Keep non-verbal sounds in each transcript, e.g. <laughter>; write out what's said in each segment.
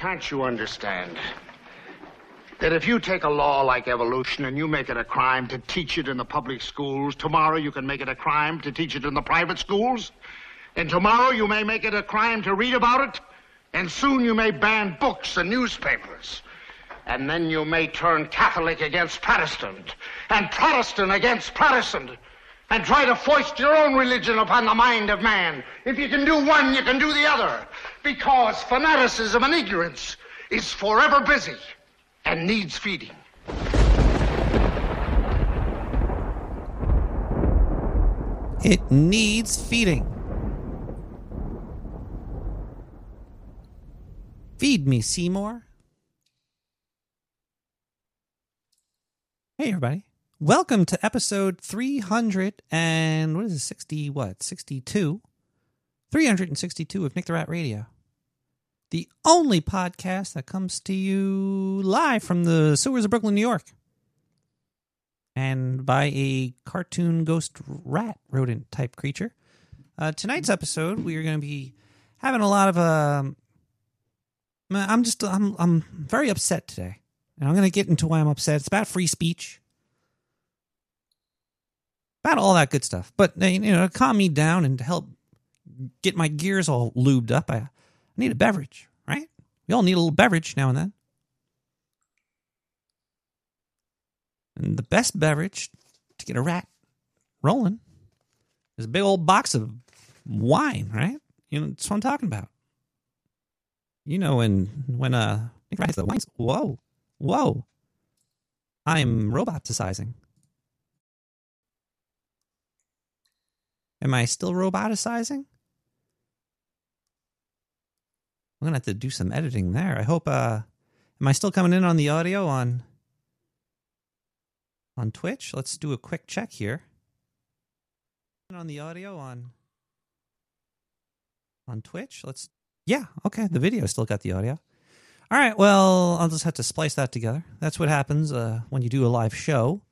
Can't you understand? That if you take a law like evolution and you make it a crime to teach it in the public schools, tomorrow you can make it a crime to teach it in the private schools? And tomorrow you may make it a crime to read about it? And soon you may ban books and newspapers. And then you may turn Catholic against Protestant, and Protestant against Protestant, and try to foist your own religion upon the mind of man. If you can do one, you can do the other. Because fanaticism and ignorance is forever busy and needs feeding. It needs feeding. Feed me, Seymour. Hey, everybody. Welcome to episode 300 and what is it, 60, what, 62? 362 of Nick the Rat Radio. The only podcast that comes to you live from the sewers of Brooklyn, New York. And by a cartoon ghost rat rodent type creature. Uh, tonight's episode, we are going to be having a lot of. Um, I'm just. I'm. I'm very upset today, and I'm going to get into why I'm upset. It's about free speech, about all that good stuff. But you know, to calm me down and to help get my gears all lubed up, I, need a beverage, right? We all need a little beverage now and then. And the best beverage to get a rat rolling is a big old box of wine, right? You know, that's what I'm talking about. You know, when when uh Nick the wines. Whoa, whoa! I'm roboticizing. Am I still roboticizing? I'm gonna have to do some editing there. I hope. uh Am I still coming in on the audio on on Twitch? Let's do a quick check here. On the audio on on Twitch. Let's yeah, okay. The video still got the audio. All right. Well, I'll just have to splice that together. That's what happens uh, when you do a live show.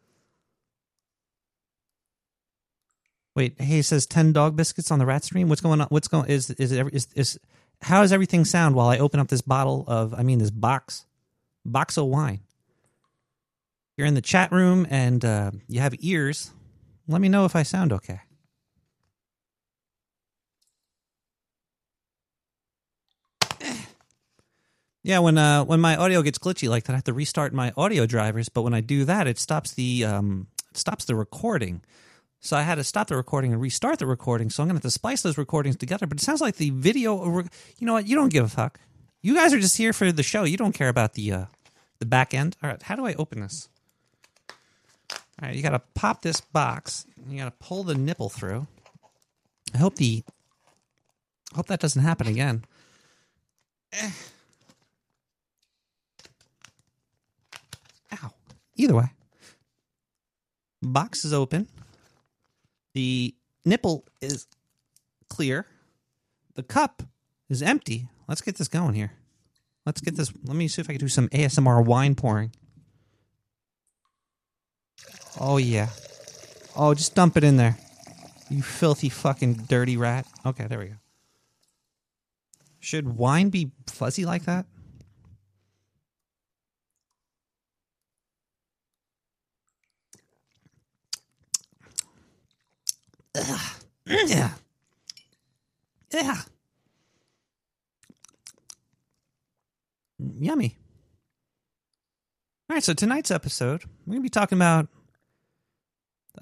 Wait, hey, it says ten dog biscuits on the rat stream. What's going on? What's going? Is is is is how does everything sound while I open up this bottle of? I mean, this box, box of wine. You're in the chat room and uh, you have ears. Let me know if I sound okay. Yeah, when uh, when my audio gets glitchy like that, I have to restart my audio drivers. But when I do that, it stops the um, it stops the recording. So I had to stop the recording and restart the recording. So I'm going to have to splice those recordings together. But it sounds like the video. You know what? You don't give a fuck. You guys are just here for the show. You don't care about the uh, the back end. All right, how do I open this? All right, you got to pop this box. You got to pull the nipple through. I hope the hope that doesn't happen again. Eh. Ow. Either way, box is open. The nipple is clear. The cup is empty. Let's get this going here. Let's get this. Let me see if I can do some ASMR wine pouring. Oh, yeah. Oh, just dump it in there. You filthy fucking dirty rat. Okay, there we go. Should wine be fuzzy like that? Yeah. Yeah. Yummy. All right, so tonight's episode, we're going to be talking about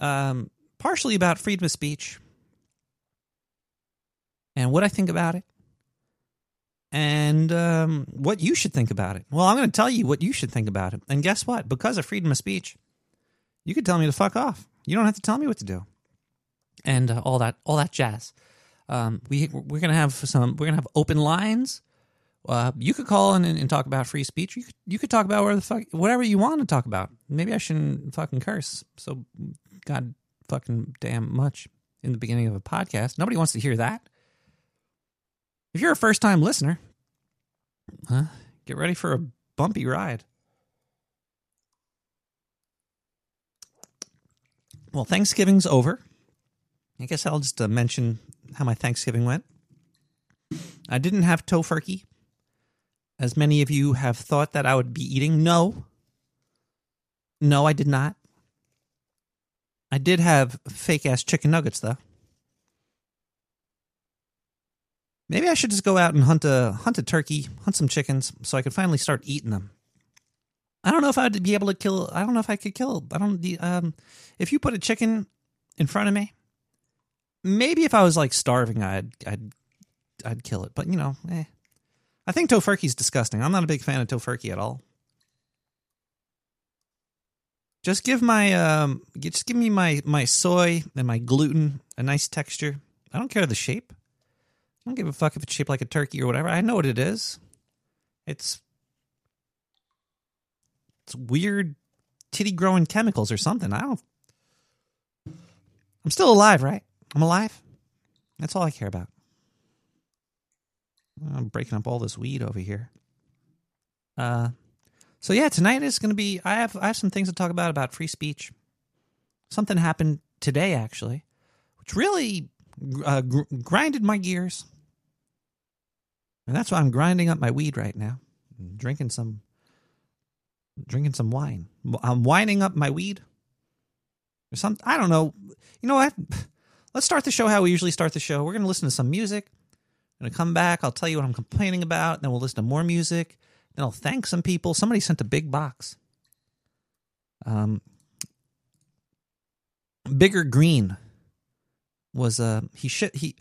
um, partially about freedom of speech and what I think about it and um, what you should think about it. Well, I'm going to tell you what you should think about it. And guess what? Because of freedom of speech, you could tell me to fuck off. You don't have to tell me what to do, and uh, all that, all that jazz. Um, we we're gonna have some. We're gonna have open lines. Uh, you could call in and, and, talk about free speech. You could, you could talk about where the fuck, whatever you want to talk about. Maybe I shouldn't fucking curse. So, God fucking damn much in the beginning of a podcast. Nobody wants to hear that. If you're a first time listener, huh, get ready for a bumpy ride. Well, Thanksgiving's over. I guess I'll just uh, mention how my Thanksgiving went. I didn't have tofurkey. as many of you have thought that I would be eating. No. No, I did not. I did have fake ass chicken nuggets, though. Maybe I should just go out and hunt a hunt a turkey, hunt some chickens, so I could finally start eating them. I don't know if I'd be able to kill. I don't know if I could kill. I don't. Um, if you put a chicken in front of me, maybe if I was like starving, I'd I'd I'd kill it. But you know, eh. I think tofurkey's disgusting. I'm not a big fan of tofurkey at all. Just give my um, just give me my my soy and my gluten a nice texture. I don't care the shape. I don't give a fuck if it's shaped like a turkey or whatever. I know what it is. It's it's weird titty growing chemicals or something. I don't. I'm still alive, right? I'm alive. That's all I care about. I'm breaking up all this weed over here. Uh, so yeah, tonight is going to be. I have I have some things to talk about about free speech. Something happened today actually, which really uh, gr- grinded my gears, and that's why I'm grinding up my weed right now, I'm drinking some, drinking some wine. I'm winding up my weed. Or some I don't know. You know what? Let's start the show how we usually start the show. We're going to listen to some music. I'm going to come back. I'll tell you what I'm complaining about. Then we'll listen to more music. Then I'll thank some people. Somebody sent a big box. Um, Bigger Green was uh he shit he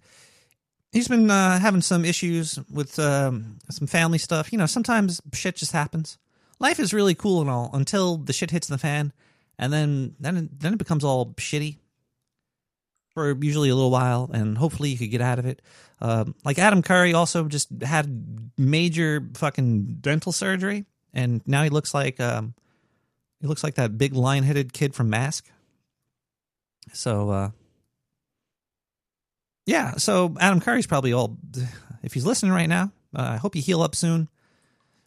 he's been uh, having some issues with um, some family stuff. You know, sometimes shit just happens. Life is really cool and all until the shit hits the fan, and then then then it becomes all shitty for usually a little while, and hopefully you could get out of it. Um, like Adam Curry also just had major fucking dental surgery, and now he looks like um, he looks like that big lion-headed kid from Mask. So, uh, yeah. So Adam Curry's probably all. If he's listening right now, uh, I hope you heal up soon.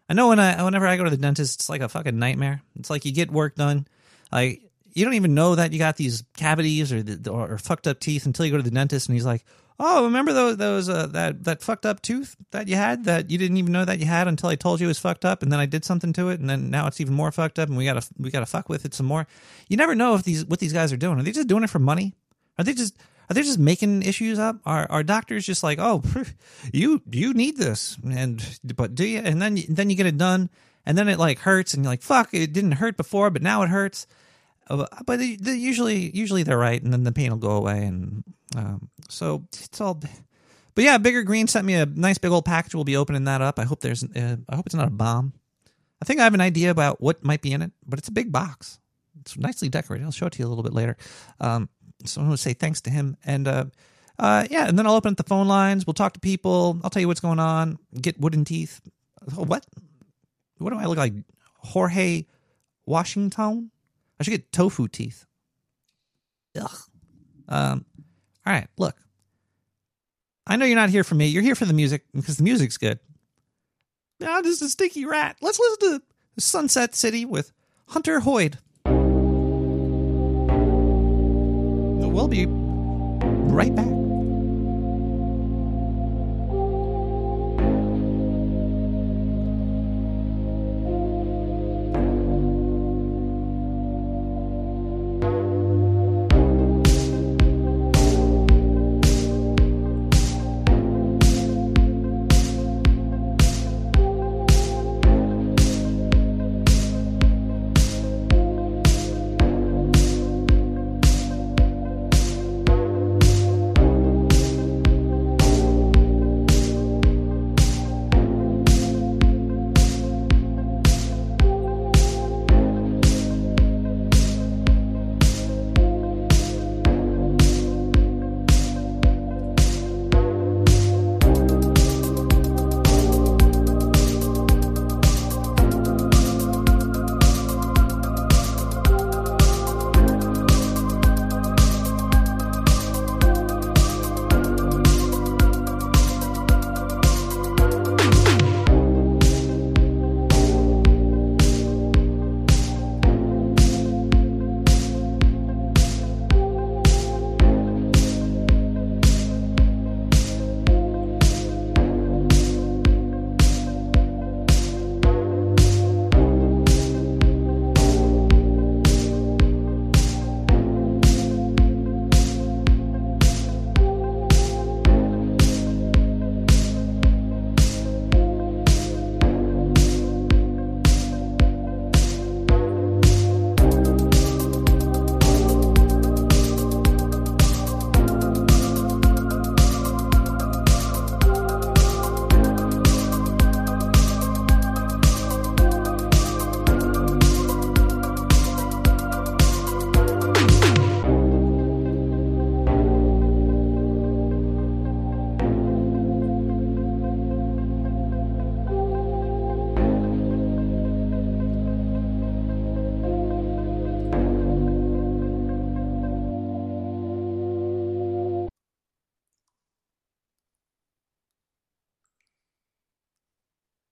I know when I whenever I go to the dentist, it's like a fucking nightmare. It's like you get work done, like you don't even know that you got these cavities or, the, or, or fucked up teeth until you go to the dentist and he's like, "Oh, remember those those uh, that that fucked up tooth that you had that you didn't even know that you had until I told you it was fucked up, and then I did something to it, and then now it's even more fucked up, and we gotta we gotta fuck with it some more." You never know if these what these guys are doing. Are they just doing it for money? Are they just are they just making issues up? Are are doctors just like, "Oh, you you need this," and but do you? And then then you get it done, and then it like hurts, and you're like, "Fuck, it didn't hurt before, but now it hurts." But they, they usually usually they're right, and then the pain will go away, and um, so it's all. But yeah, Bigger Green sent me a nice big old package. We'll be opening that up. I hope there's. Uh, I hope it's not a bomb. I think I have an idea about what might be in it, but it's a big box. It's nicely decorated. I'll show it to you a little bit later. Um, so I want to say thanks to him, and uh, uh, yeah, and then I'll open up the phone lines. We'll talk to people. I'll tell you what's going on. Get wooden teeth. Oh, what? What do I look like? Jorge Washington? I should get tofu teeth. Ugh. Um, all right, look. I know you're not here for me. You're here for the music because the music's good. Now, this is a sticky rat. Let's listen to Sunset City with Hunter Hoyd. We'll be right back.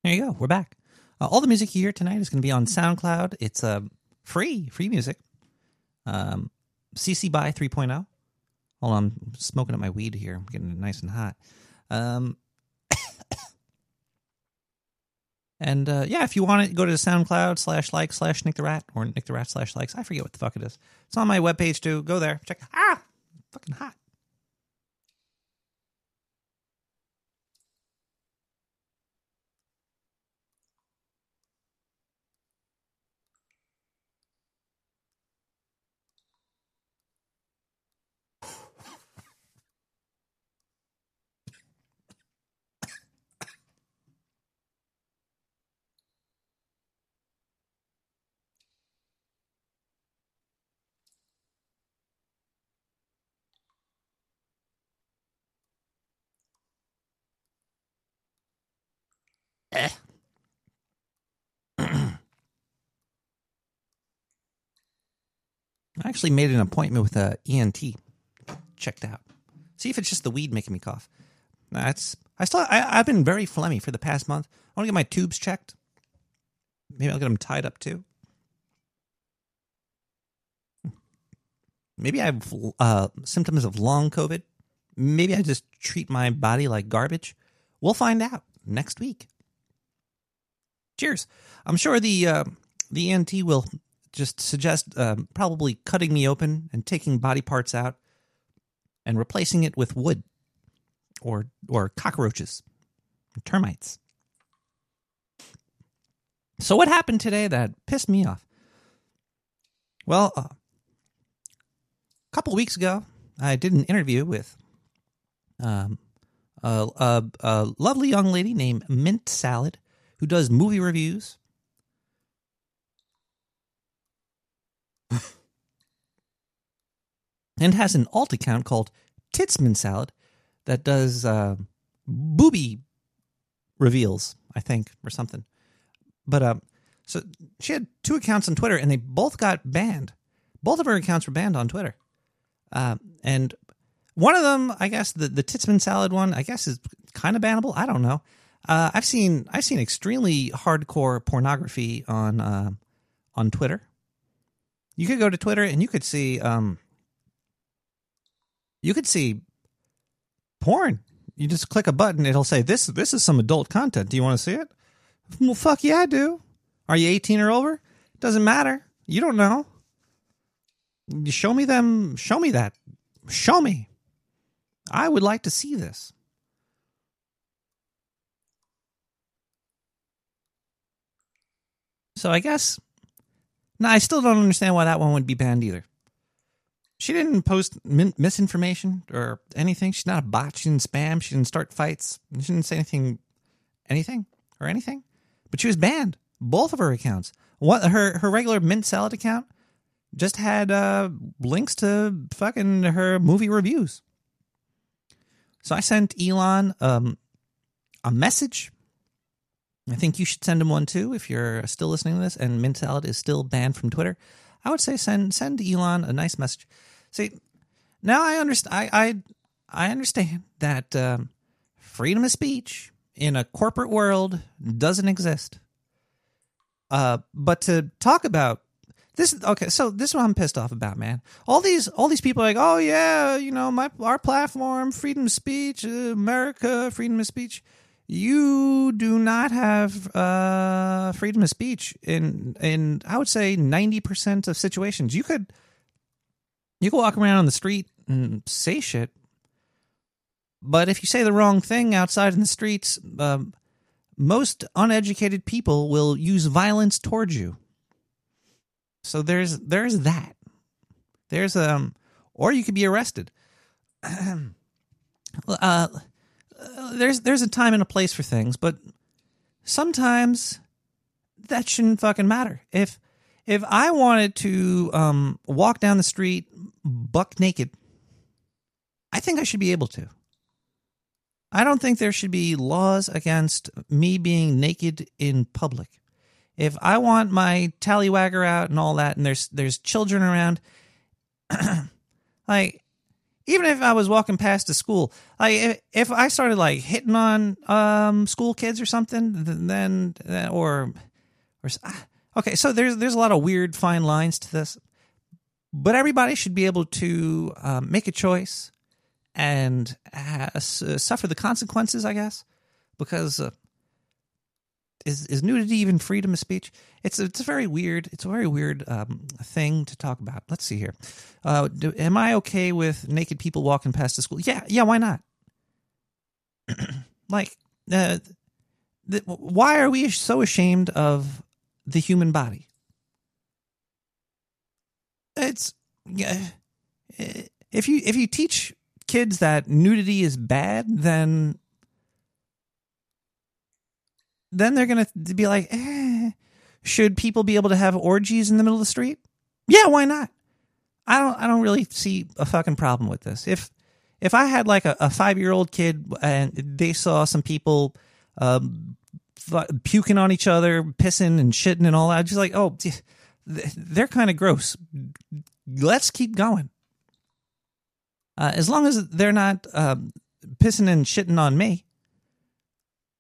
There you go. We're back. Uh, all the music you hear tonight is going to be on SoundCloud. It's uh, free, free music. Um, CC by 3.0. Hold on, I'm smoking up my weed here. I'm getting it nice and hot. Um, <coughs> and uh, yeah, if you want it, go to SoundCloud slash like slash Nick the Rat or Nick the Rat slash likes. I forget what the fuck it is. It's on my webpage too. Go there. Check. Ah, fucking hot. <clears throat> I actually made an appointment with a ENT. Checked out. See if it's just the weed making me cough. That's I still I, I've been very phlegmy for the past month. I want to get my tubes checked. Maybe I'll get them tied up too. Maybe I have uh, symptoms of long COVID. Maybe I just treat my body like garbage. We'll find out next week. Cheers. I'm sure the uh, the ENT will just suggest uh, probably cutting me open and taking body parts out and replacing it with wood or or cockroaches, termites. So what happened today that pissed me off? Well, uh, a couple weeks ago, I did an interview with um, a, a, a lovely young lady named Mint Salad who does movie reviews. <laughs> and has an alt account called Titsman Salad that does uh, booby reveals, I think, or something. But um, so she had two accounts on Twitter, and they both got banned. Both of her accounts were banned on Twitter, uh, and one of them, I guess, the the Titsman Salad one, I guess, is kind of bannable. I don't know. Uh, I've seen I've seen extremely hardcore pornography on uh, on Twitter. You could go to Twitter and you could see um, you could see porn. You just click a button, it'll say this this is some adult content. Do you want to see it? Well, fuck yeah, I do. Are you 18 or over? Doesn't matter. You don't know. Show me them. Show me that. Show me. I would like to see this. So I guess. No, I still don't understand why that one would be banned either. She didn't post min- misinformation or anything. She's not a bot. She didn't spam. She didn't start fights. She didn't say anything, anything or anything. But she was banned. Both of her accounts. What her her regular mint salad account just had uh, links to fucking her movie reviews. So I sent Elon um, a message I think you should send him one too if you're still listening to this and Mint Salad is still banned from Twitter. I would say send send Elon a nice message. See, now I understand. I I, I understand that um, freedom of speech in a corporate world doesn't exist. Uh, but to talk about this, okay, so this is what I'm pissed off about, man. All these all these people are like, oh yeah, you know, my our platform, freedom of speech, America, freedom of speech you do not have uh, freedom of speech in in I would say ninety percent of situations. You could you could walk around on the street and say shit, but if you say the wrong thing outside in the streets, um, most uneducated people will use violence towards you. So there's there's that. There's um, or you could be arrested. <clears throat> there's there's a time and a place for things, but sometimes that shouldn't fucking matter. If if I wanted to um, walk down the street buck naked, I think I should be able to. I don't think there should be laws against me being naked in public. If I want my tallywagger out and all that, and there's there's children around, <clears throat> like even if I was walking past a school, like if, I started like hitting on um school kids or something, then or or ah, okay, so there's there's a lot of weird fine lines to this, but everybody should be able to um, make a choice and uh, suffer the consequences, I guess, because. Uh, is is nudity even freedom of speech? It's it's a very weird it's a very weird um, thing to talk about. Let's see here. Uh, do, am I okay with naked people walking past the school? Yeah, yeah. Why not? <clears throat> like, uh, why are we so ashamed of the human body? It's uh, if you if you teach kids that nudity is bad, then then they're going to be like, eh, should people be able to have orgies in the middle of the street? Yeah, why not? I don't I don't really see a fucking problem with this. If if I had like a, a five year old kid and they saw some people um, puking on each other, pissing and shitting and all that, just like, oh, they're kind of gross. Let's keep going. Uh, as long as they're not uh, pissing and shitting on me,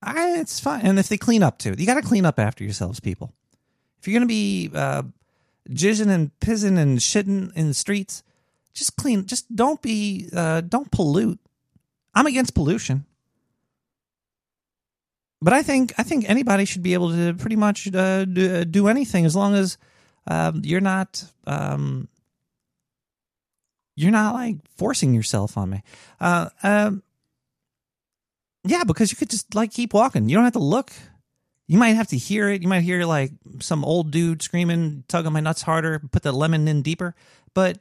I, it's fine. And if they clean up too, you got to clean up after yourselves, people. If you're gonna be uh, jizzing and pissing and shitting in the streets, just clean. Just don't be. Uh, don't pollute. I'm against pollution, but I think I think anybody should be able to pretty much uh, do, do, anything as long as um, you're not. Um, you're not like forcing yourself on me. Uh, um, yeah, because you could just like keep walking. You don't have to look. You might have to hear it. You might hear like some old dude screaming, tug on my nuts harder, put the lemon in deeper. But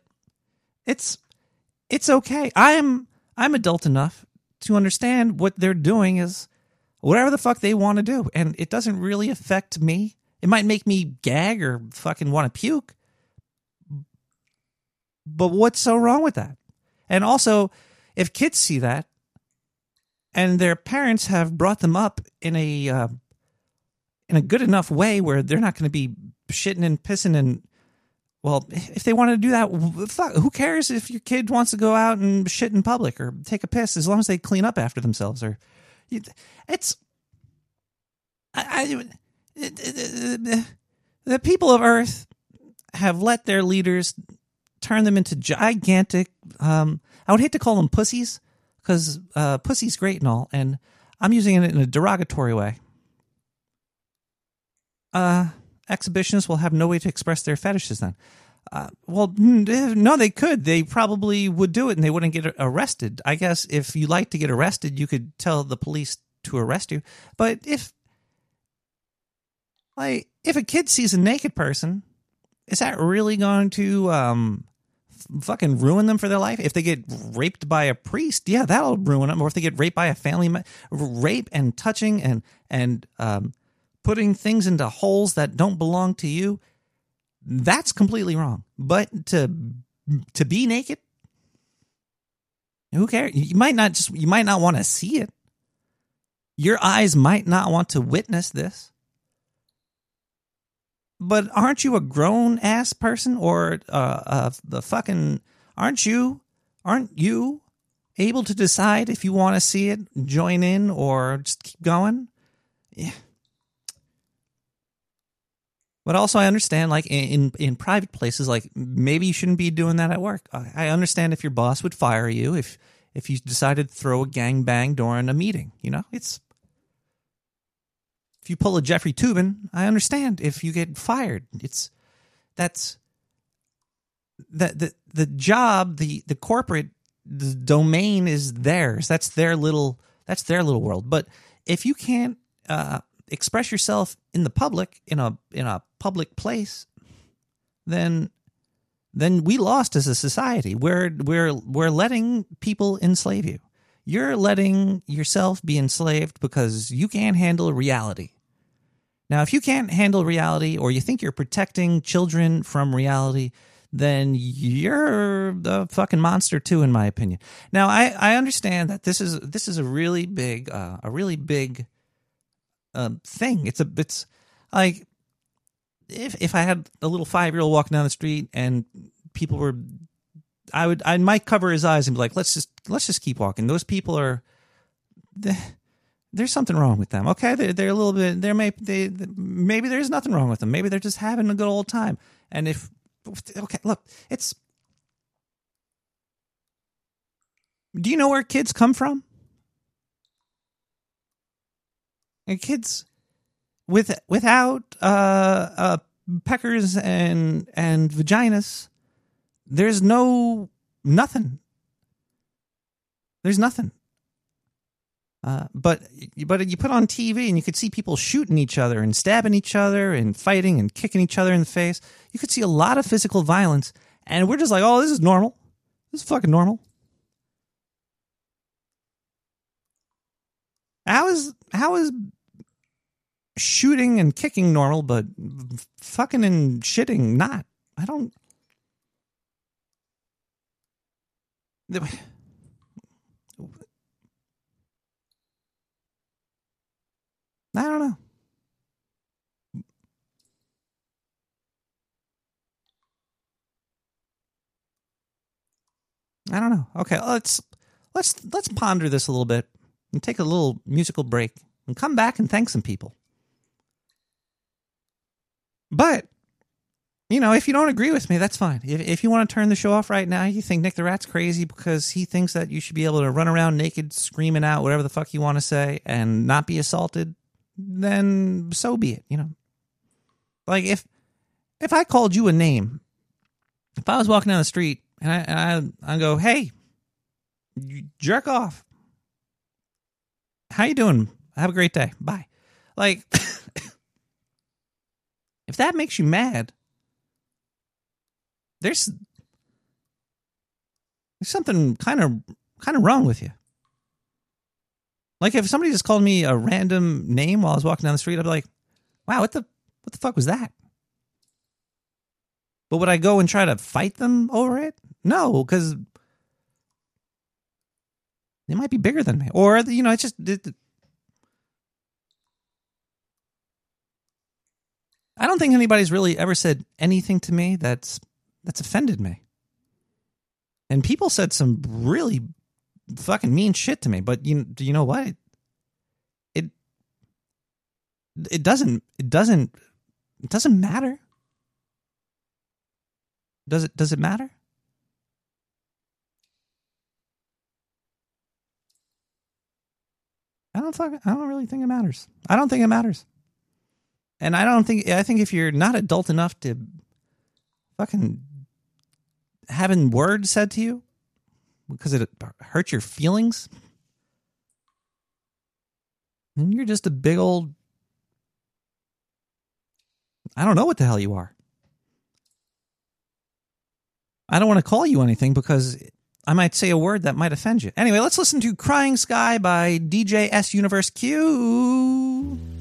it's it's okay. I'm I'm adult enough to understand what they're doing is whatever the fuck they want to do. And it doesn't really affect me. It might make me gag or fucking want to puke. But what's so wrong with that? And also, if kids see that, and their parents have brought them up in a uh, in a good enough way where they're not going to be shitting and pissing and well, if they want to do that, fuck, who cares if your kid wants to go out and shit in public or take a piss as long as they clean up after themselves or it's I, I the people of Earth have let their leaders turn them into gigantic. Um, I would hate to call them pussies, because uh, pussy's great and all, and I'm using it in a derogatory way. Uh, exhibitionists will have no way to express their fetishes then. Uh, well, no, they could. They probably would do it and they wouldn't get arrested. I guess if you like to get arrested, you could tell the police to arrest you. But if, like, if a kid sees a naked person, is that really going to um, fucking ruin them for their life. If they get raped by a priest, yeah, that'll ruin them. Or if they get raped by a family, rape and touching and and um, putting things into holes that don't belong to you, that's completely wrong. But to to be naked, who cares? You might not just you might not want to see it. Your eyes might not want to witness this but aren't you a grown ass person or uh, uh, the fucking aren't you aren't you able to decide if you want to see it join in or just keep going? Yeah. But also i understand like in in private places like maybe you shouldn't be doing that at work. I understand if your boss would fire you if if you decided to throw a gang bang during a meeting you know? It's if you pull a Jeffrey Toobin, I understand if you get fired. It's that's the the the job, the the corporate the domain is theirs. That's their little that's their little world. But if you can't uh, express yourself in the public in a in a public place, then then we lost as a society. We're we're we're letting people enslave you. You're letting yourself be enslaved because you can't handle reality. Now, if you can't handle reality or you think you're protecting children from reality, then you're the fucking monster too, in my opinion. Now, I, I understand that this is this is a really big uh, a really big uh, thing. It's a it's like if if I had a little five year old walking down the street and people were I would I might cover his eyes and be like, let's just let's just keep walking. Those people are <laughs> there's something wrong with them. Okay, they're, they're a little bit. There may they maybe there's nothing wrong with them. Maybe they're just having a good old time. And if okay, look, it's. Do you know where kids come from? And kids with without uh, uh, peckers and and vaginas, there's no nothing. There's nothing. Uh, but but you put on TV and you could see people shooting each other and stabbing each other and fighting and kicking each other in the face. You could see a lot of physical violence, and we're just like, oh, this is normal. This is fucking normal. How is how is shooting and kicking normal, but fucking and shitting not? I don't. I don't know. I don't know. Okay, let's let's let's ponder this a little bit and take a little musical break and come back and thank some people. But you know, if you don't agree with me, that's fine. If, if you want to turn the show off right now, you think Nick the Rat's crazy because he thinks that you should be able to run around naked, screaming out whatever the fuck you want to say and not be assaulted, then so be it, you know. Like if if I called you a name, if I was walking down the street and I and I, I go, "Hey, jerk off." How you doing? Have a great day. Bye. Like <coughs> if that makes you mad, there's there's something kind of kind of wrong with you. Like if somebody just called me a random name while I was walking down the street, I'd be like, "Wow, what the what the fuck was that?" But would I go and try to fight them over it? No, because they might be bigger than me, or you know, it's just. It, I don't think anybody's really ever said anything to me that's that's offended me. And people said some really fucking mean shit to me. But you you know what? It it doesn't it doesn't it doesn't matter. Does it does it matter? I don't fuck, I don't really think it matters. I don't think it matters. And I don't think I think if you're not adult enough to fucking having words said to you because it hurts your feelings, and you're just a big old I don't know what the hell you are. I don't want to call you anything because I might say a word that might offend you. Anyway, let's listen to Crying Sky by DJ S Universe Q.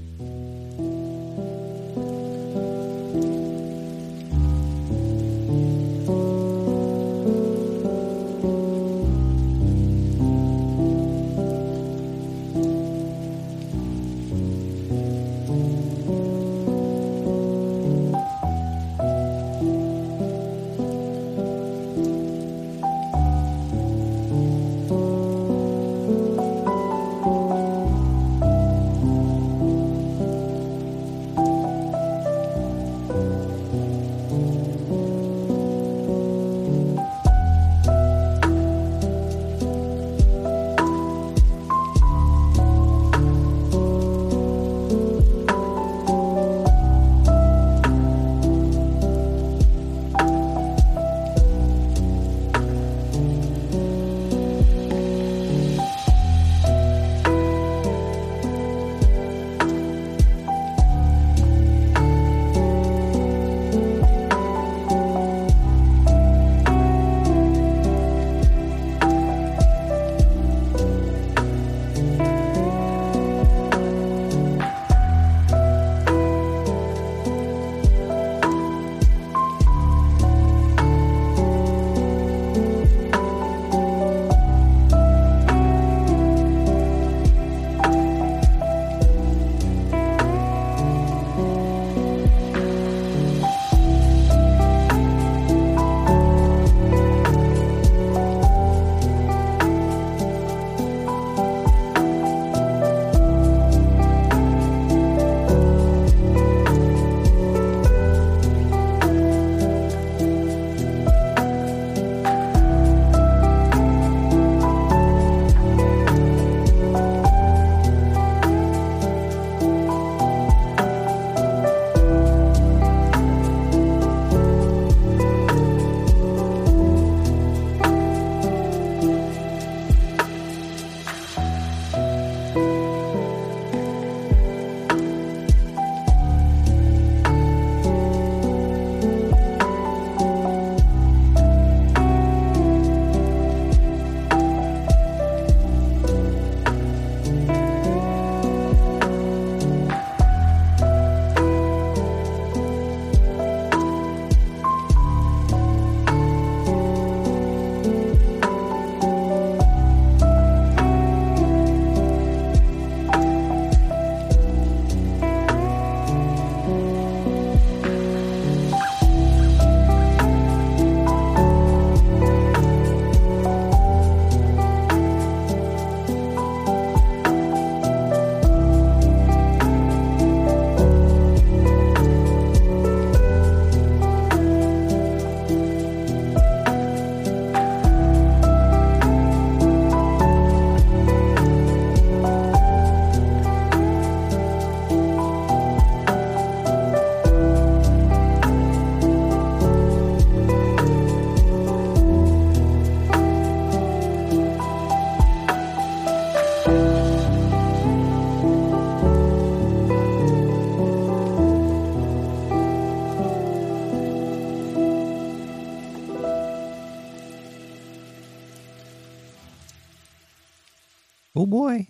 boy,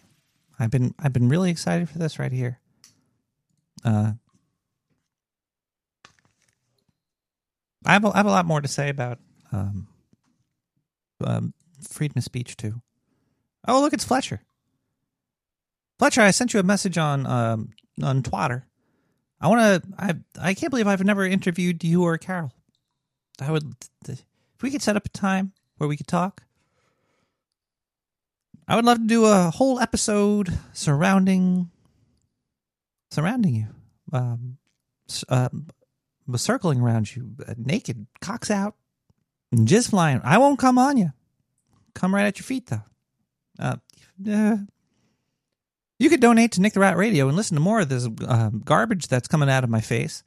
I've been I've been really excited for this right here. Uh, I have a, I have a lot more to say about um, um, freedom of speech too. Oh, look, it's Fletcher. Fletcher, I sent you a message on um, on Twitter. I want to. I I can't believe I've never interviewed you or Carol. I would if we could set up a time where we could talk. I would love to do a whole episode surrounding surrounding you, um, uh, circling around you, uh, naked, cocks out, just flying. I won't come on you. Come right at your feet, though. Uh, uh, you could donate to Nick the Rat Radio and listen to more of this uh, garbage that's coming out of my face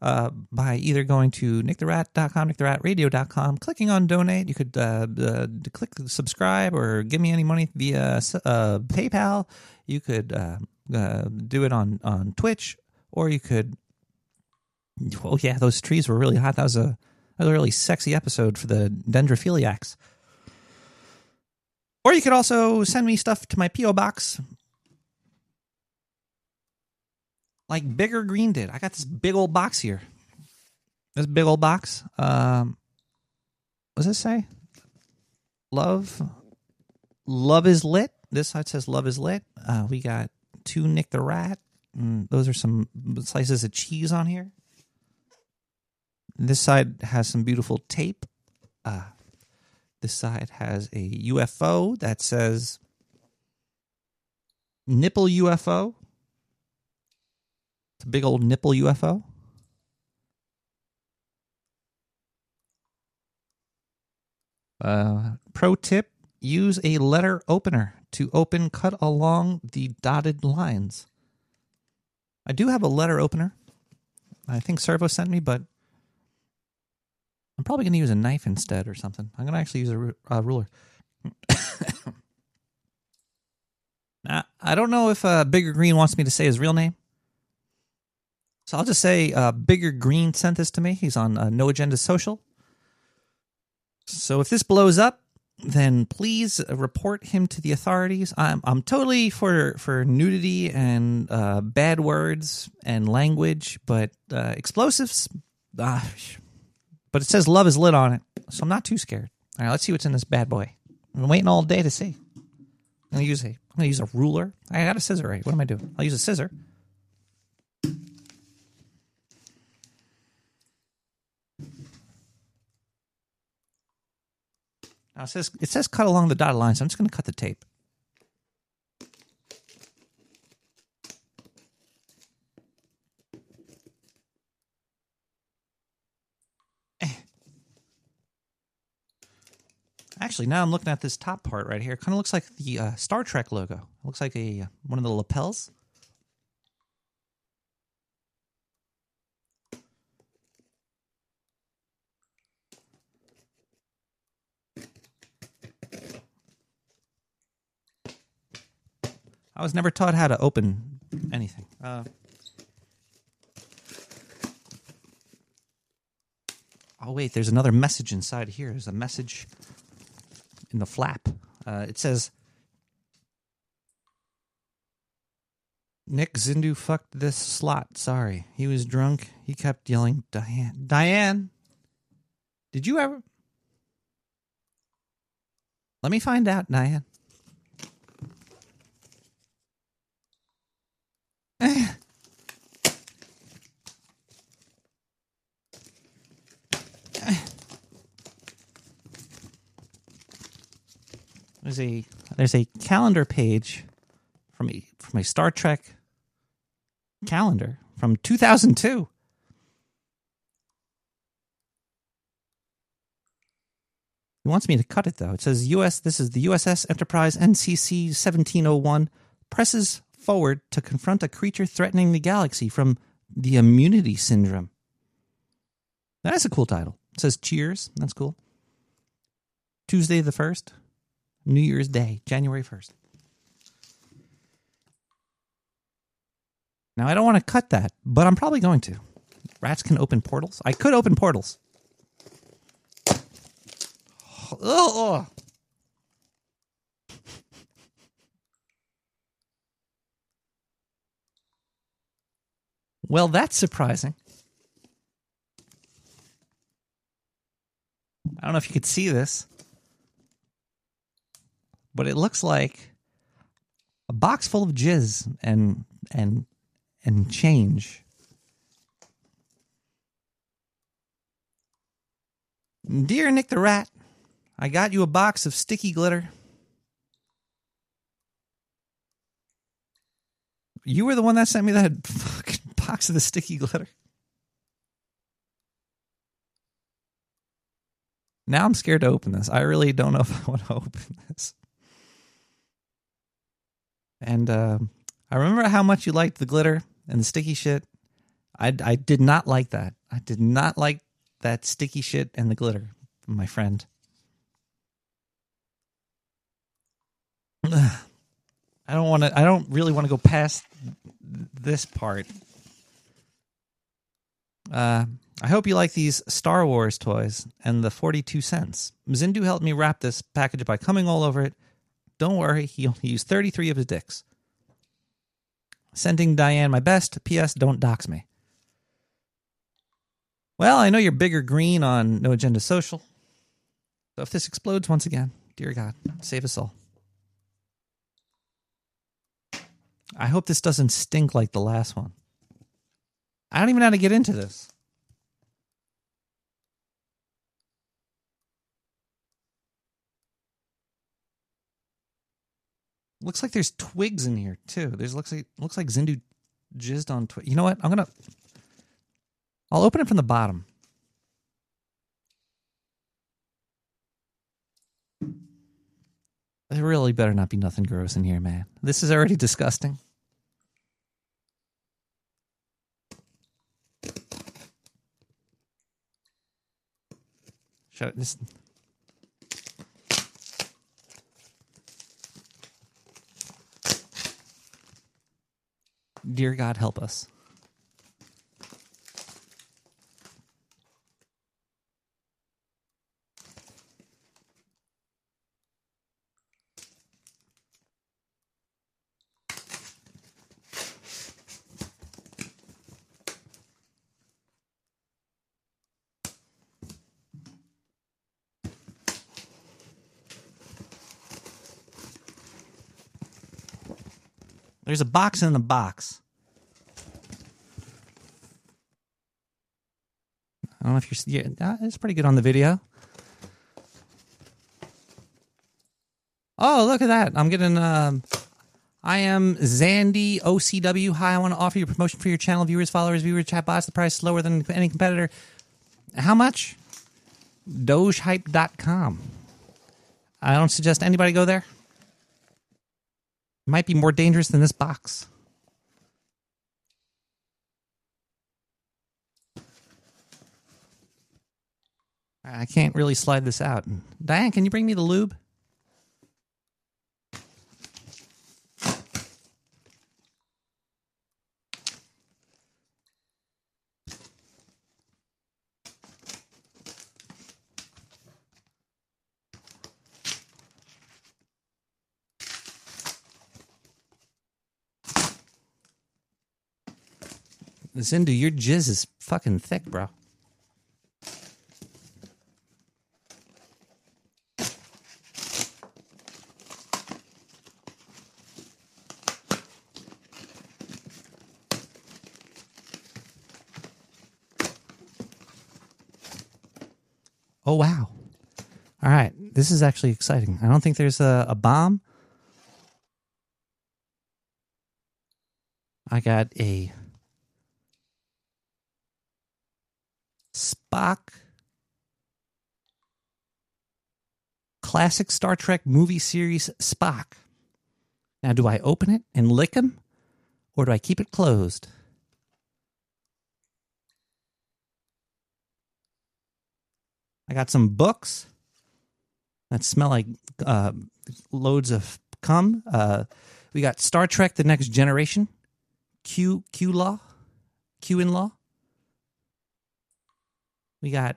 uh, by either going to nicktherat.com, nicktheratradio.com, clicking on donate. You could uh, uh, click subscribe or give me any money via uh, PayPal. You could uh, uh, do it on, on Twitch, or you could. Oh, yeah, those trees were really hot. That was a, that was a really sexy episode for the dendrophiliacs. Or you could also send me stuff to my P.O. Box, like Bigger Green did. I got this big old box here. This big old box. Um, what does it say? Love, love is lit. This side says love is lit. Uh, we got two Nick the Rat. Mm, those are some slices of cheese on here. This side has some beautiful tape. Uh, this side has a UFO that says nipple UFO. It's a big old nipple UFO. Uh, pro tip use a letter opener to open cut along the dotted lines. I do have a letter opener. I think Servo sent me, but I'm probably going to use a knife instead or something. I'm going to actually use a ruler. <coughs> now, I don't know if uh, Bigger Green wants me to say his real name. So I'll just say uh, Bigger Green sent this to me. He's on uh, No Agenda Social. So if this blows up, then please report him to the authorities. I'm I'm totally for for nudity and uh, bad words and language, but uh, explosives. Uh, but it says love is lit on it, so I'm not too scared. All right, let's see what's in this bad boy. I'm waiting all day to see. I'm gonna use a I'm gonna use a ruler. I got a scissor right. What am I doing? I'll use a scissor. Now it says it says cut along the dotted line, so I'm just going to cut the tape. Eh. Actually, now I'm looking at this top part right here. It kind of looks like the uh, Star Trek logo. It looks like a uh, one of the lapels. I was never taught how to open anything. Uh, oh wait, there's another message inside here. There's a message in the flap. Uh, it says, "Nick Zindu fucked this slot. Sorry, he was drunk. He kept yelling, Diane, Diane. Did you ever? Let me find out, Diane." There's a there's a calendar page from a from a Star Trek calendar from 2002. He wants me to cut it though. It says US this is the USS Enterprise NCC 1701 presses forward to confront a creature threatening the galaxy from the immunity syndrome. That's a cool title. It says cheers. That's cool. Tuesday the 1st, New Year's Day, January 1st. Now, I don't want to cut that, but I'm probably going to. Rats can open portals. I could open portals. Oh, Well, that's surprising. I don't know if you could see this, but it looks like a box full of jizz and and and change. Dear Nick the Rat, I got you a box of sticky glitter. You were the one that sent me that <laughs> box of the sticky glitter. Now I'm scared to open this. I really don't know <laughs> if I want to open this. And uh, I remember how much you liked the glitter and the sticky shit. I, I did not like that. I did not like that sticky shit and the glitter, my friend. <sighs> I don't want to. I don't really want to go past this part. Uh, I hope you like these Star Wars toys and the 42 cents. Zindu helped me wrap this package by coming all over it. Don't worry, he only used 33 of his dicks. Sending Diane my best. P.S. Don't dox me. Well, I know you're bigger green on No Agenda Social. So if this explodes once again, dear God, save us all. I hope this doesn't stink like the last one. I don't even know how to get into this. Looks like there's twigs in here too. There's looks like looks like Zindu jizzed on twigs. You know what? I'm gonna. I'll open it from the bottom. There really better not be nothing gross in here, man. This is already disgusting. Shut this. Dear God, help us. There's a box in the box. I don't know if you're. Yeah, it's pretty good on the video. Oh, look at that! I'm getting. Um, I am Zandy OCW. Hi, I want to offer you a promotion for your channel viewers, followers, viewers, chat bots. The price is lower than any competitor. How much? Dogehype.com. I don't suggest anybody go there might be more dangerous than this box. I can't really slide this out. Diane, can you bring me the lube? Zindu, your jizz is fucking thick, bro. Oh wow! All right, this is actually exciting. I don't think there's a, a bomb. I got a Spock classic Star Trek movie series Spock. Now, do I open it and lick him, or do I keep it closed? I got some books that smell like uh, loads of cum. Uh, we got Star Trek: The Next Generation, Q Q Law, Q in Law. We got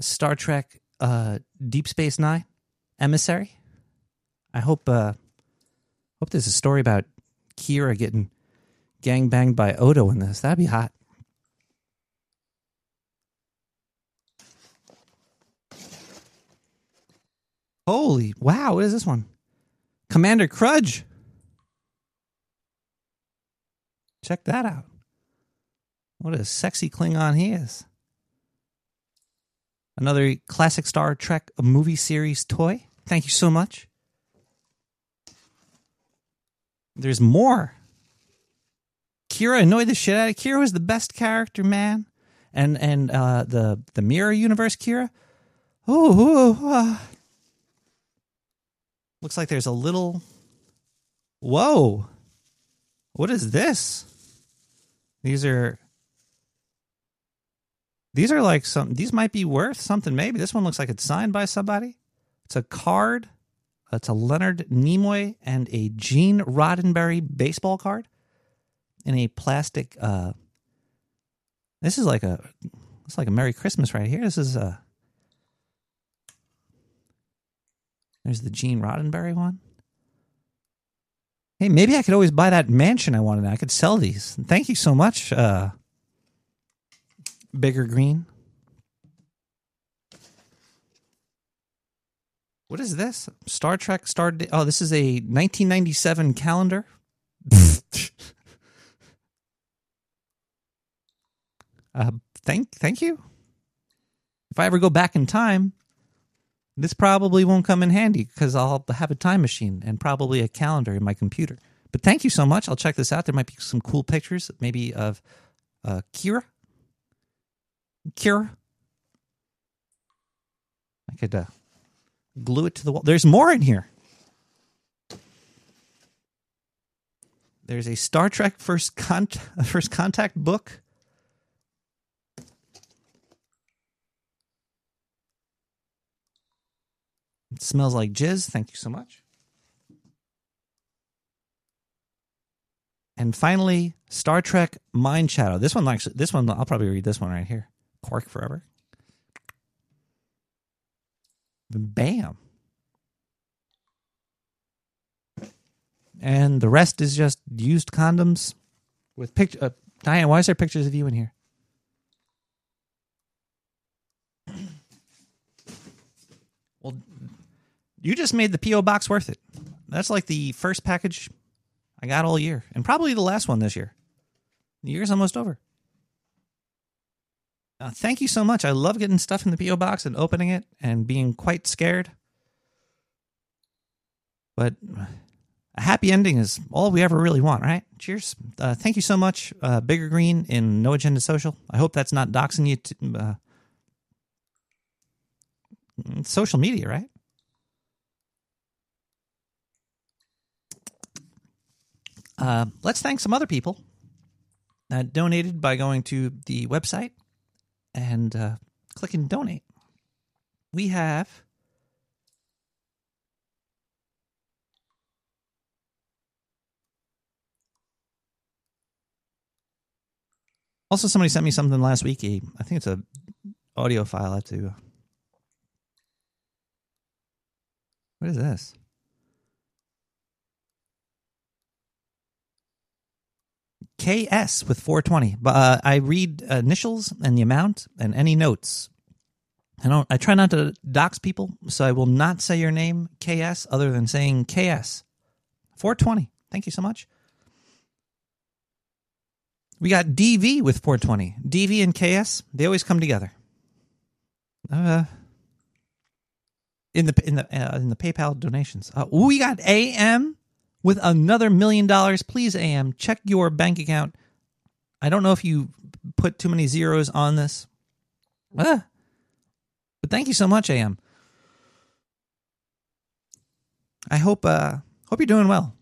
Star Trek uh, Deep Space Nine, Emissary. I hope uh, hope there's a story about Kira getting gang banged by Odo in this. That'd be hot. Holy wow! What is this one? Commander Kruge. Check that out. What a sexy Klingon he is. Another classic Star Trek movie series toy. Thank you so much. There's more. Kira annoyed the shit out of Kira was the best character, man. And and uh, the the mirror universe Kira. Oh, uh. looks like there's a little. Whoa, what is this? These are. These are like some. These might be worth something. Maybe this one looks like it's signed by somebody. It's a card. It's a Leonard Nimoy and a Gene Roddenberry baseball card in a plastic. Uh, this is like a. It's like a Merry Christmas right here. This is a. There's the Gene Roddenberry one. Hey, maybe I could always buy that mansion I wanted. I could sell these. Thank you so much, uh, Bigger Green. What is this? Star Trek Star. Oh, this is a 1997 calendar. <laughs> uh, thank, thank you. If I ever go back in time, this probably won't come in handy because I'll have a time machine and probably a calendar in my computer. But thank you so much. I'll check this out. There might be some cool pictures, maybe of uh, Kira. Kira. I could uh, glue it to the wall. There's more in here. There's a Star Trek First Con- <laughs> First Contact book. It smells like jizz. Thank you so much. And finally, Star Trek Mind Shadow. This one actually, this one I'll probably read this one right here. Quark Forever. Bam. And the rest is just used condoms with picture. Uh, Diane, why is there pictures of you in here? Well, you just made the PO box worth it. That's like the first package I got all year, and probably the last one this year. The year's almost over. Uh, thank you so much. I love getting stuff in the PO box and opening it and being quite scared. But a happy ending is all we ever really want, right? Cheers. Uh, thank you so much, uh, Bigger Green in No Agenda Social. I hope that's not doxing you. To, uh, social media, right? Uh, let's thank some other people that donated by going to the website and uh, and donate. We have also somebody sent me something last week. I think it's a audio file. I have to. What is this? KS with 420. But uh, I read initials and the amount and any notes. I don't. I try not to dox people, so I will not say your name KS other than saying KS 420. Thank you so much. We got DV with 420. DV and KS, they always come together. Uh, in the in the uh, in the PayPal donations. Uh, we got AM with another million dollars. Please, AM, check your bank account. I don't know if you put too many zeros on this. Ah. But thank you so much, AM. I hope uh hope you're doing well.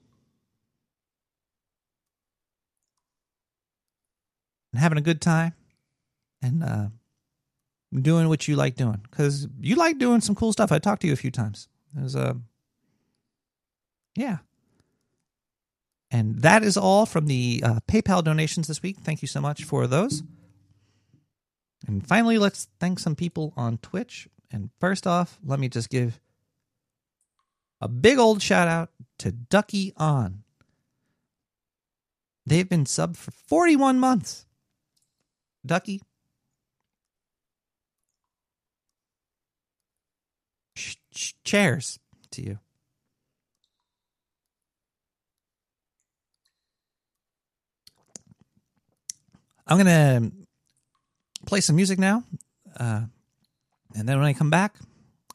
And having a good time and uh doing what you like doing cuz you like doing some cool stuff. I talked to you a few times. It was uh yeah. And that is all from the uh, PayPal donations this week. Thank you so much for those. And finally, let's thank some people on Twitch. And first off, let me just give a big old shout out to Ducky On. They've been subbed for 41 months. Ducky. Sh- chairs to you. I'm going to play some music now. Uh, and then when I come back,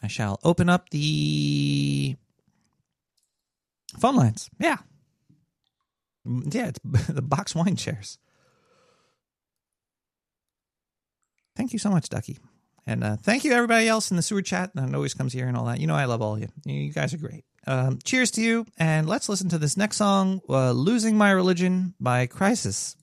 I shall open up the phone lines. Yeah. Mm, Yeah, it's <laughs> the box wine chairs. Thank you so much, Ducky. And uh, thank you, everybody else in the sewer chat that always comes here and all that. You know, I love all of you. You guys are great. Um, cheers to you. And let's listen to this next song, uh, Losing My Religion by Crisis.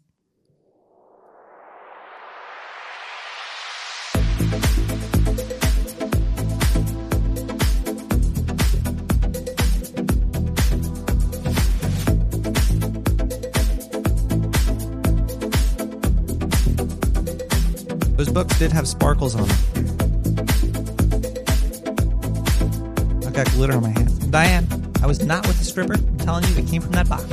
Books did have sparkles on them. I've got glitter on my hand. Diane, I was not with the stripper. I'm telling you, it came from that box.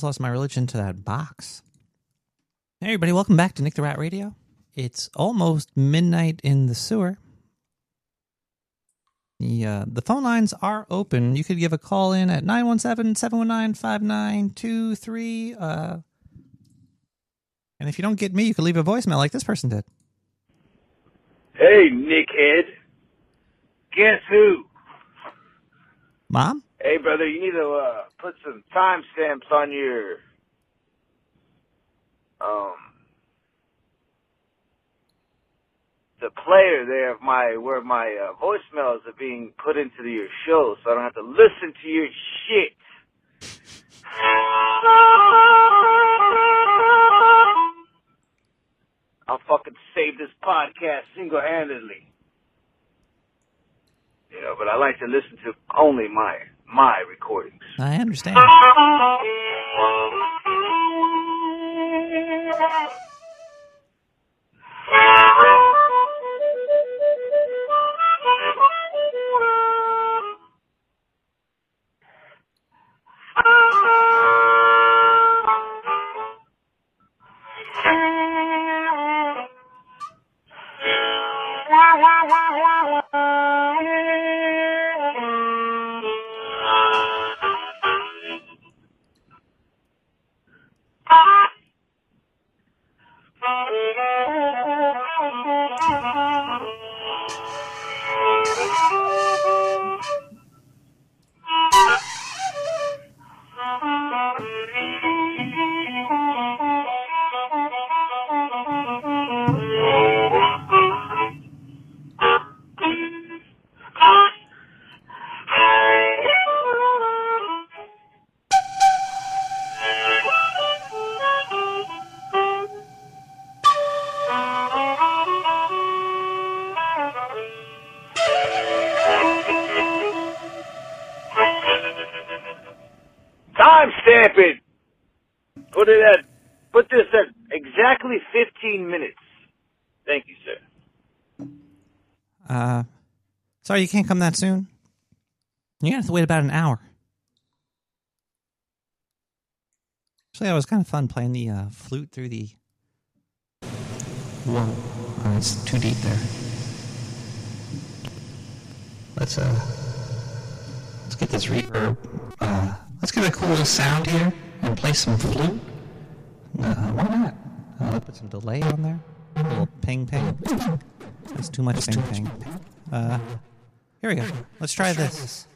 Just lost my religion to that box. Hey, everybody, welcome back to Nick the Rat Radio. It's almost midnight in the sewer. The, uh, the phone lines are open. You could give a call in at 917 719 5923. Uh, And if you don't get me, you could leave a voicemail like this person did. Hey, Nickhead. Guess who? Mom? Hey, brother, you need to uh, put some timestamps on your um the player there of my where my uh, voicemails are being put into your show, so I don't have to listen to your shit. I'll fucking save this podcast single-handedly. You know, but I like to listen to only my my recordings. I understand. <laughs> sorry, you can't come that soon. You're gonna have to wait about an hour. Actually, that was kind of fun playing the uh, flute through the. Whoa, oh, it's too deep there. Let's uh, let's get this reverb. Uh, let's get a cool sound here and play some flute. Uh, why not? Uh, let's put some delay on there. A little ping ping. That's too much ping ping. Uh, here we go. Let's try this.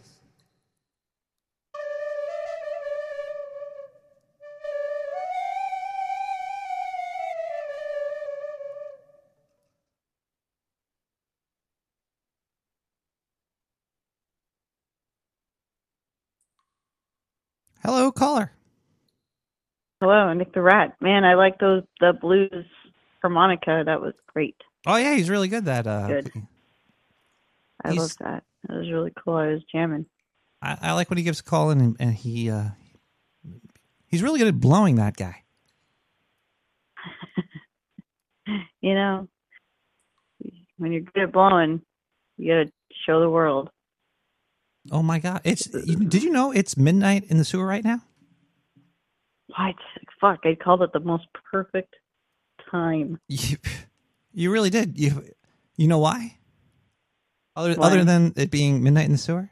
Hello, caller. Hello, Nick the Rat. Man, I like those the blues harmonica. That was great. Oh yeah, he's really good. That uh, Good. I He's- love that. That was really cool. I was jamming. I, I like when he gives a call in and, and he uh, he's really good at blowing that guy. <laughs> You know, when you're good at blowing, you gotta show the world. Oh my god! It's did you know it's midnight in the sewer right now? What? Fuck! I called it the most perfect time. <laughs> You, you really did. You you know why? Other other than it being midnight in the sewer,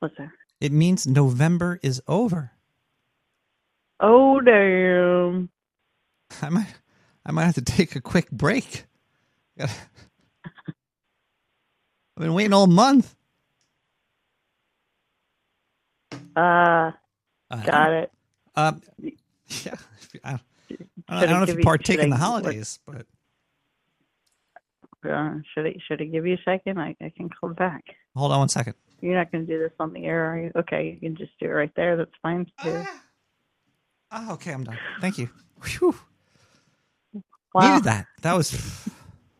What's that? it means November is over. Oh damn! <laughs> I might I might have to take a quick break. <laughs> I've been waiting all month. Uh, Uh, got it. Um, <laughs> yeah, I, I don't, know if you partake in the holidays, but Uh, should I should I give you a second? I I can call back. hold on one second. You're not gonna do this on the air, are you? Okay, you can just do it right there. That's fine too. Oh, okay, I'm done. Thank you. Whew. Wow. Needed that. That was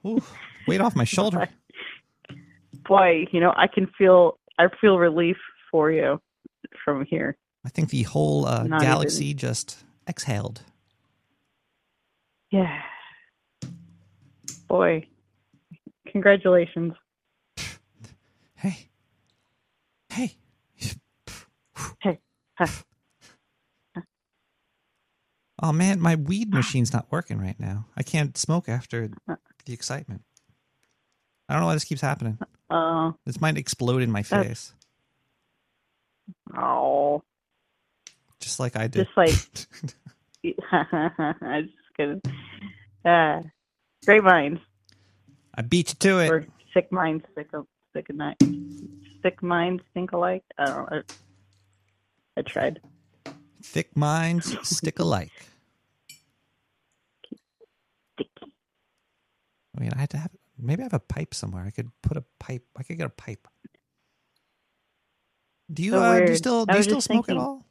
ooh, weight off my <laughs> shoulder. boy, you know, I can feel I feel relief for you from here. I think the whole uh, galaxy just exhaled. Yeah. Boy. Congratulations. Hey, hey, Hey. Oh man, my weed machine's not working right now. I can't smoke after the excitement. I don't know why this keeps happening. Oh, This might explode in my face, oh, just like I did. just like <laughs> <laughs> I just gonna. Uh, great minds I beat you to it. or sick minds sick sick a night. Sick minds think alike. I don't know. I, I tried. Thick minds stick alike. Sticky. I mean, I had to have maybe I have a pipe somewhere. I could put a pipe. I could get a pipe. Do you So uh, do you still do you still smoke thinking- at all?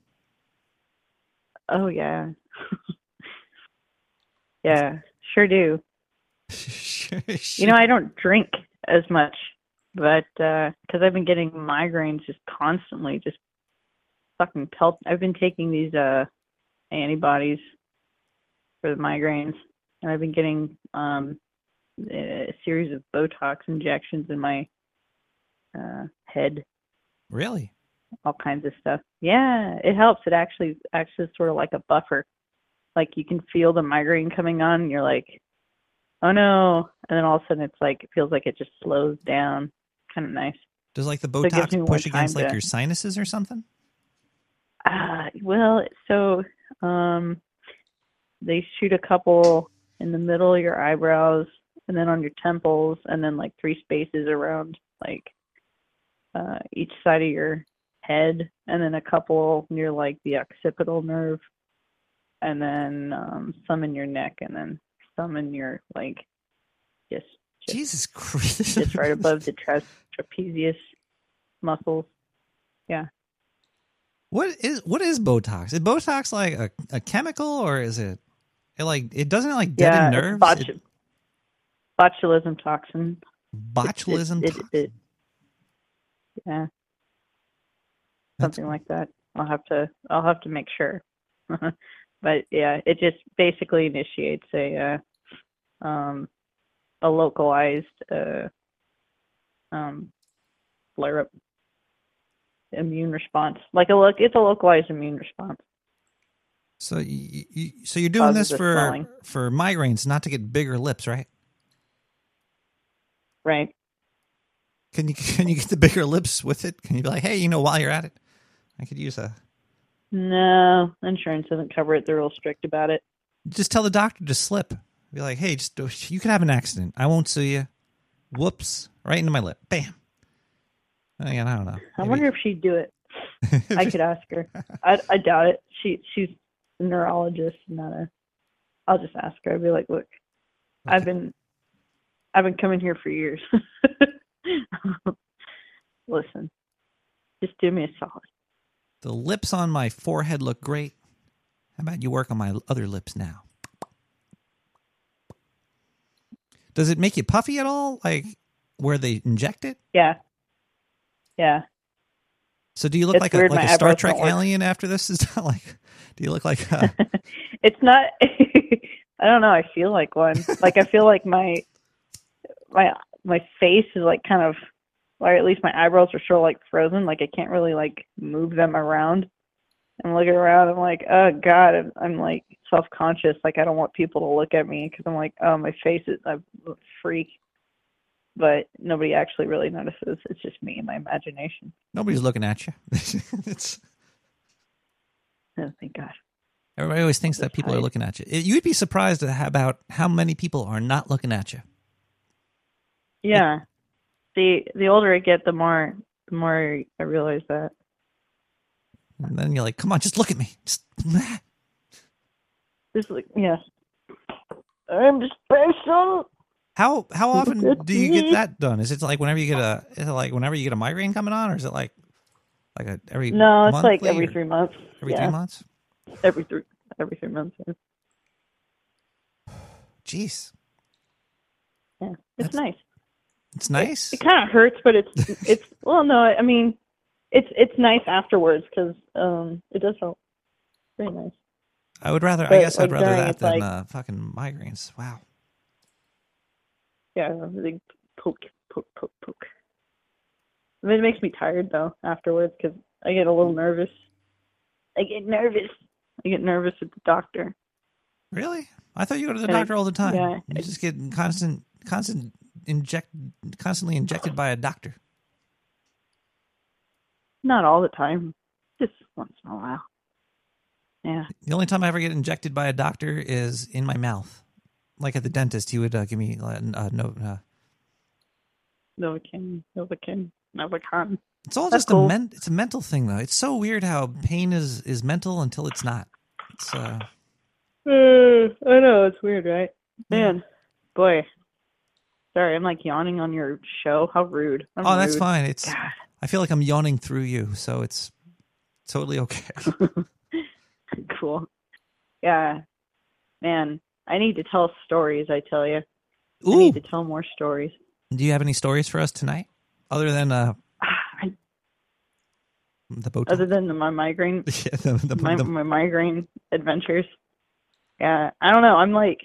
Oh yeah. <laughs> yeah, sure do. <laughs> You know, I don't drink as much, but because I've been getting migraines just constantly, just fucking pelt. I've been taking these uh antibodies for the migraines, and I've been getting um a series of Botox injections in my uh head, really? all kinds of stuff. Yeah, it helps. It actually actually is sort of like a buffer. Like you can feel the migraine coming on, and you're like, oh no, and then all of a sudden it's like it feels like it just slows down. Kind of nice. Does like the Botox more push against like to- your sinuses or something? Uh, well, so um, they shoot a couple in the middle of your eyebrows, and then on your temples, and then like three spaces around like uh, each side of your head, and then a couple near like the occipital nerve, and then um, some in your neck, and then some in your like just just, Jesus Christ! just right <laughs> above the tra- trapezius muscles. Yeah. What is what is Botox? Is Botox like a, a chemical or is it, it like it doesn't like yeah, deaden it's nerves? bot- It- botulism toxin. botulism. It, it, tox- it, it, yeah, That's- something like that. I'll have to. I'll have to make sure. <laughs> but yeah, it just basically initiates a uh, um, a localized uh, um, flare up immune response. Like a look, it's a localized immune response. So you, you so you're doing Causes this for swelling. for migraines, not to get bigger lips, right? Right. Can you can you get the bigger lips with it? Can you be like, hey, you know, while you're at it, I could use a. No, insurance doesn't cover it. They're real strict about it. Just tell the doctor to slip. Be like, hey, just you could have an accident. I won't sue you. Whoops! Right into my lip. Bam. Again, I don't know. I wonder if she'd do it. <laughs> I could ask her. I I doubt it. She she's a neurologist, not a. I'll just ask her. I'd be like, look, I've been, I've been coming here for years. <laughs> Listen, just do me a solid. The lips on my forehead look great. How about you work on my other lips now? Does it make you puffy at all? Like where they inject it? Yeah, yeah. So do you look It's like a like a Star Trek alien after this? <laughs> Is that like? Do you look like? A, <laughs> it's not. <laughs> I don't know. I feel like one. Like I feel like my my my face is like kind of, or at least my eyebrows are sort of like frozen. Like I can't really like move them around. I'm looking around. I'm like, oh god. I'm, I'm like self conscious. Like I don't want people to look at me because I'm like, oh my face is I'm a freak. But nobody actually really notices. It's just me and my imagination. nobody's looking at you. <laughs> it's Oh, thank God. everybody always thinks that people are looking at you. You'd be surprised about how many people are not looking at you. Yeah. The the older I get, the more the more I realize that. And then you're like, come on, just look at me. Just <laughs> Just like yeah. I'm just special. How how often do you get that done? Is it like whenever you get a is it like whenever you get a migraine coming on, or is it like like a every No, it's like every three months. every yeah, three months? every three every three months. Yeah, <sighs> Jeez, yeah. it's That's- nice. It's nice. It kind of hurts, but it's <laughs> it's well, no, I mean, it's it's nice afterwards because um it does help. Very nice. I would rather. I but, guess I'd rather that than like- uh, fucking migraines. Wow. Yeah, they poke, poke, poke, poke. I mean, it makes me tired though afterwards because I get a little nervous. I get nervous. I get nervous at the doctor. Really? I thought you go to the And I- doctor all the time. yeah. You just get constant, constant inject, constantly injected by a doctor. Not all the time, just once in a while. Yeah. The only time I ever get injected by a doctor is in my mouth. Like at the dentist, he would uh, give me uh, uh, no. Uh, Novocaine, Novocaine, Novocaine. it's all That's just cool. a men- It's a mental thing, though. It's so weird how pain is is mental until it's not. It's uh, Uh, I know it's weird, right? Man, boy. Sorry, I'm like yawning on your show. How rude. I'm oh, that's fine. It's. God. I feel like I'm yawning through you, so it's totally okay. <laughs> cool. Yeah, man. I need to tell stories. I tell you, I need to tell more stories. do you have any stories for us tonight, other than uh I, the boat? other than the, my migraine, <laughs> yeah, the, the, my, the- my migraine adventures. Yeah, I don't know. I'm like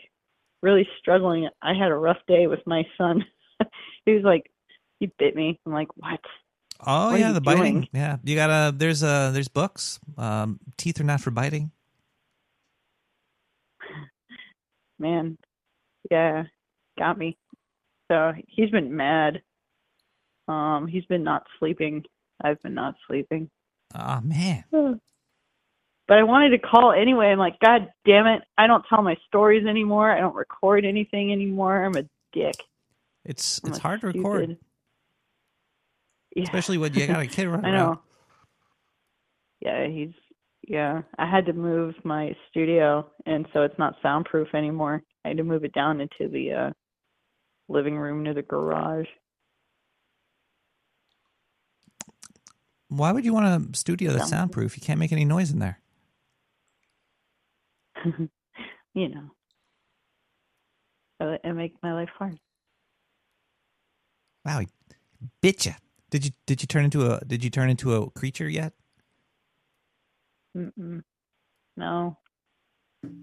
really struggling. I had a rough day with my son. <laughs> he was like, he bit me. I'm like, what? oh what yeah, the biting. Yeah, you gotta. There's uh there's books. Um, teeth are not for biting. Man, yeah, got me. So he's been mad. Um, he's been not sleeping. I've been not sleeping. Oh man. <sighs> But I wanted to call anyway. I'm like, God damn it! I don't tell my stories anymore. I don't record anything anymore. I'm a dick. It's I'm it's hard to record, Yeah. especially when you got a kid <laughs> running I around. Yeah, he's yeah. I had to move my studio, and so it's not soundproof anymore. I had to move it down into the uh, living room near the garage. Why would you want a studio that's soundproof? You can't make any noise in there. <laughs> you know, I, I make my life hard. Wow, he bit you. Uh, did you did you turn into a did you turn into a creature yet? Mm-mm. No,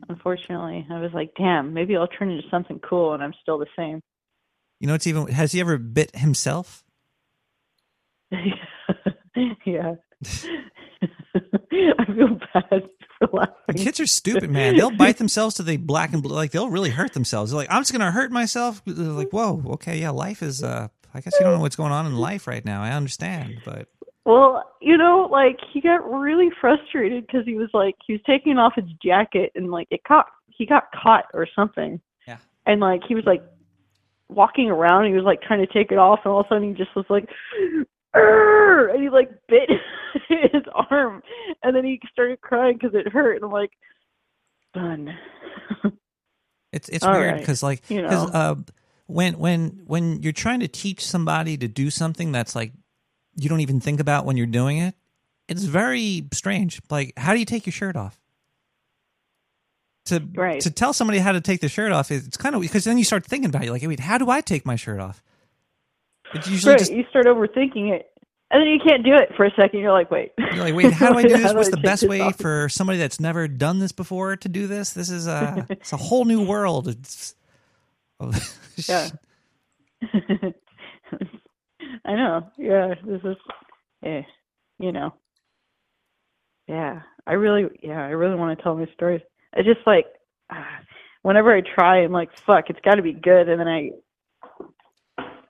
unfortunately, I was like, damn, maybe I'll turn into something cool, and I'm still the same. You know, it's even has he ever bit himself? <laughs> yeah. <laughs> <laughs> I feel bad for laughing. Kids are stupid, man. They'll <laughs> bite themselves to the black and blue. Like they'll really hurt themselves. They're like, I'm just gonna hurt myself. They're like, whoa, okay, yeah, life is. uh I guess you don't know what's going on in life right now. I understand, but Well, you know, like he got really frustrated because he was like he was taking off his jacket and like it caught he got caught or something. Yeah. And like he was like walking around he was like trying to take it off and all of a sudden he just was like "Arr!" and he like bit <laughs> his arm and then he started crying because it hurt and I'm like done. <laughs> It's it's All weird right. because like You 'cause, know. uh, when when when you're trying to teach somebody to do something that's like you don't even think about when you're doing it, it's very strange. Like how do you take your shirt off? To Right. to tell somebody how to take the shirt off, it's kind of because then you start thinking about it. You're like, wait, how do I take my shirt off? It's usually right, just you start overthinking it. And then you can't do it for a second. You're like, wait. you're like, wait, how do I <laughs> do this? Do What's the best way off? for somebody that's never done this before to do this? This is a it's a whole new world. It's <laughs> Yeah. <laughs> I know. Yeah, this is, eh, you know. Yeah, I really, yeah, I really want to tell my stories. I just like, ah, whenever I try, I'm like, fuck, it's got to be good, and then I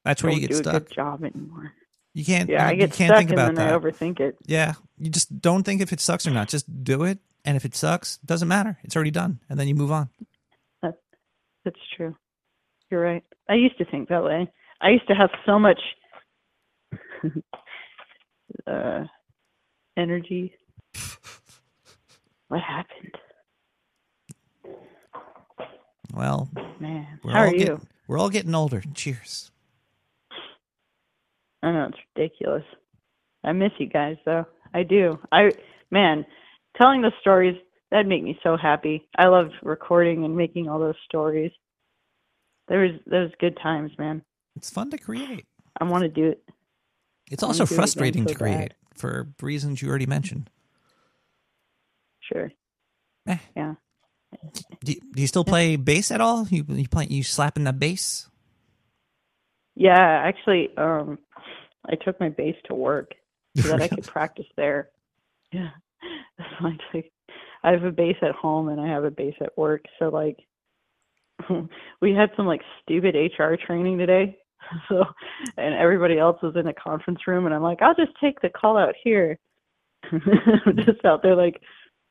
That's where don't you get do a stuck. good job anymore. You can't. Yeah, you, I get stuck, think and about then that. I overthink it. yeah, you just don't think if it sucks or not. Just do it, and if it sucks, doesn't matter. It's already done, and then you move on. That's true. You're right. I used to think that way. I used to have so much <laughs> uh, energy. <laughs> What happened, Well, man? How are you? we're all getting older. Cheers. I know it's ridiculous. I miss you guys though. I do. I man, telling the stories that'd make me so happy. I love recording and making all those stories. There was those good times, man. It's fun to create. I want to do it. It's also do it frustrating so to create bad. for reasons you already mentioned. Sure. Eh. Yeah. Do you, do you still play bass at all? You you play you slapping the bass? Yeah, actually, um, I took my bass to work so that I could <laughs> practice there. Yeah, <laughs> I took. I have a bass at home and I have a bass at work. So like <laughs> we had some like stupid HR training today. So and everybody else was in a conference room and I'm like, I'll just take the call out here. I'm just out there like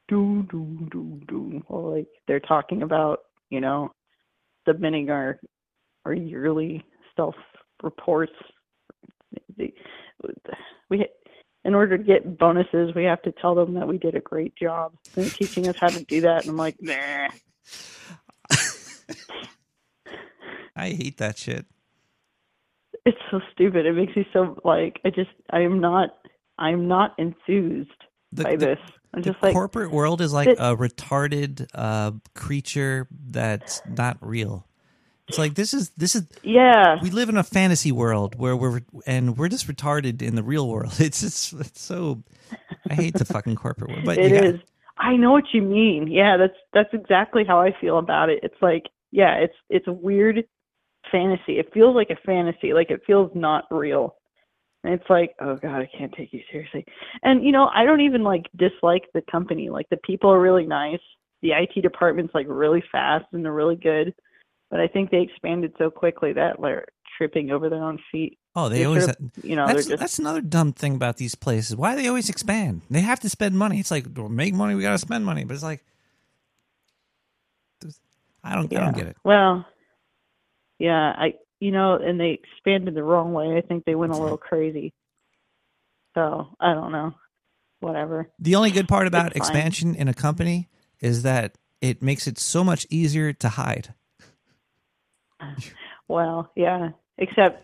do do do do while like they're talking about, you know, submitting our our yearly self reports. We in order to get bonuses, we have to tell them that we did a great job. They're teaching us how to do that, and I'm like, nah. <laughs> I hate that shit. It's so stupid. It makes me so like I just I am not I'm not enthused The, by the- this. I'm the just like corporate world is like It- a retarded uh, creature that's not real. It's like this is this is yeah. we live in a fantasy world where we're and we're just retarded in the real world. <laughs> It's just it's so I hate the fucking corporate world. But It is. I know what you mean. Yeah, that's that's exactly how I feel about it. It's like, yeah, it's it's a weird fantasy. It feels like a fantasy. Like it feels not real. And it's like, oh god, I can't take you seriously. And you know, I don't even like dislike the company. Like the people are really nice. The IT department's like really fast and they're really good. But I think they expanded so quickly that they're tripping over their own feet. oh, they always sort of- you know, that's just that's another dumb thing about these places. Why do they always expand? They have to spend money. It's like make money, we got to spend money. But it's like I don't I don't get it. Well, yeah, I you know, and they expanded the wrong way. I think they went a little crazy. So I don't know. Whatever. The only good part about expansion in a company is that it makes it so much easier to hide. <laughs> Well, yeah. Except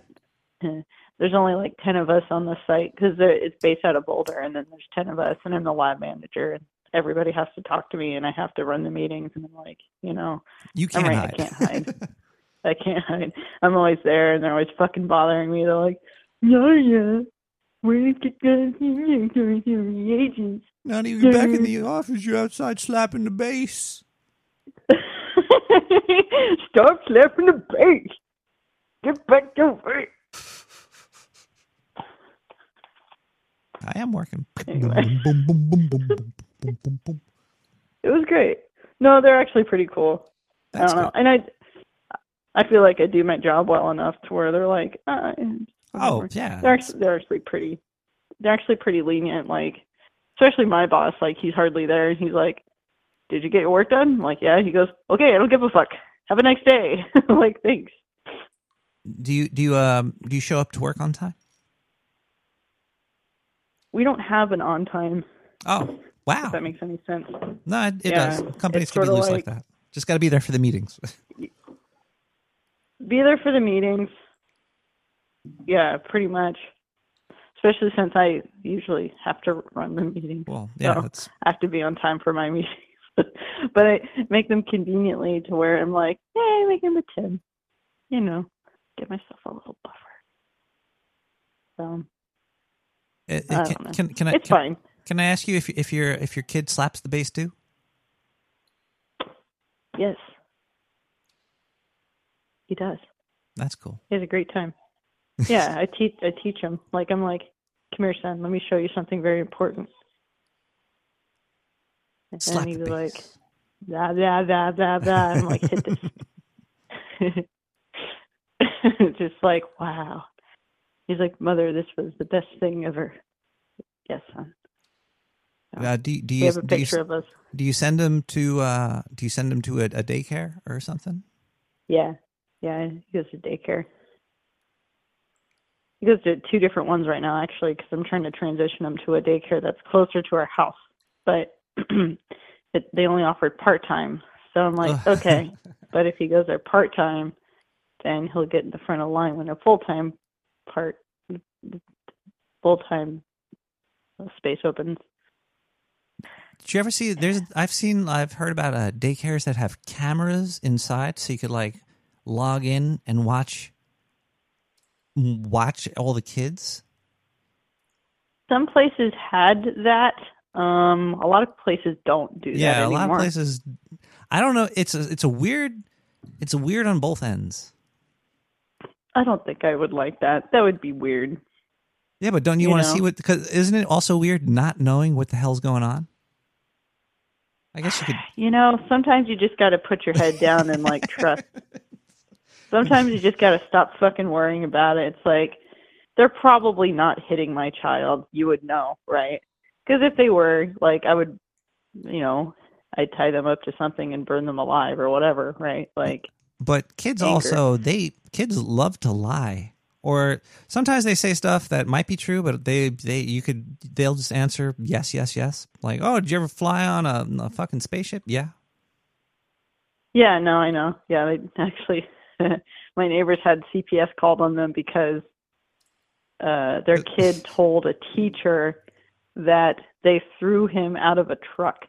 eh, there's only like ten of us on the site because it's based out of Boulder, and then there's ten of us, and I'm the lab manager, and everybody has to talk to me, and I have to run the meetings, and I'm like, you know, You can't right, hide. I can't hide. <laughs> I can't hide. I'm always there, and they're always fucking bothering me. They're like, yeah, yeah. Where's the reagents? You get back in the <laughs> office, you're outside slapping the bass. <laughs> Stop slapping the bass. Get back to work. I am working. Anyway. Boom, boom, boom, boom, boom, boom, boom, boom, It was great. No, they're actually pretty cool. That's I don't good. know. And I, I feel like I do my job well enough to where they're like, uh, oh yeah, they're actually, they're actually pretty. They're actually pretty lenient. Like, especially my boss. Like, he's hardly there. and He's like, "Did you get your work done?" I'm like, "Yeah." He goes, "Okay, I don't give a fuck. Have a nice day." <laughs> Like, thanks. Do you do you um do you show up to work on time? We don't have an on time. Oh wow. If that makes any sense. No, it, it Yeah, does. Companies it's can be loose like, like- that. Just got to be there for the meetings. <laughs> Be there for the meetings. Yeah, pretty much. Especially since I usually have to run the meeting. well, yeah, So, I have to be on time for my <laughs> meetings. <laughs> but I make them conveniently to where I'm like, hey, make them a 10. You know, get myself a little buffer. So it, it- I eh, can, can can I it's can, fine. can I ask you if if your if your kid slaps the bass too? Yes. He does. That's cool. He has a great time. Yeah, I <laughs> teach I teach him. Like I'm like, come here, son, let me show you something very important. And Slap was like, blah blah blah blah blah. I'm like, hit this. <laughs> Just like, wow. He's like, Mother, this was the best thing ever. Yes, son. uh, do, do you have a do you, picture of us. do you send them to uh do you send them to a, a daycare or something? Yeah, yeah. He goes to daycare. He goes to two different ones right now, actually, because I'm trying to transition him to a daycare that's closer to our house. But <clears throat> it, they only offered part time, so I'm like, okay. <laughs> But if he goes there part time, then he'll get in the front of the line when a full time part, full time space opens. Did you ever see? There's I've seen I've heard about uh, daycares that have cameras inside, so you could like log in and watch watch all the kids. Some places had that. Um, a lot of places don't do that Yeah, a lot of places. I don't know. It's a it's a weird it's a weird on both ends. I don't think I would like that. That would be weird. Yeah, but don't you, You want to see what? Because isn't it also weird not knowing what the hell's going on? I guess you could. <sighs> You know, sometimes you just got to put your head down and like trust. <laughs> Sometimes you just got to stop fucking worrying about it. It's like they're probably not hitting my child. You would know, right? Because if they were, like, I would, you know, I'd tie them up to something and burn them alive or whatever, right? Like, But kids Anchor. also they kids love to lie. Or sometimes they say stuff that might be true, but they they you could they'll just answer yes yes yes. Like oh, did you ever fly on a, a fucking spaceship? Yeah. yeah, no, I know. Yeah, they <laughs> actually, my neighbors had CPS called on them because uh, their kid told a teacher that they threw him out of a truck.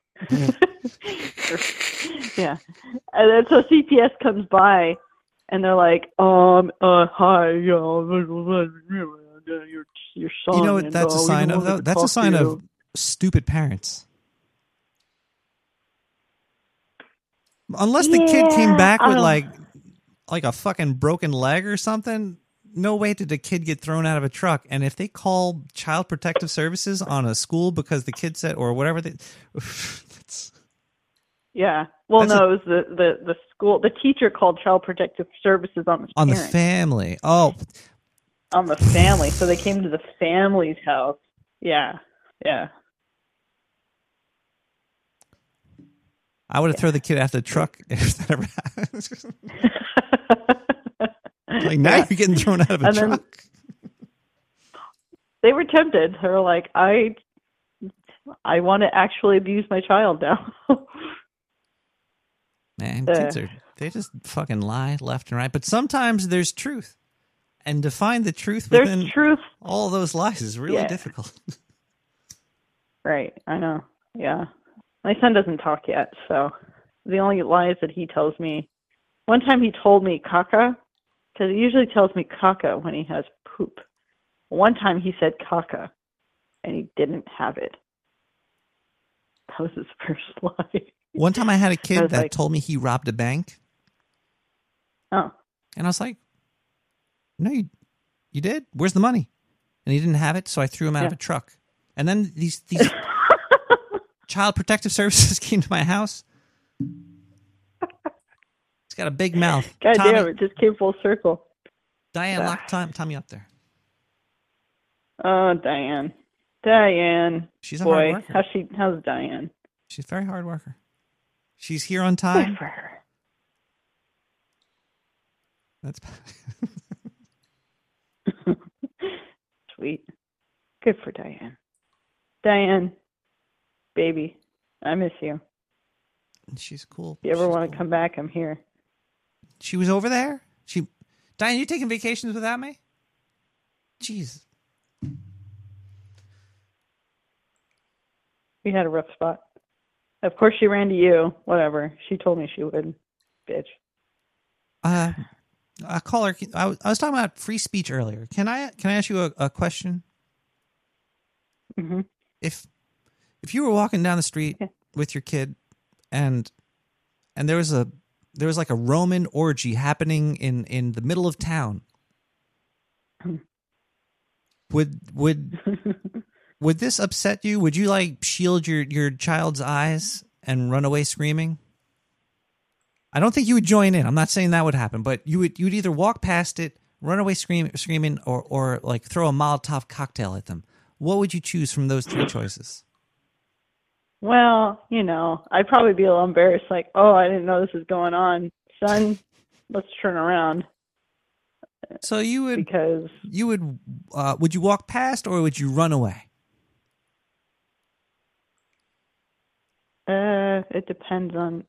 yeah. <laughs> And then so CPS comes by and they're like, um, uh, hi, uh, your, your son. you know what and, that's uh, a sign of though. That's a sign of stupid parents. Unless the kid came back with like like a fucking broken leg or something, no way did a kid get thrown out of a truck. And if they call child protective services on a school because the kid said or whatever they <laughs> that's Yeah. Well, That's no, it was the, the, the school, the teacher called Child Protective Services on the on the family. Oh, on the family. So they came to the family's house. Yeah. Yeah. I would have thrown the kid after the truck <laughs> if that ever happened. <laughs> like now Yeah. you're getting thrown out of a And truck. They were tempted. They were like, I, I want to actually abuse my child now. <laughs> Man, Uh. kids are they just fucking lie left and right. But sometimes there's truth. And to find the truth There's within truth. all those lies is really Yeah. difficult. <laughs> Right. I know. Yeah. My son doesn't talk yet, so the only lies that he tells me. One time he told me caca, because he usually tells me caca when he has poop. One time he said caca, and he didn't have it. That was his <laughs> first lie. One time I had a kid that like- told me he robbed a bank. Oh. And I was like, No, you you did? Where's the money? And he didn't have it, so I threw him out of a truck. And then these these <laughs> child protective services <laughs> came to my house. He's got a big mouth. <laughs> God Tommy, damn, it just came full circle. Diane, Ah. lock Tom, Tommy up there. Oh, Diane. Diane. She's a hard worker. how's she how's Diane? She's a very hard worker. She's here on time. Good for her. That's <laughs> <laughs> Sweet. Good for Diane. Diane, baby, I miss you. she's cool. If you ever She's want cool. to come back, I'm here. She was over there. She, Diane, you taking vacations without me? Jeez. We had a rough spot. Of course, she ran to you. Whatever. She told me she would. Bitch. Uh, call her. I was, I was talking about free speech earlier. Can I can I ask you a, a question? hmm If if you were walking down the street Yeah. with your kid, and and there was a there was like a Roman orgy happening in in the middle of town, would would <laughs> would this upset you? Would you like shield your your child's eyes and run away screaming? I don't think you would join in. I'm not saying that would happen, but you would you would either walk past it, run away scream, screaming, or or like throw a Molotov cocktail at them. What would you choose from those three choices? Well, you know, I'd probably be a little embarrassed, like, oh, I didn't know this was going on. Son, let's turn around So you would because you would uh, would you walk past or would you run away? uh, it depends on.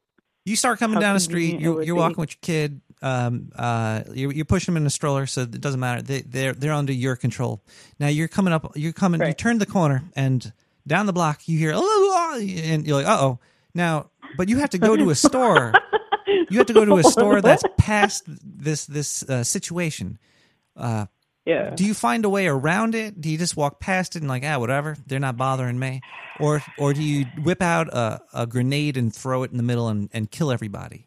You start coming down the street. You're, you're walking with your kid. Um, uh, you're, you're pushing them in a stroller, so it doesn't matter. They, they're they're under your control. Now you're coming up. You're coming. You turn the corner and down the block. You hear oh, and you're like, uh oh. Now, but you have to go to a store. <laughs> You have to go to a store that's <laughs> past this this uh, situation. Uh, yeah. do you find a way around it? Do you just walk past it and like, ah, whatever, they're not bothering me, or or do you whip out a, a grenade and throw it in the middle and, and kill everybody?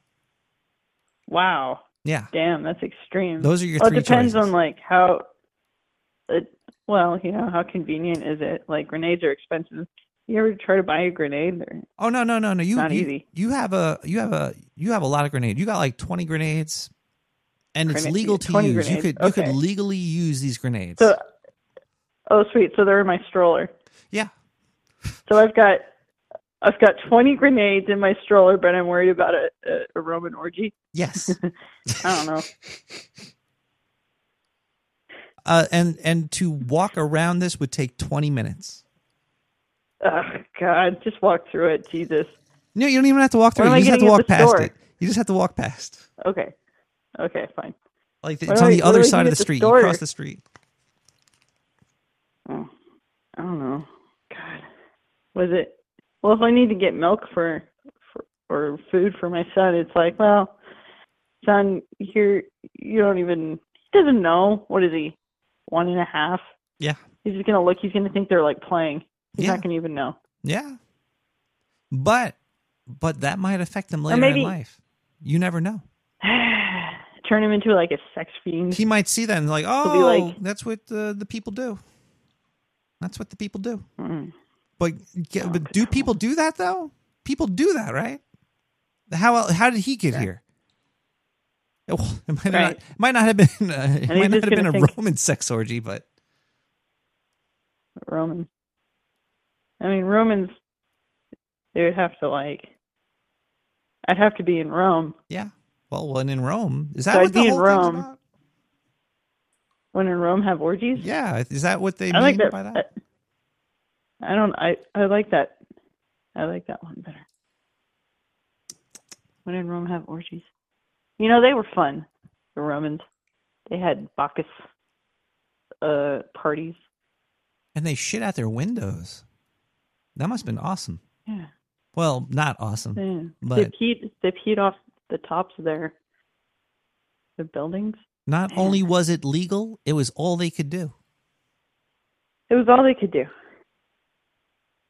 Wow. Yeah, Damn, that's extreme. those are your well, three it depends choices. on like how. It, well, you know, how convenient is it? Like grenades are expensive. You ever try to buy a grenade? Or, Oh no no no no! You Not you, easy. you have a you have a you have a lot of grenades. You got like twenty grenades, and it's legal to 20 use. You grenades, could you could legally use these grenades. so, oh sweet. So they're in my stroller. yeah, So I've got I've got 20 grenades in my stroller, but I'm worried about a, a, a Roman orgy. yes. <laughs> I don't know. <laughs> uh, and and to walk around this would take twenty minutes. oh God, just walk through it. Jesus. No, you don't even have to walk through. It. You just have to walk past store? it. You just have to walk past. Okay. Okay, fine. Like it's on the other side of the the street. You cross the street. Oh, I don't know. God, was it? Well, if I need to get milk for, for or food for my son, it's like, well, son, here you don't even. He doesn't know. What is he? One and a half. Yeah, He's just gonna look. He's gonna think they're like playing. He's Yeah. not gonna even know. yeah. But but that might affect him later maybe- in life. You never know. <sighs> Turn him into like a sex fiend. He might see that and like, oh, like- that's what the the people do. That's what the people do. Mm. But get, Oh, but do people do that though? People do that, right? How how did he get here? It, well, <laughs> it might, not, it might not have been uh, it might not have been a think- Roman sex orgy, but Roman. I mean, Romans. They would have to like. I'd have to be in Rome. yeah. Well, when in Rome, is that So what I'd the be in whole thing's Rome. When in Rome, have orgies. Yeah, is that what they I mean like that. by that? I don't. I I like that. I like that one better. When in Rome, have orgies. You know, they were fun. The Romans. They had Bacchus uh parties. And they shit out their windows. That must have been awesome. Yeah. Well, not awesome. yeah. But- they peed. They peed off the tops of their the buildings. Not Man. only was it legal, it was all they could do. It was all they could do.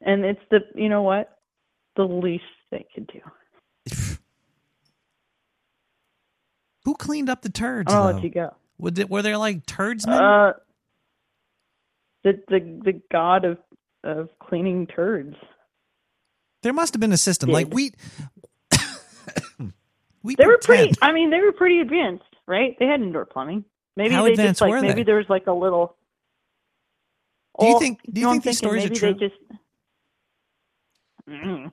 And it's the you know what? The least they could do. Who cleaned up the turds? I'll though? let you go. Were there, were there like turdsmen? Uh the the the god of of cleaning turds. there must have been a system. did. Like we, <coughs> we They were pretty I mean, they were pretty advanced, right? They had indoor plumbing. Maybe How they advanced just like maybe they? there was like a little Do you think- do you no, think these stories are true? They just Mm.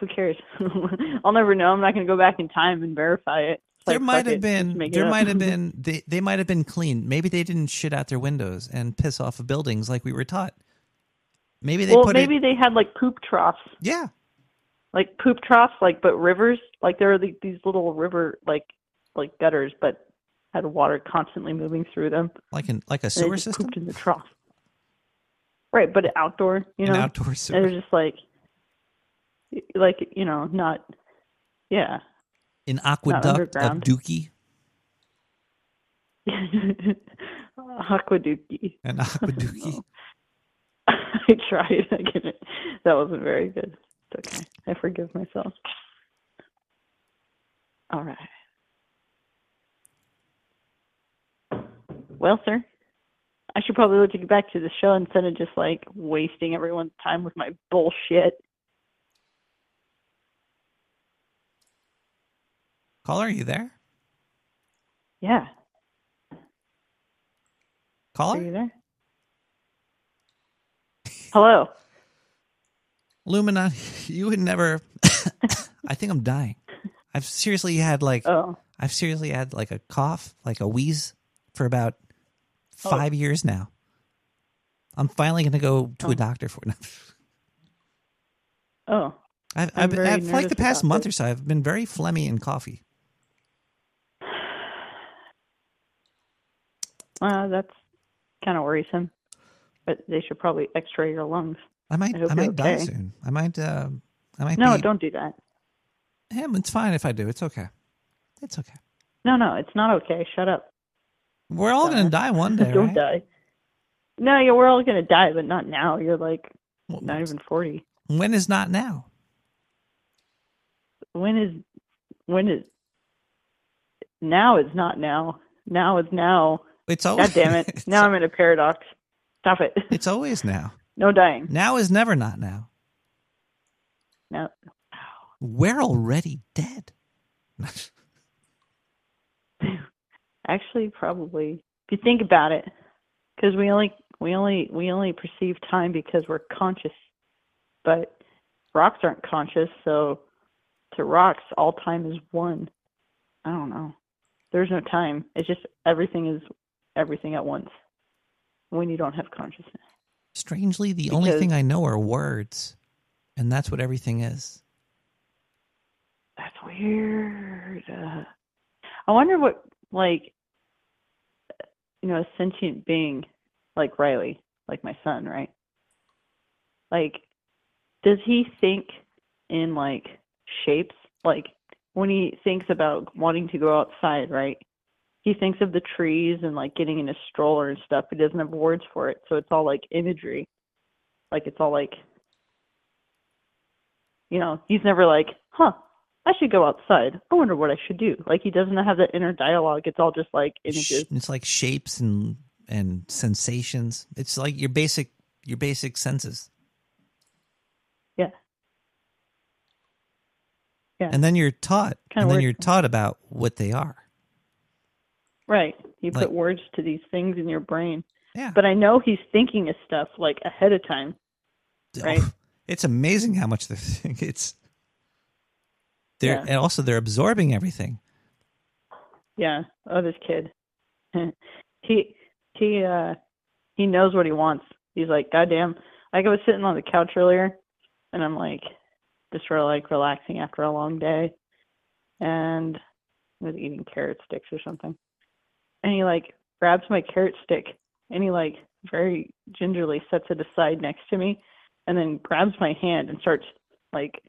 Who cares? <laughs> I'll never know. I'm not going to go back in time and verify it. There might have been. just make it There might <laughs> have been. They they might have been clean. Maybe they didn't shit out their windows and piss off of buildings like we were taught. Maybe they well, put maybe it. they had like poop troughs, Yeah, like poop troughs, like but rivers. Like there are the, these little river like like gutters, but had water constantly moving through them. like an like a sewer system, pooped in the trough. Right, but outdoor, you an know. outdoor And sewer. they're just like, like you know, not, yeah. An aqueduct of. Dookie. <laughs> Aquaduki. An aqueducty. <laughs> I tried. I it. That wasn't very good. It's okay. I forgive myself. All right. Well, sir, I should probably let you get back to the show instead of just like wasting everyone's time with my bullshit. Caller, are you there? Yeah. Caller? Are you there? Hello. <laughs> Lumina, you would never. <laughs> I think I'm dying. I've seriously had like Oh. I've seriously had like a cough, like a wheeze, for about Oh. five years now. I'm finally going to go to Oh. a doctor for it. Oh. I've, I've, I've like the past month or so, I've been very phlegmy and coffee. Uh, that's kind of worrisome. But they should probably X-ray your lungs. I might, I I, might die okay. soon. I might, uh, I might. No, be, don't do that. Him, it's fine if I do. It's okay. It's okay. No, no, it's not okay. Shut up. We're all going to die one <laughs> day, don't right? die. No, yeah, we're all gonna die, but not now. You're like Well, not even forty. When is not now? When is when is now is not now. Now is now. It's always. God damn it. <laughs> Now I'm in a paradox. Stop it. it's always now. No dying. Now is never not now. No. We're already dead. <laughs> Actually, probably. If you think about it, because we only we only we only perceive time because we're conscious, but rocks aren't conscious. So to rocks, all time is one. I don't know. There's no time. It's just everything is everything at once when you don't have consciousness. Strangely, the only thing I know are words, and that's what everything is. That's weird. Uh, I wonder what, like, you know, a sentient being like Riley, like my son, right? Like, does he think in like shapes? Like, when he thinks about wanting to go outside, right? He thinks of the trees and like getting in a stroller and stuff. He doesn't have words for it, so it's all like imagery. Like, it's all like, you know, he's never like, huh, I should go outside. I wonder what I should do. Like he doesn't have that inner dialogue. It's all just like images. It's like shapes and and sensations. It's like your basic your basic senses. Yeah. Yeah. And then you're taught, Kinda and then you're taught about what they are. Right. You Like- put words to these things in your brain. Yeah. But I know he's thinking of stuff like ahead of time. Right. It's amazing how much they <laughs> think. It's they're Yeah. and also they're absorbing everything. Yeah. Oh, this kid. <laughs> he he uh he knows what he wants. He's like, goddamn. Like I was sitting on the couch earlier, and I'm like, just sort of like relaxing after a long day, and I was eating carrot sticks or something. And he like grabs my carrot stick, and he like very gingerly sets it aside next to me, and then grabs my hand and starts like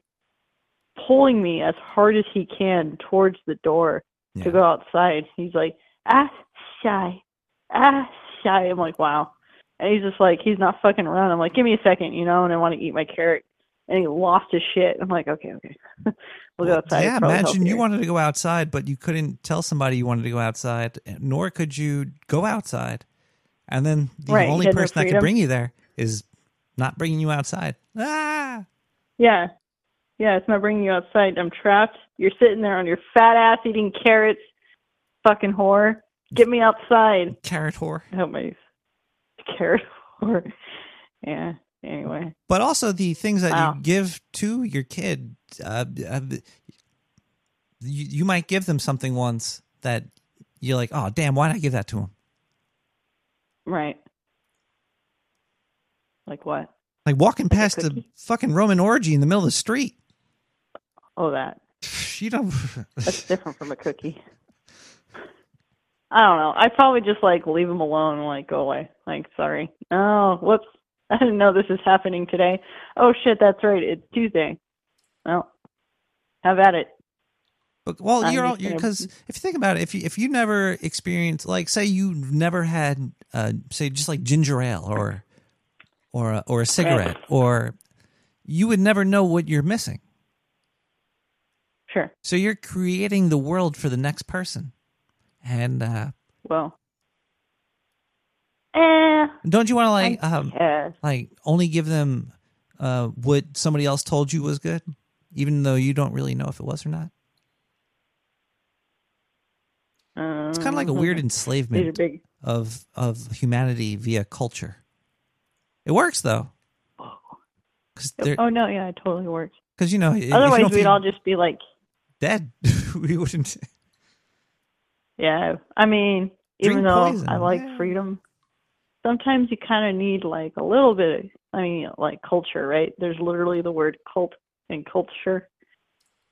pulling me as hard as he can towards the door Yeah. to go outside. He's like, ah, shy, ah, shy. I'm like, wow. And he's just like, he's not fucking around. I'm like, give me a second, you know, and I want to eat my carrot. And he lost his shit. I'm like, okay, okay. <laughs> we'll go outside. yeah, imagine you healthier. wanted to go outside, but you couldn't tell somebody you wanted to go outside, nor could you go outside. And then the Right, only no person that could bring you there is not bringing you outside. Ah, Yeah. Yeah, it's not bringing you outside. I'm trapped. You're sitting there on your fat ass eating carrots. Fucking whore. Get me outside. carrot whore. I hope my <laughs> carrot whore. Yeah. Anyway. But also the things that Wow. you give to your kid, uh, uh, you, you might give them something once that you're like, oh damn, why did I give that to him? Right. Like what? Like walking Like past a cookie? fucking Roman orgy in the middle of the street. Oh, that. <laughs> You don't. <laughs> That's different from a cookie. I don't know. I'd probably just like leave them alone and like go away. Like, sorry. Oh, whoops. <laughs> I didn't know this is happening today. Oh shit, that's right. It's Tuesday. Well, have at it. But, well, I'm you're all because if you think about it, if you if you never experienced like say you've never had uh say just like ginger ale or or a, or a cigarette or you would never know what you're missing. Sure. So you're creating the world for the next person, and uh Well. Eh. don't you want to I like um guess. like only give them uh what somebody else told you was good, even though you don't really know if it was or not. It's kind of like a weird enslavement big. of of humanity via culture. It works though, because Oh no, yeah, it totally works. because you know if you Otherwise, don't we'd all just be like, dead. <laughs> we wouldn't. yeah. I mean, Drink even though poison, I like yeah. freedom, sometimes you kind of need like a little bit. Of, I mean, like culture, right? There's literally the word cult and culture.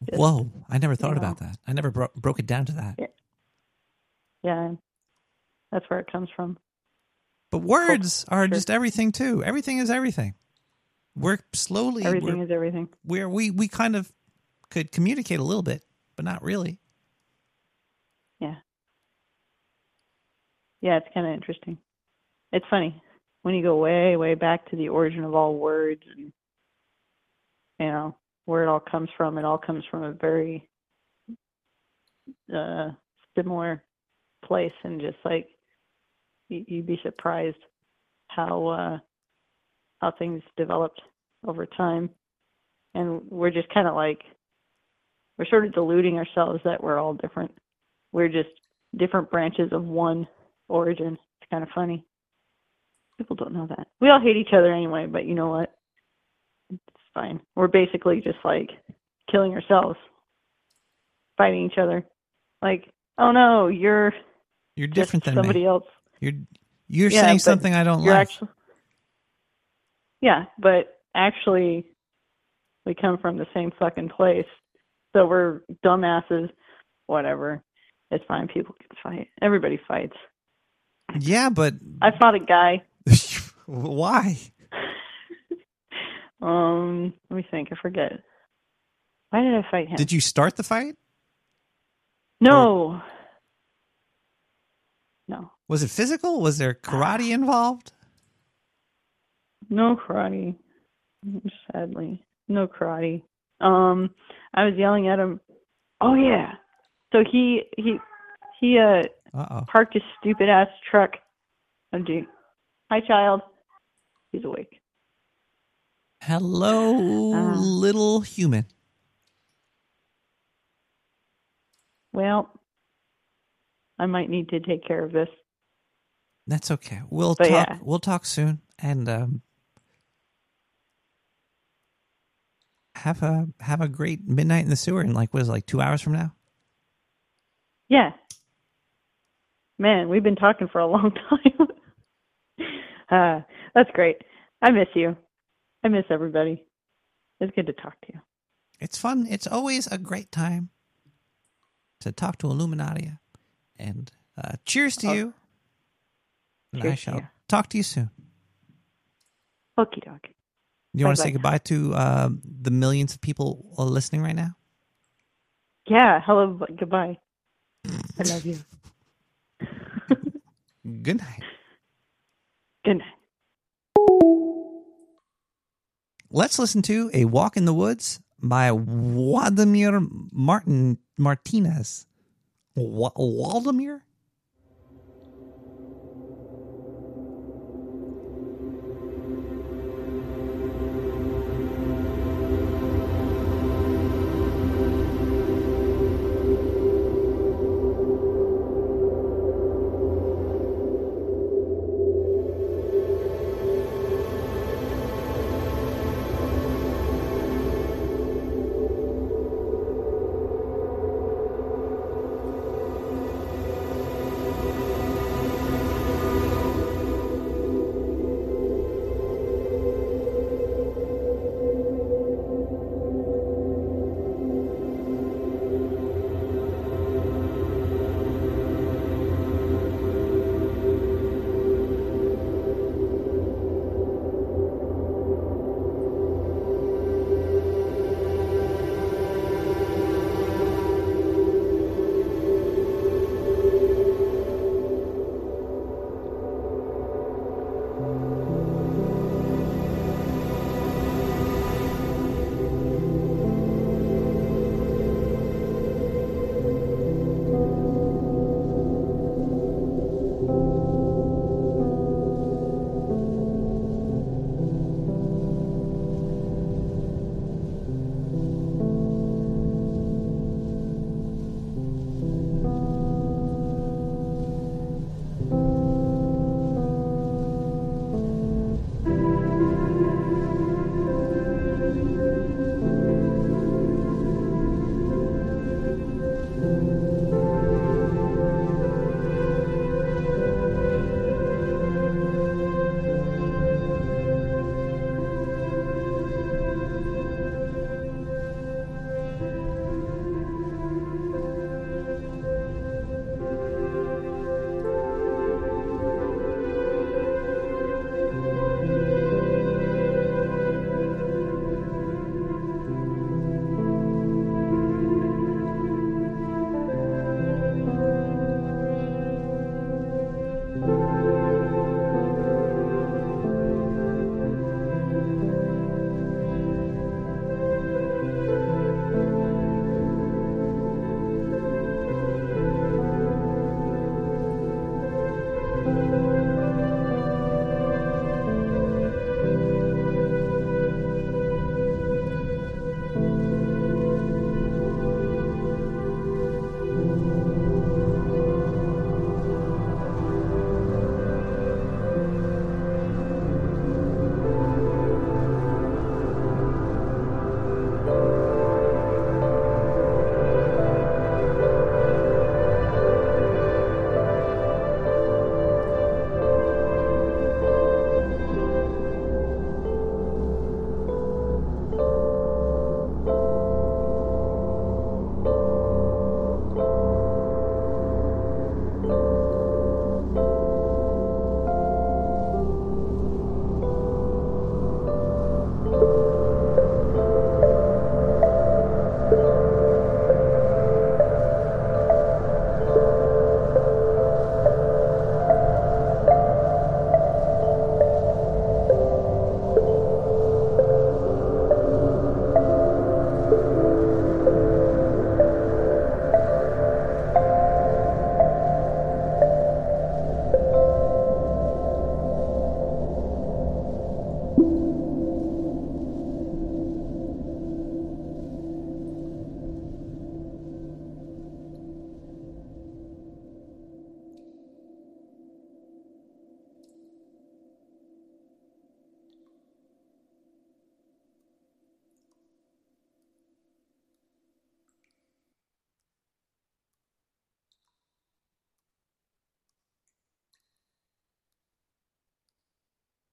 Just, Whoa! I never thought you about that. I never bro- broke it down to that. Yeah. Yeah, that's where it comes from. But words are just everything too. Everything is everything. We're slowly Everything we're, is everything. we're we we kind of could communicate a little bit, but not really. Yeah. Yeah, it's kind of interesting. It's funny when you go way, way back to the origin of all words and, you know, where it all comes from. It all comes from a very uh, similar place, and just like you, you'd be surprised how uh, how things developed over time, and we're just kind of like we're sort of deluding ourselves that we're all different. We're just different branches of one origin. It's kind of funny. People don't know that. We all hate each other anyway, but you know what? It's fine. We're basically just like killing ourselves, fighting each other. Like, oh no, you're You're different than somebody me. else. You're you're Yeah, saying something I don't like. actually, yeah, but actually, we come from the same fucking place. So we're dumbasses. Whatever. It's fine. People can fight. Everybody fights. yeah, but I fought a guy. Why? <laughs> Um, let me think. I forget. Why did I fight him? Did you start the fight? No. No. Was it physical? Was there karate involved? No karate. Sadly, no karate. Um, I was yelling at him. Oh yeah. So he he he uh Uh oh. parked his stupid ass truck. Oh gee. Hi child. He's awake. Hello, Uh. little human. Well, I might need to take care of this. That's okay. We'll But talk. yeah. We'll talk soon, and um, have a have a great midnight in the sewer. In like what is it, like two hours from now? Yeah. Man, we've been talking for a long <laughs> time. uh, that's great. I miss you. I miss everybody. It's good to talk to you. It's fun. It's always a great time to talk to Illuminati. And uh, cheers to Oh. you. And I Cheers to shall you. talk to you soon. Okie dokie. You want to say goodbye to uh, the millions of people uh, listening right now? Yeah, hello, goodbye. I love you. <laughs> Good night. Good night. Let's listen to A Walk in the Woods by Waldemir Martin Martinez. Wa- Waldemir?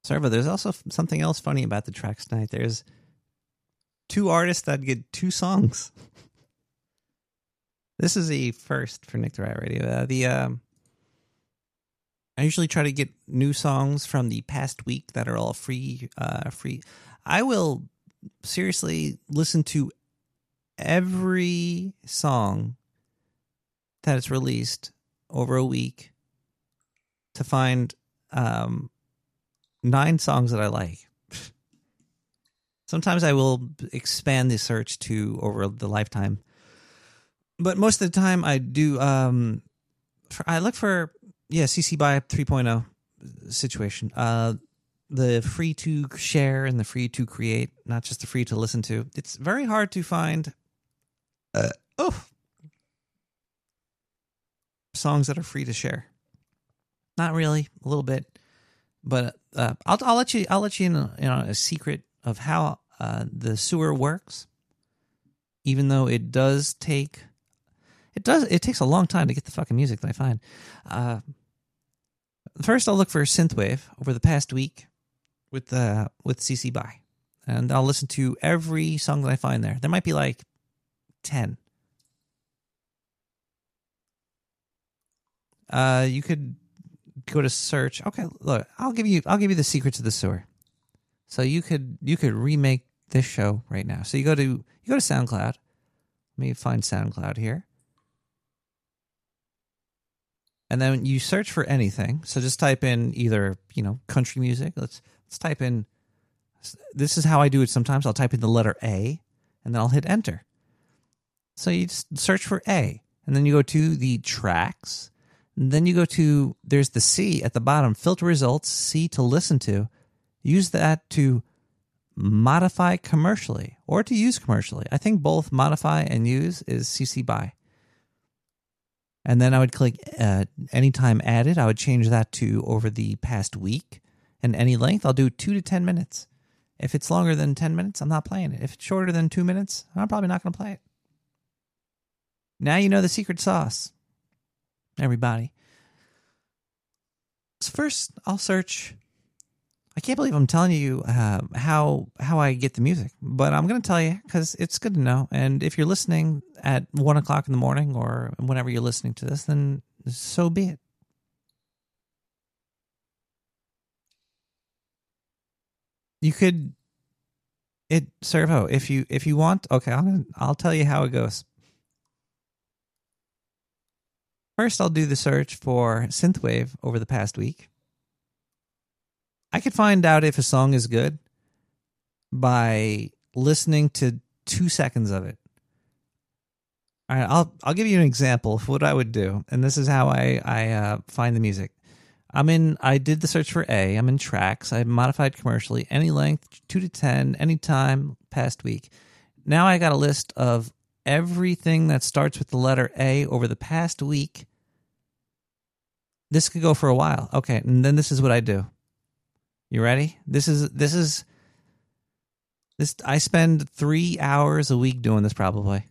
Servo, there's also something else funny about the tracks tonight. There's two artists that get two songs. <laughs> this is a first for Nick the Rat Radio. Uh, the um, I usually try to get new songs from the past week that are all free. Uh, free. I will seriously listen to every song that is released over a week to find um, nine songs that I like. Sometimes I will expand the search to over the lifetime, but most of the time I do. Um, for, I look for yeah CC by 3.0 situation. Uh, the free to share and the free to create, not just the free to listen to. It's very hard to find. Uh, oh, songs that are free to share. Not really, a little bit, but uh, I'll I'll let you I'll let you in know, a secret of how uh, the sewer works. Even though it does take, it does it takes a long time to get the fucking music that I find. Uh, first, I'll look for synthwave over the past week with uh, with CC by, and I'll listen to every song that I find there. There might be like ten. Uh, you could go to search. Okay, look, I'll give you I'll give you the secrets of the sewer. So you could you could remake this show right now. So you go to you go to SoundCloud. Let me find SoundCloud here. And then you search for anything. So just type in either, you know, country music. Let's let's type in this is how I do it sometimes. I'll type in the letter A and then I'll hit enter. So you just search for A and then you go to the tracks then you go to there's the C at the bottom, filter results, C to listen to. Use that to modify commercially or to use commercially. I think both modify and use is CC by. And then I would click uh, anytime added. I would change that to over the past week. And any length, I'll do two to 10 minutes. If it's longer than 10 minutes, I'm not playing it. If it's shorter than two minutes, I'm probably not going to play it. Now you know the secret sauce everybody. So first, I'll search. I can't believe I'm telling you uh, how how I get the music, but I'm going to tell you because it's good to know. And if you're listening at one o'clock in the morning or whenever you're listening to this, then so be it. You could it servo if you if you want. Okay, I'll I'll tell you how it goes. First, I'll do the search for synthwave over the past week. I could find out if a song is good by listening to two seconds of it. All right, I'll I'll give you an example of what I would do, and this is how I I uh, find the music. I'm in. I did the search for A. I'm in tracks. I modified commercially, any length, two to ten, any time, past week. Now I got a list of everything that starts with the letter A over the past week. This could go for a while. Okay, and then this is what I do. You ready? This is this is this I spend 3 hours a week doing this probably.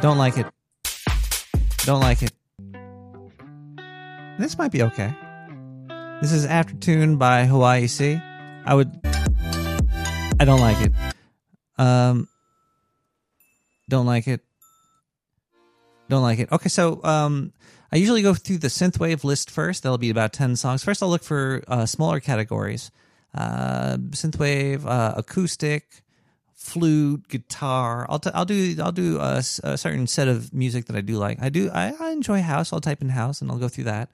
Don't like it. Don't like it. This might be okay. This is After Tune by Hawaii C. I would I don't like it. Um, don't like it. Don't like it. Okay, so um, I usually go through the synthwave list first. That'll be about ten songs. First, I'll look for uh, smaller categories: uh, synthwave, uh, acoustic, flute, guitar. I'll t- I'll do I'll do a, certain set of music that I do like. I do I, I enjoy house. I'll type in house and I'll go through that,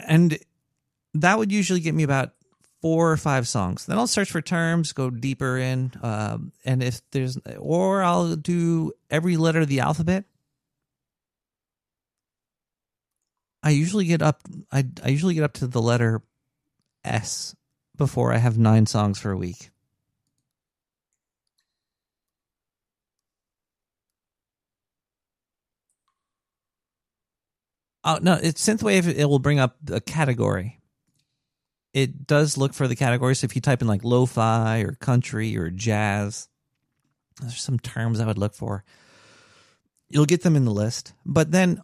and that would usually get me about four or five songs. Then I'll search for terms, go deeper in, um, and if there's, or I'll do every letter of the alphabet. I usually get up. I I usually get up to the letter S before I have nine songs for a week. Oh no, it's synthwave. It will bring up a category it does look for the categories. If you type in like lo-fi or country or jazz, there's some terms I would look for. You'll get them in the list, but then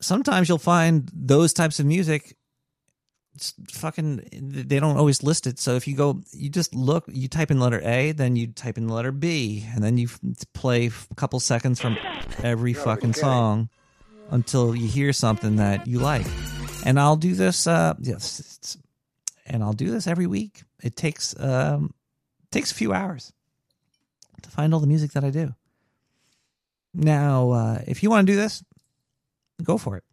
sometimes you'll find those types of music it's fucking they don't always list it. So if you go, you just look, you type in letter A, then you type in the letter B, and then you play a couple seconds from every fucking song until you hear something that you like. And I'll do this. Uh, yes, and I'll do this every week. It takes um, takes a few hours to find all the music that I do. Now, uh, if you want to do this, go for it.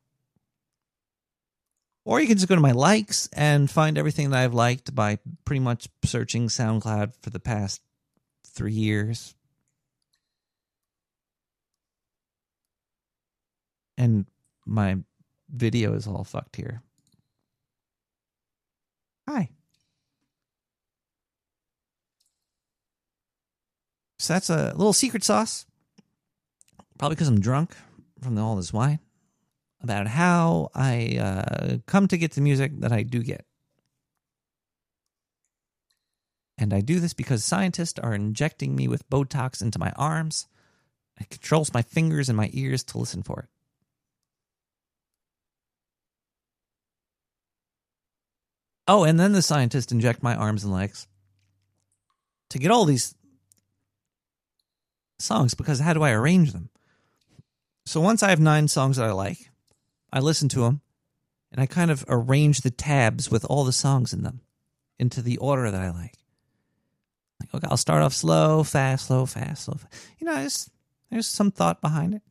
Or you can just go to my likes and find everything that I've liked by pretty much searching SoundCloud for the past three years. And my video is all fucked here. Hi. So that's a little secret sauce. Probably because I'm drunk from all this wine about how I uh, come to get the music that I do get. And I do this because scientists are injecting me with Botox into my arms. It controls my fingers and my ears to listen for it. Oh, and then the scientists inject my arms and legs to get all these songs because how do I arrange them? So once I have nine songs that I like, I listen to them and I kind of arrange the tabs with all the songs in them into the order that I like. Like, okay, I'll start off slow, fast, slow, fast, slow. Fast. You know, there's, there's some thought behind it.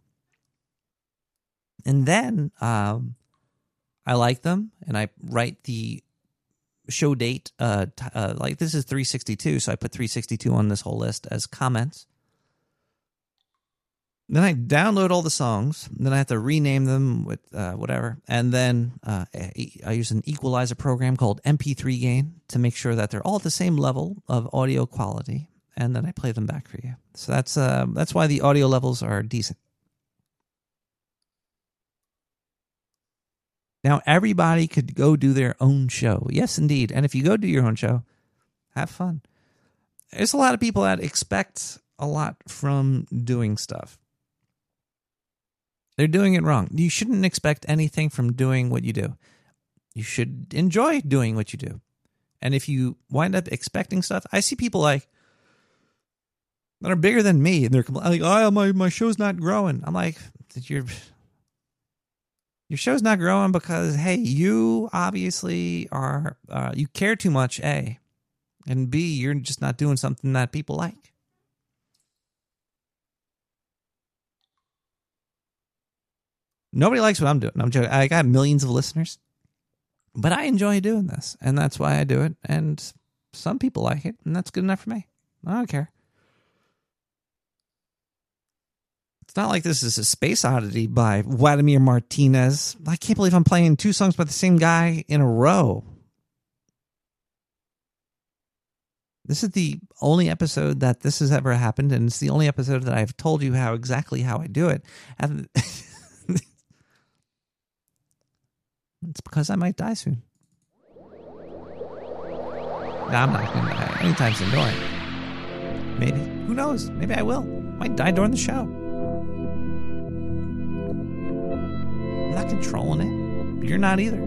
And then um, I like them and I write the show date. Uh, t- uh, like this is 362, so I put 362 on this whole list as comments. Then I download all the songs. Then I have to rename them with uh, whatever, and then uh, I use an equalizer program called MP3 Gain to make sure that they're all at the same level of audio quality, and then I play them back for you. So that's uh, that's why the audio levels are decent. Now everybody could go do their own show. Yes, indeed. And if you go do your own show, have fun. There's a lot of people that expect a lot from doing stuff. They're doing it wrong. You shouldn't expect anything from doing what you do. You should enjoy doing what you do. And if you wind up expecting stuff, I see people like that are bigger than me, and they're like, "Oh, my my show's not growing." I'm like, "Your your show's not growing because hey, you obviously are uh, you care too much, a, and b, you're just not doing something that people like." Nobody likes what I'm doing. I'm joking. I got millions of listeners, but I enjoy doing this, and that's why I do it. And some people like it, and that's good enough for me. I don't care. It's not like this is a space oddity by Vladimir Martinez. I can't believe I'm playing two songs by the same guy in a row. This is the only episode that this has ever happened, and it's the only episode that I've told you how exactly how I do it. And <laughs> it's because I might die soon. No, I'm not going to die anytime soon, don't I? Maybe. Who knows? Maybe I will. I Might die during the show. I'm not controlling it. You're not either.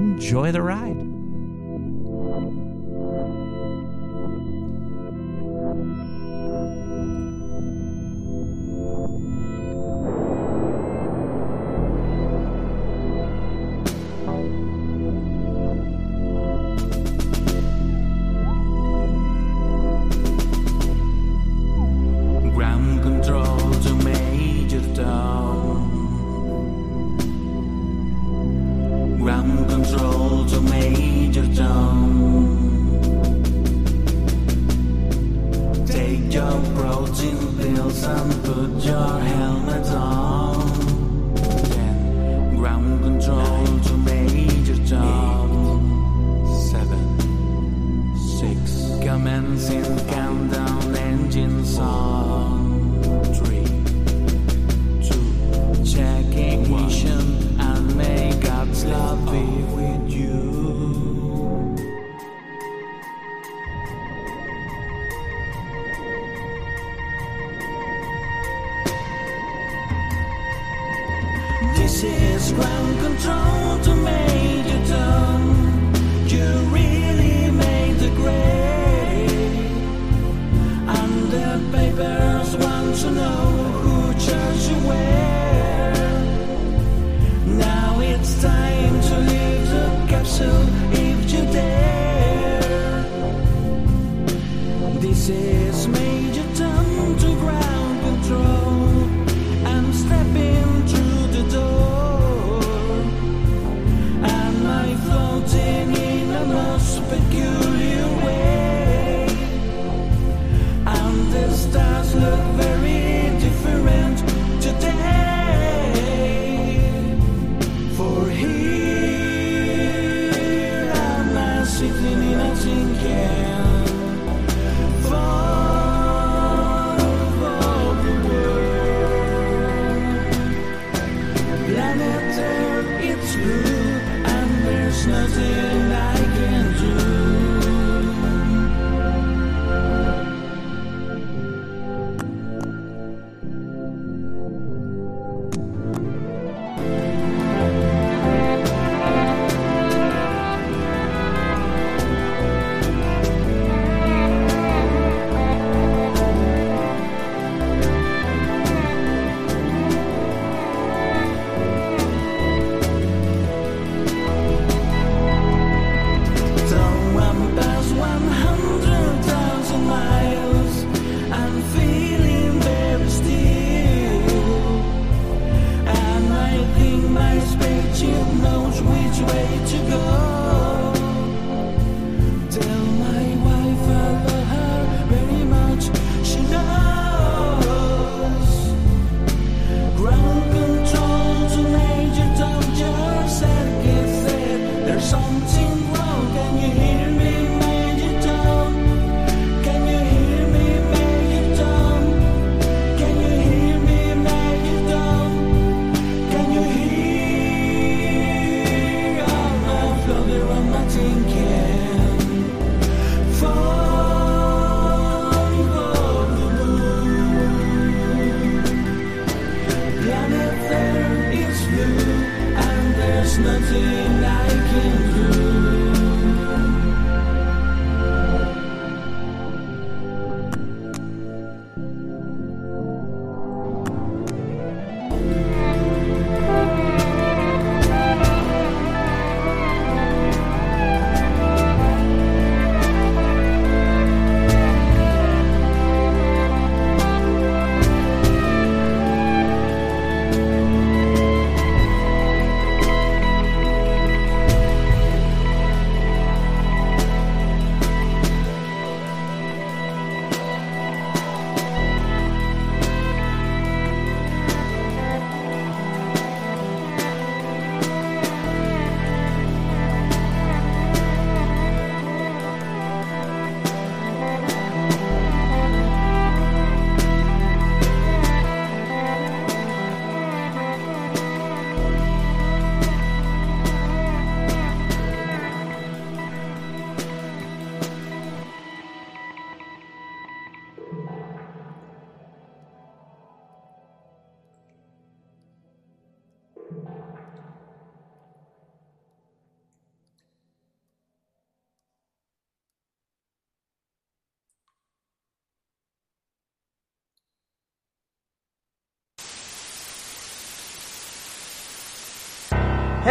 Enjoy the ride.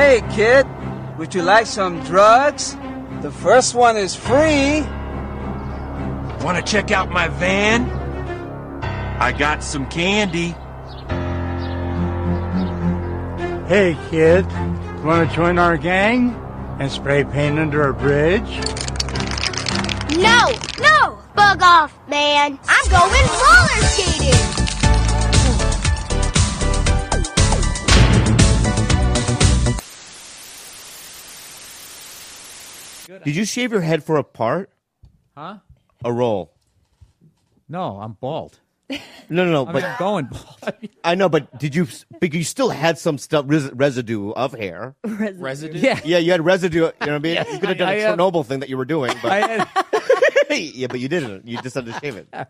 Hey kid, would you like some drugs? The first one is free. Want to check out my van? I got some candy. Hey, kid, want to join our gang and spray paint under a bridge? No, no! Bug off, man. I'm going roller skating. Did you shave your head for a part? Huh? A role? No, I'm bald. No, no, no. I but mean, I'm going bald. I know, but did you? But you still had some stuff res- residue of hair. Residue? Yeah. yeah. You had residue. You know what I mean? Yeah, you could have done I- a I, uh, Chernobyl thing that you were doing, but I had- <laughs> yeah, but you didn't. You just had to shave it. <laughs>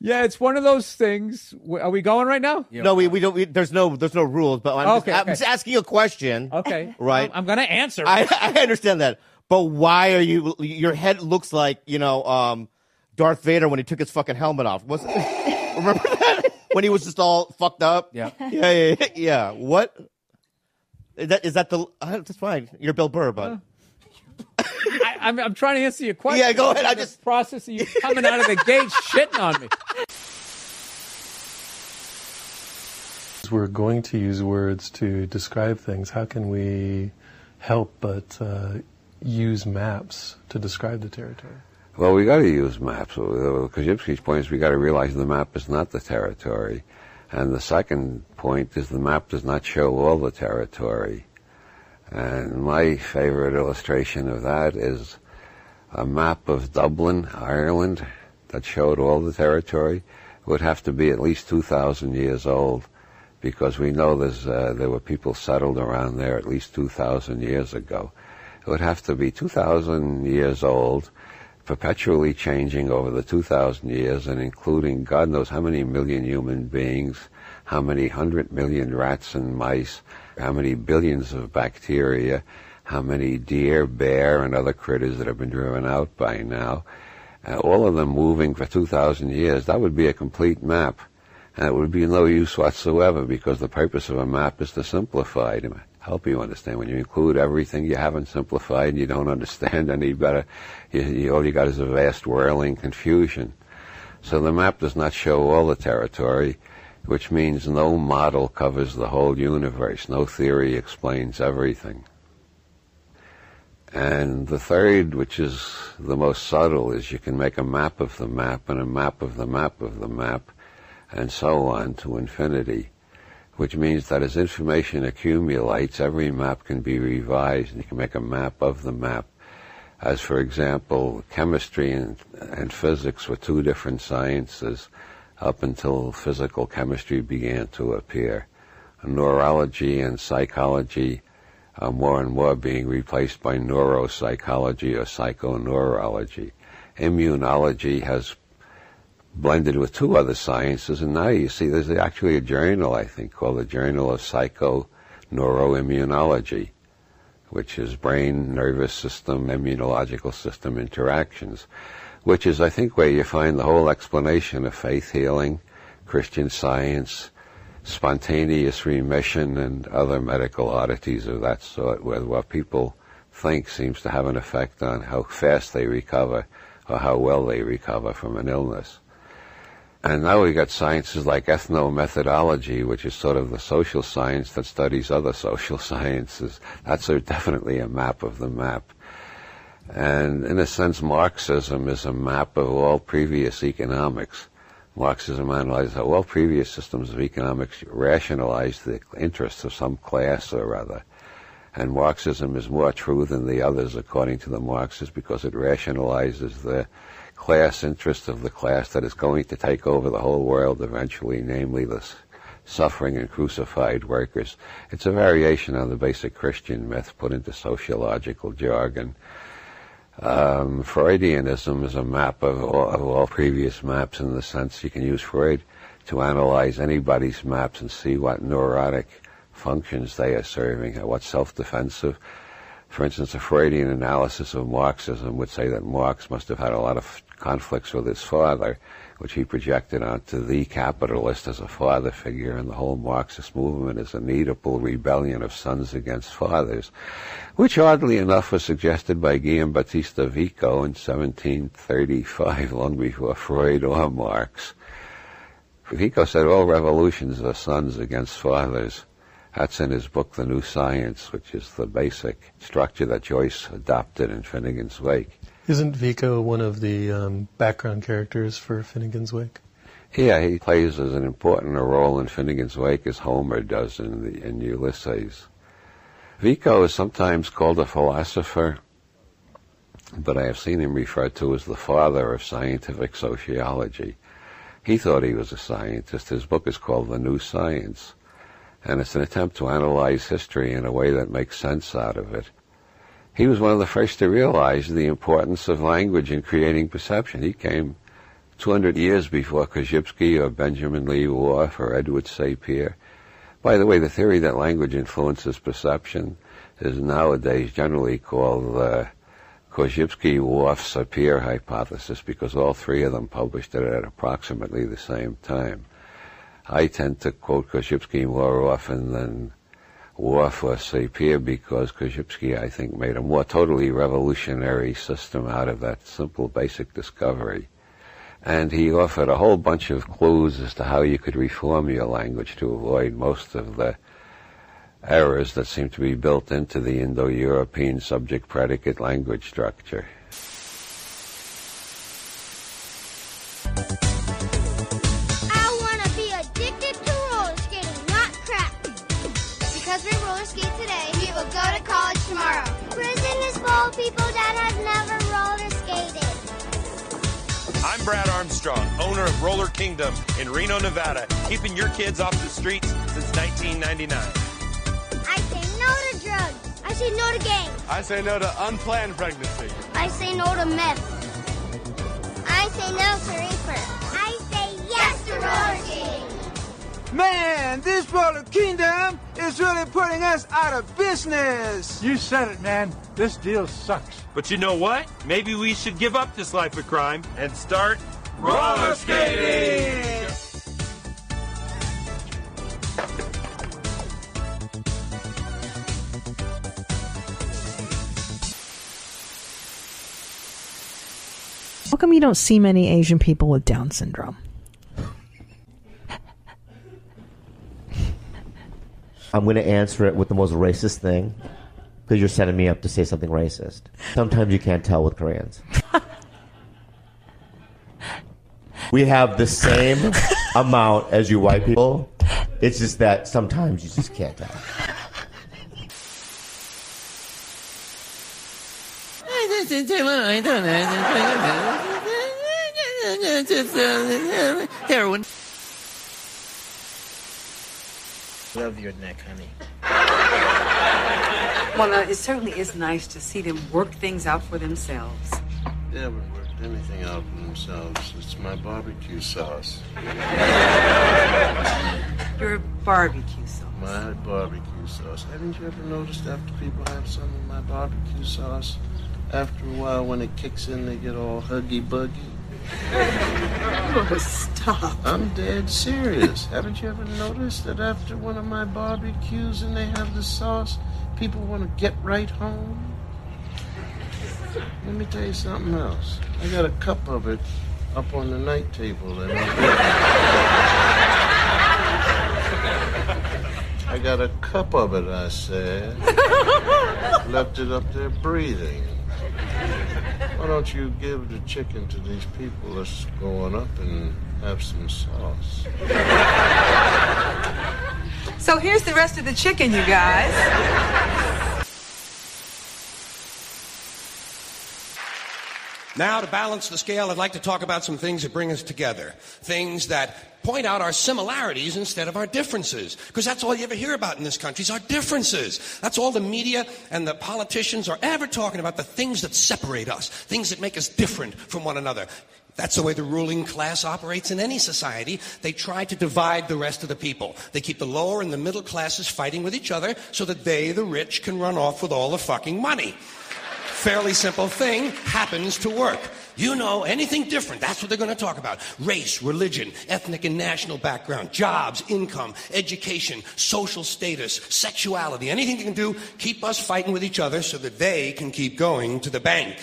Yeah, it's one of those things. w- Are we going right now? No, we, we don't. We, there's no there's no rules, but I'm, Okay, just, I'm okay. just asking a question. Okay. Right. I'm, I'm going to answer. I, I understand that, but why are you? Your head looks like you know um, Darth Vader when he took his fucking helmet off. Was <laughs> remember that when he was just all fucked up? Yeah. <laughs> yeah, yeah, yeah. yeah. What? Is that is that the? Uh, that's fine. You're Bill Burr, but <laughs> I, I'm, I'm trying to answer your question. Yeah, go ahead. I The just- process you coming out of the gate shitting on me. We're going to use words to describe things. How can we help but uh, use maps to describe the territory? Well, we got to use maps. Uh, Korzybski's point is we got to realize the map is not the territory. And the second point is the map does not show all the territory. And my favorite illustration of that is a map of Dublin, Ireland, that showed all the territory. It would have to be at least 2,000 years old because we know uh, there were people settled around there at least 2,000 years ago. It would have to be 2,000 years old, perpetually changing over the 2,000 years and including God knows how many million human beings, how many hundred million rats and mice, how many billions of bacteria, how many deer, bear, and other critters that have been driven out by now. Uh, all of them moving for 2,000 years. That would be a complete map. And it would be no use whatsoever because the purpose of a map is to simplify, to help you understand. When you include everything you haven't simplified and you don't understand any better, you, you, all you got is a vast whirling confusion. So the map does not show all the territory, which means no model covers the whole universe. No theory explains everything. And the third, which is the most subtle, is you can make a map of the map and a map of the map of the map and so on to infinity, which means that as information accumulates, every map can be revised and you can make a map of the map. As for example, chemistry and, and physics were two different sciences up until physical chemistry began to appear. Neurology and psychology are more and more being replaced by neuropsychology or psychoneurology. Immunology has blended with two other sciences, and now you see there's actually a journal, I think, called the Journal of Psychoneuroimmunology, which is brain, nervous system, immunological system interactions, which is, I think, where you find the whole explanation of faith healing, Christian science, spontaneous remission, and other medical oddities of that sort, where what people think seems to have an effect on how fast they recover or how well they recover from an illness. And now we've got sciences like ethnomethodology, which is sort of the social science that studies other social <laughs> sciences. That's a, definitely a map of the map. And in a sense, Marxism is a map of all previous economics. Marxism analyzes how all previous systems of economics rationalize the interests of some class or other. And Marxism is more true than the others, according to the Marxists, because it rationalizes the class interest of the class that is going to take over the whole world eventually, namely the suffering and crucified workers. It's a variation on the basic Christian myth put into sociological jargon. Um, Freudianism is a map of all, of all previous maps in the sense you can use Freud to analyze anybody's maps and see what neurotic functions they are serving, what self-defensive. For instance, a Freudian analysis of Marxism would say that Marx must have had a lot of conflicts with his father, which he projected onto the capitalist as a father figure, and the whole Marxist movement is a Oedipal rebellion of sons against fathers, which oddly enough was suggested by Guillaume Vico in 1735, long before Freud or Marx. Vico said all revolutions are sons against fathers. That's in his book, The New Science, which is the basic structure that Joyce adopted in Finnegan's Wake. Isn't Vico one of the um, background characters for Finnegan's Wake? Yeah, he plays as an important role in Finnegan's Wake as Homer does in, the, in Ulysses. Vico is sometimes called a philosopher, but I have seen him referred to as the father of scientific sociology. He thought he was a scientist. His book is called The New Science, and it's an attempt to analyze history in a way that makes sense out of it. He was one of the first to realize the importance of language in creating perception. He came 200 years before Korzybski or Benjamin Lee Whorf or Edward Sapir. By the way, the theory that language influences perception is nowadays generally called uh, the Korzybski-Whorf-Sapir hypothesis because all three of them published it at approximately the same time. I tend to quote Korzybski more often than Whorf for Sapir because Korzybski, I think, made a more totally revolutionary system out of that simple basic discovery. And he offered a whole bunch of clues as to how you could reform your language to avoid most of the errors that seem to be built into the Indo-European subject-predicate language structure. I'm Brad Armstrong, owner of Roller Kingdom in Reno, Nevada, keeping your kids off the streets since 1999. I say no to drugs. I say no to gangs. I say no to unplanned pregnancy. I say no to meth. I say no to reefer. I say yes to roller skating. Man, this roller kingdom is really putting us out of business. You said it, man. This deal sucks. But you know what? Maybe we should give up this life of crime and start Roller skating! How come you don't see many Asian people with Down syndrome? I'm going to answer it with the most racist thing because you're setting me up to say something racist. Sometimes you can't tell with Koreans. <laughs> we have the same amount as you white people. It's just that sometimes you just can't tell. <laughs> Heroin. Love your neck, honey. Well, uh, it certainly is nice to see them work things out for themselves. They haven't worked anything out for themselves. It's my barbecue sauce. Your barbecue sauce. My barbecue sauce. Haven't you ever noticed after people have some of my barbecue sauce, after a while when it kicks in, they get all huggy buggy? Oh, stop. I'm dead serious. Haven't you ever noticed that after one of my barbecues and they have the sauce, people want to get right home? Let me tell you something else. I got a cup of it up on the night table. And I got a cup of it, I said. <laughs> Left it up there breathing. Why don't you give the chicken to these people that's going up and have some sauce? So here's the rest of the chicken, you guys. Now, to balance the scale, I'd like to talk about some things that bring us together. Things that point out our similarities instead of our differences. Because that's all you ever hear about in this country is our differences. That's all the media and the politicians are ever talking about, the things that separate us, things that make us different from one another. That's the way the ruling class operates in any society. They try to divide the rest of the people. They keep the lower and the middle classes fighting with each other so that they, the rich, can run off with all the fucking money fairly simple thing happens to work. You know, anything different, that's what they're going to talk about. Race, religion, ethnic and national background, jobs, income, education, social status, sexuality, anything they can do, keep us fighting with each other so that they can keep going to the bank.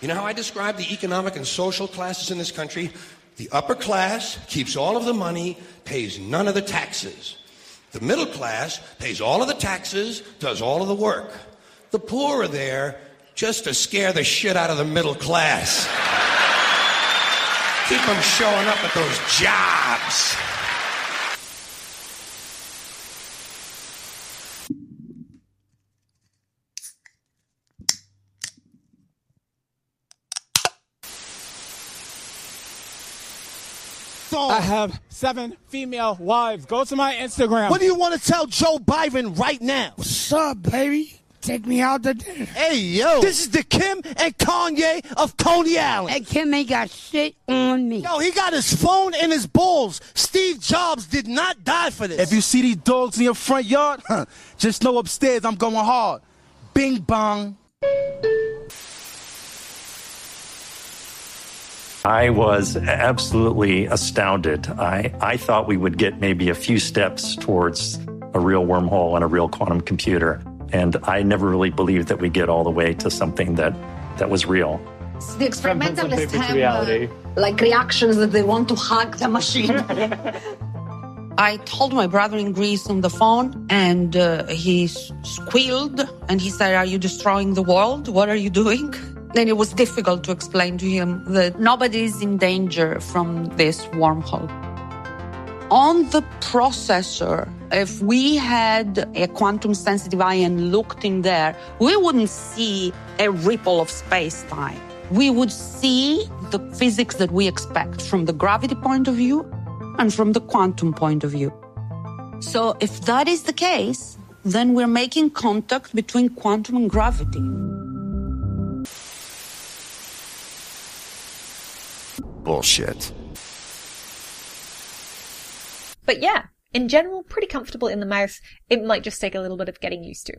You know how I describe the economic and social classes in this country? The upper class keeps all of the money, pays none of the taxes. The middle class pays all of the taxes, does all of the work. The poor are there just to scare the shit out of the middle class. Keep them showing up at those jobs. I have seven female wives. Go to my Instagram. What do you want to tell Joe Biden right now? What's up, baby? Take me out to dinner. Hey, yo. This is the Kim and Kanye of Coney Island. And Kim ain't got shit on me. Yo, he got his phone in his balls. Steve Jobs did not die for this. If you see these dogs in your front yard, huh, <laughs> just know upstairs I'm going hard. Bing bong. I was absolutely astounded. I, I thought we would get maybe a few steps towards a real wormhole and a real quantum computer. And I never really believed that we'd get all the way to something that, that was real. The experimentalists have uh, like reactions that they want to hug the machine. <laughs> I told my brother in Greece on the phone, and uh, he squealed and he said, Are you destroying the world? What are you doing? And it was difficult to explain to him that nobody is in danger from this wormhole. On the processor, if we had a quantum sensitive eye and looked in there, we wouldn't see a ripple of space time. We would see the physics that we expect from the gravity point of view and from the quantum point of view. So, if that is the case, then we're making contact between quantum and gravity. Bullshit. But yeah, in general, pretty comfortable in the mouth. It might just take a little bit of getting used to.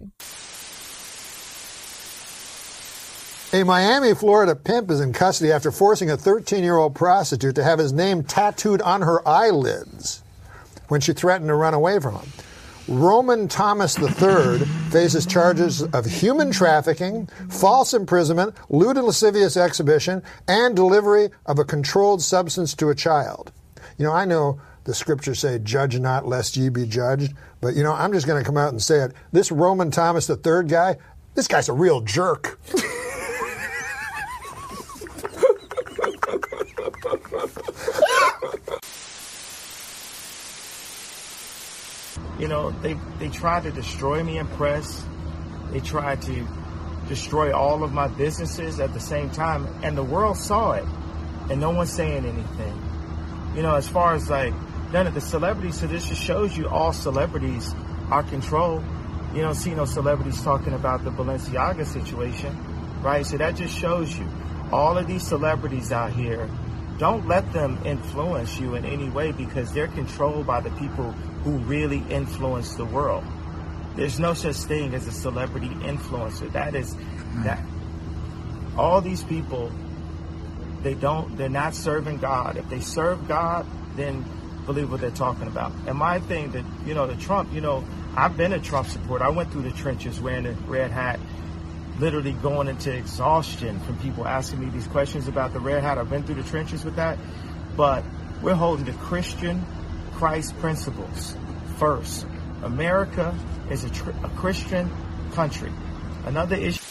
A Miami, Florida pimp is in custody after forcing a 13 year old prostitute to have his name tattooed on her eyelids when she threatened to run away from him. Roman Thomas III faces charges of human trafficking, false imprisonment, lewd and lascivious exhibition, and delivery of a controlled substance to a child. You know, I know the scriptures say, judge not lest ye be judged, but you know, I'm just going to come out and say it. This Roman Thomas the third guy, this guy's a real jerk. You know, they they tried to destroy me in press. They tried to destroy all of my businesses at the same time, and the world saw it, and no one's saying anything. You know, as far as like none of the celebrities, so this just shows you all celebrities are controlled. You don't see no celebrities talking about the Balenciaga situation, right? So that just shows you all of these celebrities out here. Don't let them influence you in any way because they're controlled by the people who really influence the world. There's no such thing as a celebrity influencer. That is mm-hmm. that all these people they don't they're not serving God. If they serve God, then believe what they're talking about. And my thing that you know, the Trump, you know, I've been a Trump supporter. I went through the trenches wearing a red hat, literally going into exhaustion from people asking me these questions about the red hat. I've been through the trenches with that. But we're holding the Christian Christ principles first. America is a, tr- a Christian country. Another issue.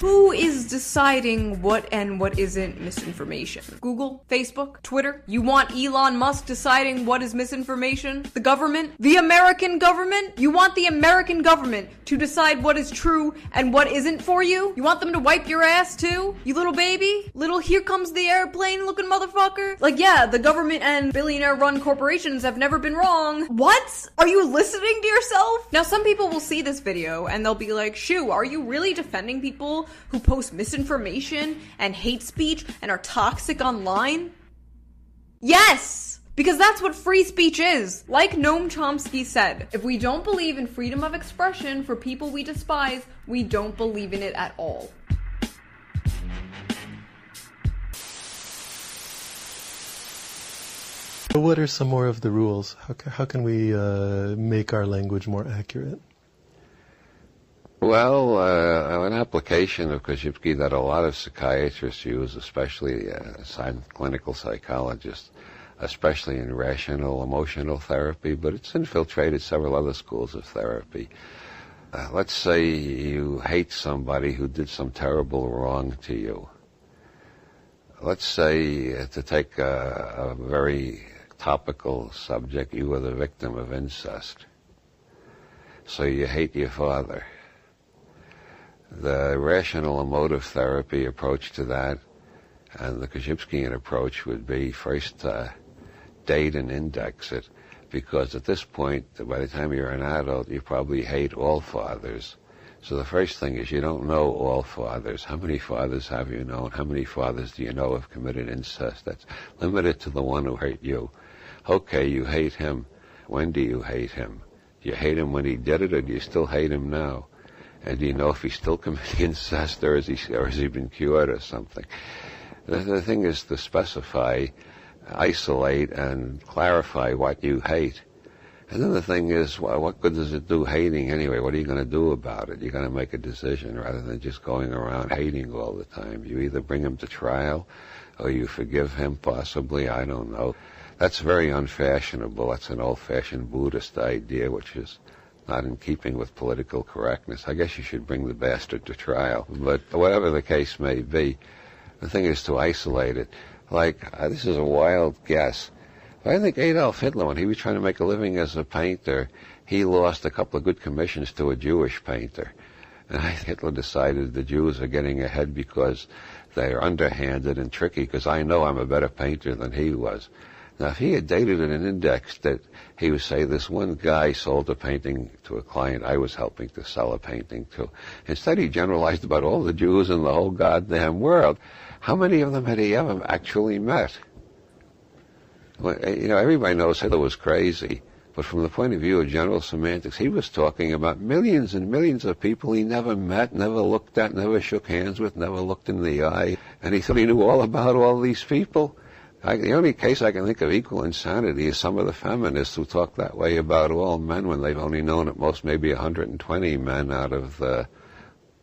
Who is deciding what and what isn't misinformation? Google? Facebook? Twitter? You want Elon Musk deciding what is misinformation? The government? The American government? You want the American government to decide what is true and what isn't for you? You want them to wipe your ass too? You little baby? Little here comes the airplane looking motherfucker? Like, yeah, the government and billionaire run corporations have never been wrong. What? Are you listening to yourself? Now, some people will see this video and they'll be like, Shoo, are you really defending people who post misinformation and hate speech and are toxic online? Yes! Because that's what free speech is. Like Noam Chomsky said, if we don't believe in freedom of expression for people we despise, we don't believe in it at all. What are some more of the rules? How, how can we uh, make our language more accurate? Well, uh, an application of Korzybski that a lot of psychiatrists use, especially uh, clinical psychologists, especially in rational emotional therapy, but it's infiltrated several other schools of therapy. Uh, let's say you hate somebody who did some terrible wrong to you. Let's say, uh, to take a, a very topical subject, you were the victim of incest. So you hate your father. The rational emotive therapy approach to that and the Korzybskian approach would be first uh, date and index it, because at this point, by the time you're an adult, you probably hate all fathers. So the first thing is you don't know all fathers. How many fathers have you known? How many fathers do you know have committed incest? That's limited to the one who hurt you. Okay, you hate him. When do you hate him? Do you hate him when he did it, or do you still hate him now? And do you know if he's still committing incest, or has he, or has he been cured or something? The, the thing is to specify, isolate, and clarify what you hate. And then the thing is, well, what good does it do hating anyway? What are you going to do about it? You're going to make a decision rather than just going around hating all the time. You either bring him to trial or you forgive him, possibly. I don't know. That's very unfashionable. That's an old-fashioned Buddhist idea, which is not in keeping with political correctness. I guess you should bring the bastard to trial. But whatever the case may be, the thing is to isolate it. Like, uh, this is a wild guess. I think Adolf Hitler, when he was trying to make a living as a painter, he lost a couple of good commissions to a Jewish painter. And Hitler decided the Jews are getting ahead because they're underhanded and tricky, because I know I'm a better painter than he was. Now, if he had dated in an index that he would say, this one guy sold a painting to a client I was helping to sell a painting to. Instead, he generalized about all the Jews in the whole goddamn world. How many of them had he ever actually met? Well, eh, you know, everybody knows Hitler was crazy, but from the point of view of general semantics, he was talking about millions and millions of people he never met, never looked at, never shook hands with, never looked in the eye, and he thought he knew all about all these people. I, the only case I can think of equal insanity is some of the feminists who talk that way about all men when they've only known at most maybe 120 men out of the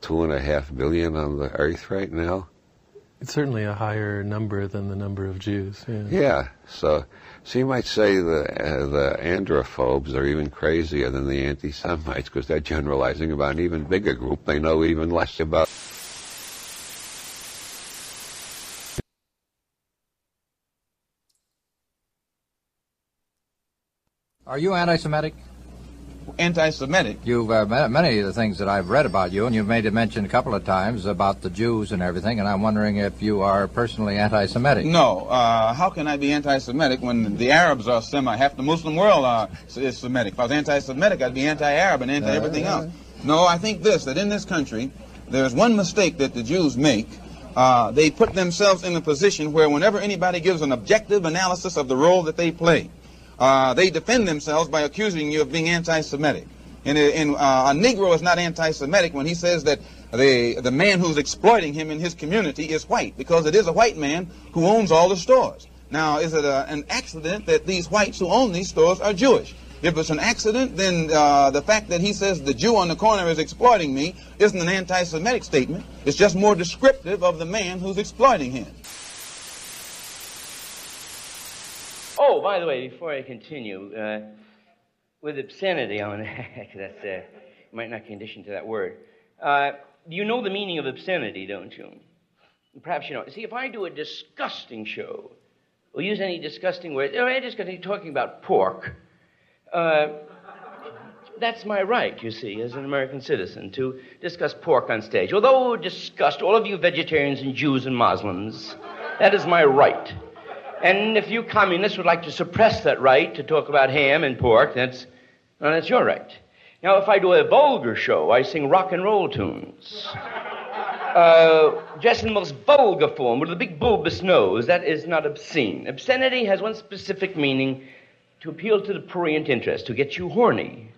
two and a half billion on the earth right now. It's certainly a higher number than the number of Jews. Yeah. Yeah. So, so you might say the uh, the androphobes are even crazier than the anti-Semites because they're generalizing about an even bigger group they know even less about. Are you anti-Semitic? Anti-Semitic. You've uh, ma- many of the things that I've read about you, and you've made a mention a couple of times about the Jews and everything, and I'm wondering if you are personally anti-Semitic. No. Uh, how can I be anti-Semitic when the Arabs are semi? Half the Muslim world are, is Semitic. If I was anti-Semitic, I'd be anti-Arab and anti-everything Uh, else. No, I think this: that in this country, there's one mistake that the Jews make. Uh, they put themselves in a position where whenever anybody gives an objective analysis of the role that they play, uh, they defend themselves by accusing you of being anti-Semitic. And, and uh, a Negro is not anti-Semitic when he says that the the man who's exploiting him in his community is white, because it is a white man who owns all the stores. Now, is it a, an accident that these whites who own these stores are Jewish? If it's an accident, then uh, the fact that he says the Jew on the corner is exploiting me isn't an anti-Semitic statement. It's just more descriptive of the man who's exploiting him. Oh, by the way, before I continue, uh, with obscenity, want to, <laughs> that's, uh, might not condition to that word. Uh, you know the meaning of obscenity, don't you? Perhaps you don't. See, if I do a disgusting show, or use any disgusting words, or I'm just continue talking about pork, uh, that's my right, you see, as an American citizen, to discuss pork on stage. Although disgust all of you vegetarians and Jews and Muslims, that is my right. And if you communists would like to suppress that right to talk about ham and pork, that's, well, that's your right. Now, if I do a vulgar show, I sing rock and roll tunes. <laughs> Uh, dressed in the most vulgar form with a big bulbous nose, that is not obscene. Obscenity has one specific meaning to appeal to the prurient interest, to get you horny.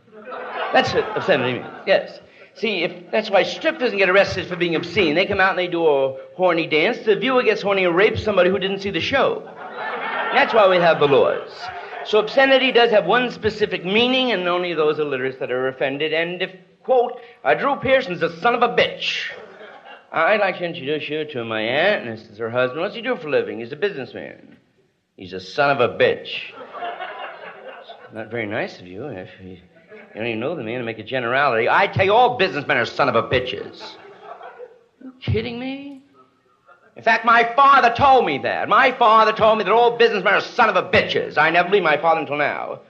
That's what obscenity means, yes. See, if that's why strippers get arrested for being obscene. They come out and they do a horny dance. The viewer gets horny and rapes somebody who didn't see the show. That's why we have the laws. So obscenity does have one specific meaning, and only those illiterates that are offended. And if, quote, uh, Drew Pearson's a son of a bitch, I'd like to introduce you to my aunt, and this is her husband. What's he do for a living? He's a businessman. He's a son of a bitch. Not very nice of you. If you, you don't even know the man to make a generality. I tell you, all businessmen are son of a bitches. you kidding me? In fact, my father told me that. My father told me that all businessmen are son of a bitches. I never believed my father until now.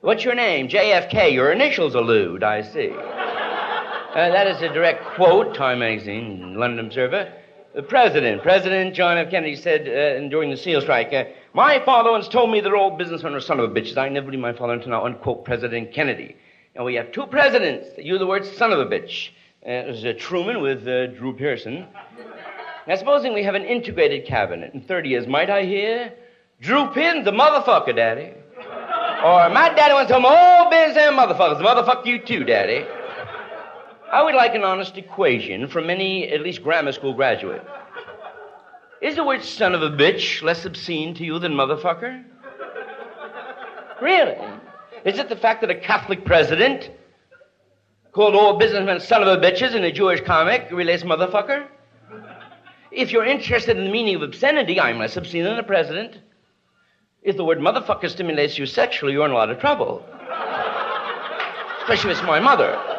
What's your name? JFK. Your initials allude, I see. Uh, that is a direct quote, Time Magazine, London Observer. The president, President John F. Kennedy said uh, during the SEAL strike, uh, My father once told me that all businessmen are son of a bitches. I never knew my father until now, unquote, President Kennedy. Now, we have two presidents that use the word son of a bitch. Uh, it was uh, Truman with uh, Drew Pearson. Now, supposing we have an integrated cabinet in 30 years, might I hear? Drew Pearson's the motherfucker, Daddy. Or my daddy once told me, all businessmen motherfuckers. Motherfuck you too, Daddy. I would like an honest equation from any, at least grammar school graduate. Is the word son of a bitch less obscene to you than motherfucker? Really? Is it the fact that a Catholic president called all businessmen son of a bitches in a Jewish comic relates motherfucker? If you're interested in the meaning of obscenity, I'm less obscene than the president. If the word motherfucker stimulates you sexually, you're in a lot of trouble. Especially if it's my mother.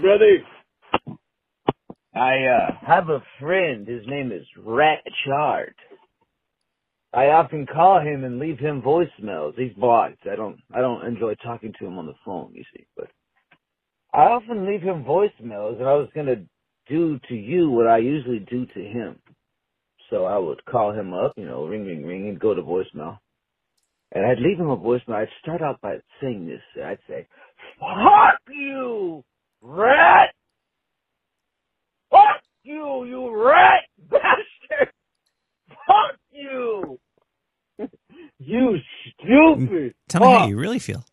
Brother. I uh, have a friend. His name is Rat Chart. I often call him and leave him voicemails. He's blocked. I don't. I don't enjoy talking to him on the phone. You see, but I often leave him voicemails, and I was gonna do to you what I usually do to him. So I would call him up, you know, ring, ring, ring, and go to voicemail. And I'd leave him a voicemail. I'd start out by saying this. I'd say, "Fuck you, rat! Fuck you, you rat <laughs> bastard! Fuck you! <laughs> you stupid! Tell me how you really feel.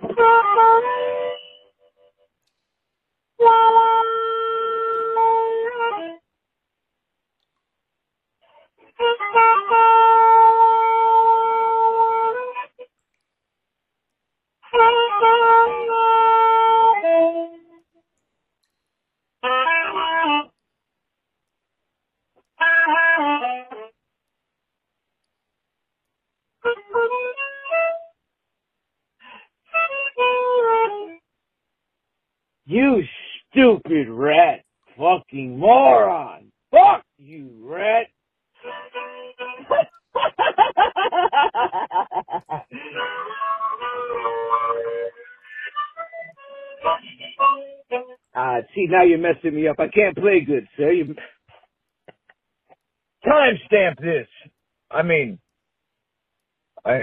<laughs> You stupid rat! Fucking moron! Fuck you, rat! <laughs> Ah, see, now you're messing me up. I can't play good, sir. You... Timestamp this. I mean, I.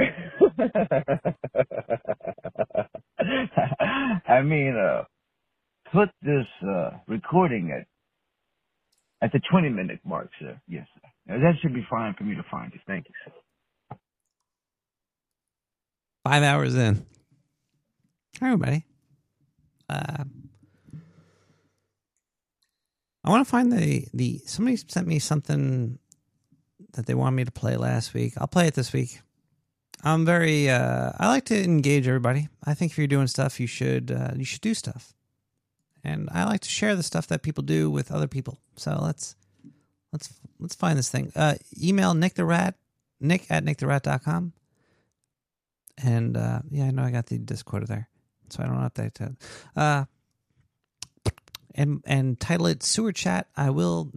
<laughs> I mean, uh, put this uh, recording at at the 20 minute mark, sir. Yes, sir. Now, that should be fine for me to find it. Thank you, sir. Five hours in. Hi, everybody. Uh, I want to find the the somebody sent me something that they wanted me to play last week. I'll play it this week. I'm very uh, I like to engage everybody. I think if you're doing stuff, you should uh, you should do stuff, and I like to share the stuff that people do with other people. So let's let's let's find this thing. Uh, email Nick the Rat, Nick at nicktherat.com. And uh, yeah, I know I got the Discord there, so I don't update that. Uh, and and title it Sewer Chat. I will,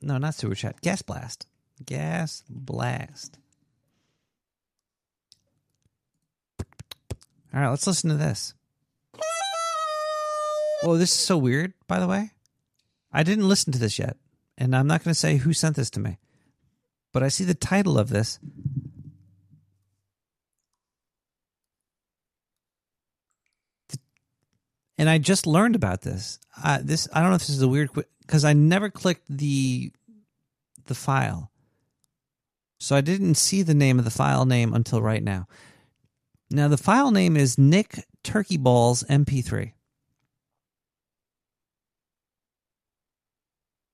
no, not Sewer Chat. Gas Blast. Gas Blast. All right, let's listen to this. Oh, this is so weird, by the way. I didn't listen to this yet, and I'm not going to say who sent this to me, but I see the title of this. And I just learned about this. Uh, this I don't know if this is a weird because I never clicked the the file, so I didn't see the name of the file name until right now. Now the file name is Nick Turkey Balls MP3.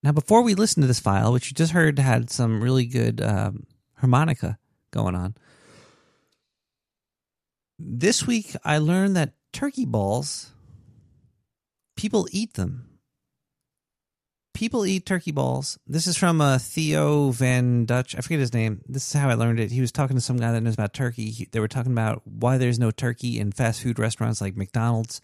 Now, before we listen to this file, which you just heard had some really good um, harmonica going on, this week I learned that turkey balls, people eat them. People eat turkey balls. This is from uh, Theo Van Dutch. I forget his name. This is how I learned it. He was talking to some guy that knows about turkey. He, they were talking about why there's no turkey in fast food restaurants like McDonald's.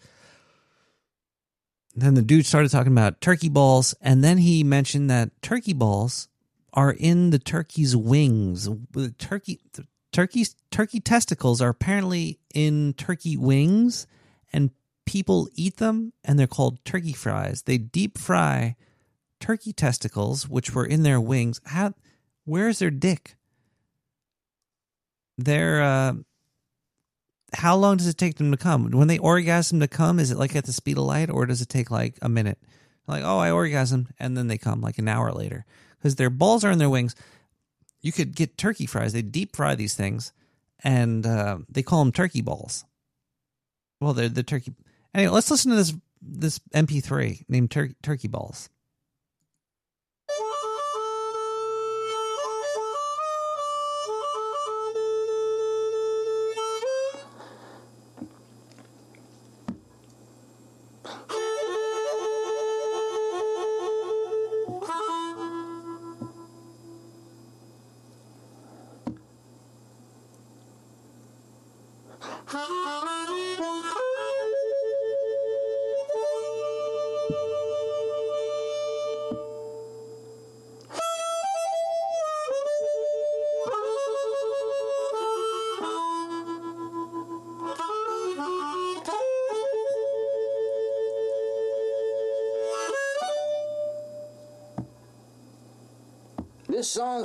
Then the dude started talking about turkey balls, and then he mentioned that turkey balls are in the turkey's wings. The turkey, the turkey's turkey testicles are apparently in turkey wings, and people eat them, and they're called turkey fries. They deep fry turkey testicles, which were in their wings. How? Where's their dick? They're. Uh, how long does it take them to come? When they orgasm to come, is it like at the speed of light, or does it take like a minute? Like, oh, I orgasm, and then they come like an hour later because their balls are in their wings. You could get turkey fries. They deep fry these things, and uh, they call them turkey balls. Well, they're the turkey. Anyway, let's listen to this this MP3 named Tur- Turkey Balls.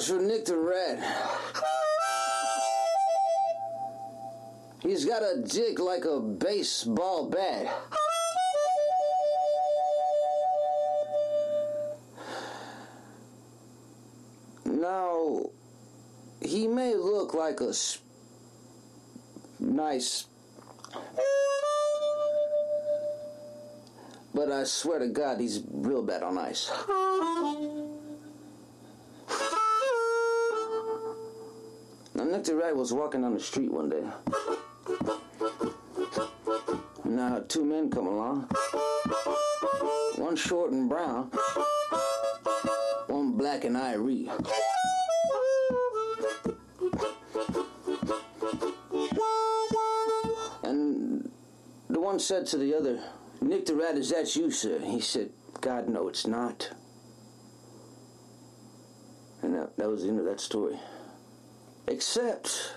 This for Nick the Rat. He's got a dick like a baseball bat. Now, he may look like a s- nice. But I swear to God, he's real bad on ice. The Rat was walking down the street one day. Now two men come along. One short and brown, one black and irie. And the one said to the other, Nick the Rat, is that you, sir? He said, God, no, it's not. And that, that was the end of that story. Except.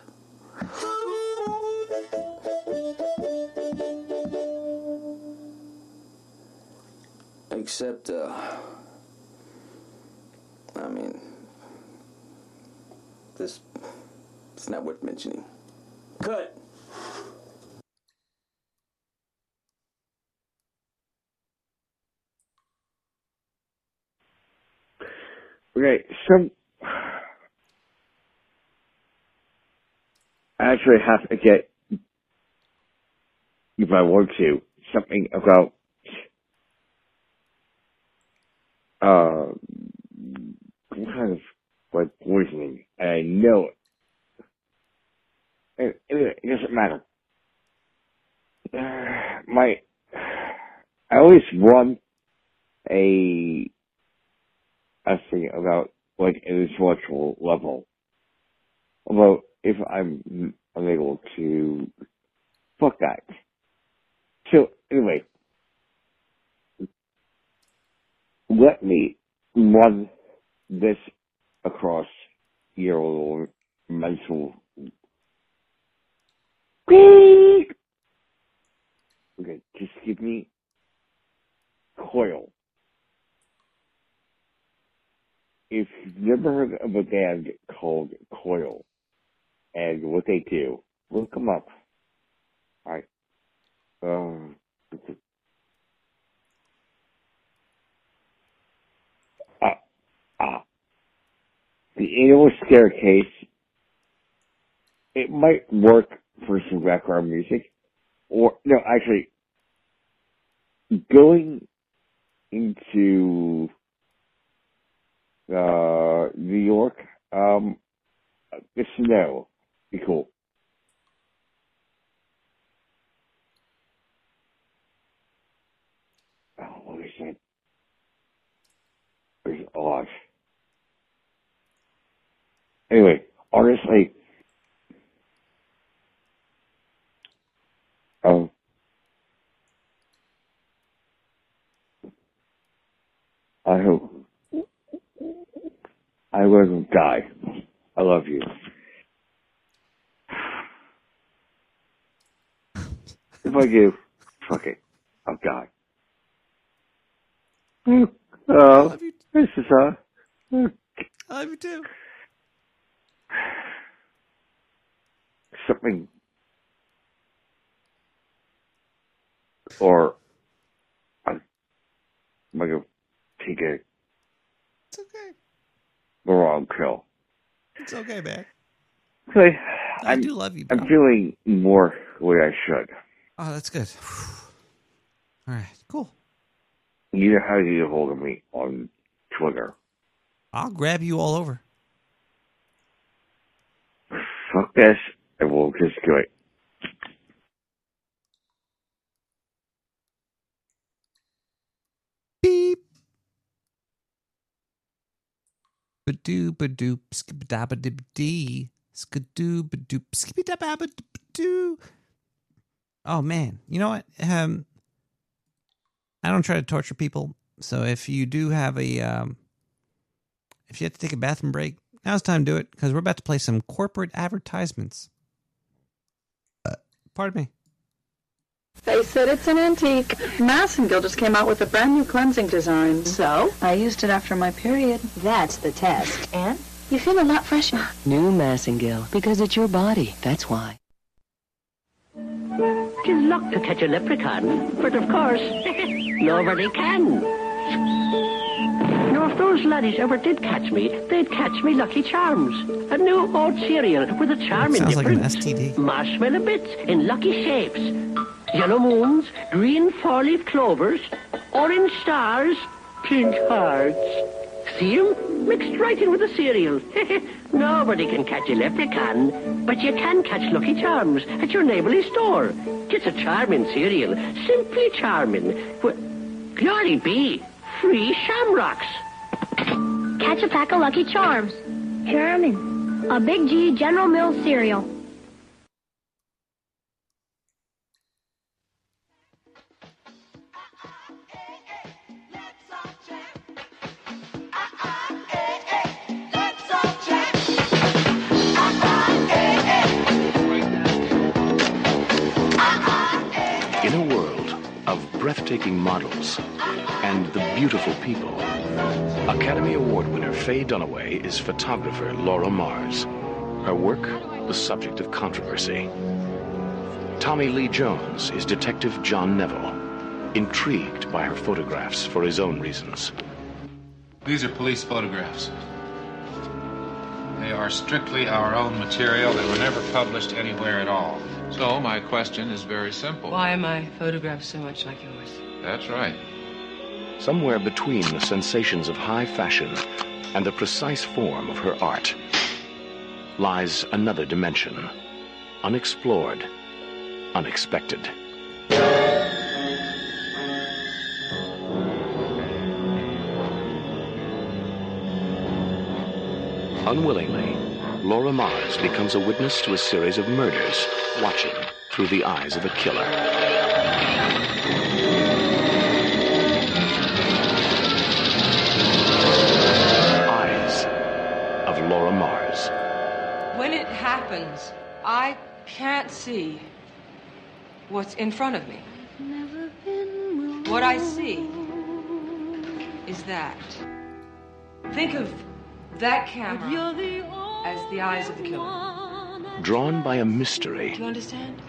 Except, uh. I mean. This. It's not worth mentioning. Cut! Okay, some. I actually have to get, if I want to, something about uh, kind of like poisoning. And I know it. Anyway, it doesn't matter. <sighs> My, I always run a a thing about like an intellectual level about if I'm unable to fuck that. So anyway, let me run this across your mental. Okay, just give me coil. If you've never heard of a band called Coil and what they do, look them up. Alright. Um, uh, uh, the Anal Staircase, it might work for some background music, or, no, actually, going into uh, New York, um, the snow, be cool. Oh, what is that? There's a lot. Anyway, honestly, um, I hope I will die. I love you. If I do, fuck it. I'll die. Oh, this is uh, hmm. I love you too. something or I'm gonna take a It's okay. the wrong pill. It's okay, man. Okay, I do love you, I'm feeling more the way I should. Oh, that's good. All right, cool. You know how to get a hold of me on Twitter. I'll grab you all over. Fuck this, and we'll just do it. Beep. Badoo badoop skibadabadib dee. Skadoo badoop skibidababadoo. Oh man. You know what? Um I don't try to torture people. So if you do have a um if you have to take a bathroom break, now's time to do it because we're about to play some corporate advertisements. Uh, pardon me. They said it's an antique. Massengill just came out with a brand new cleansing design. So? I used it after my period. That's the test. And? You feel a lot fresher. New Massengill, because it's your body. That's why. Tis luck to catch a leprechaun, but of course, <laughs> nobody can. Now, if those laddies ever did catch me, they'd catch me Lucky Charms, a new oat cereal with a charming Sounds like an difference. STD. Marshmallow bits in lucky shapes, yellow moons, green four-leaf clovers, orange stars, pink hearts. See 'em? Mixed right in with the cereal. <laughs> Nobody can catch a leprechaun, but you can catch Lucky Charms at your neighborly store. It's a charming cereal, simply charming. Well, glory be, free shamrocks. Catch a pack of Lucky Charms. Charming. A Big G General Mills cereal. Breathtaking models and the beautiful people, Academy Award winner Faye Dunaway is photographer Laura Mars. Her work, the subject of controversy. Tommy Lee Jones is Detective John Neville, intrigued by her photographs for his own reasons. These are police photographs. They are strictly our own material. They were never published anywhere at all. So my question is very simple. Why are my photographs so much like yours? That's right. Somewhere between the sensations of high fashion and the precise form of her art lies another dimension, unexplored, unexpected. Unwillingly, Laura Mars becomes a witness to a series of murders, watching through the eyes of a killer. Eyes of Laura Mars. When it happens, I can't see what's in front of me. What I see is that. Think of that camera as the eyes of the killer. Drawn by a mystery, Do you understand?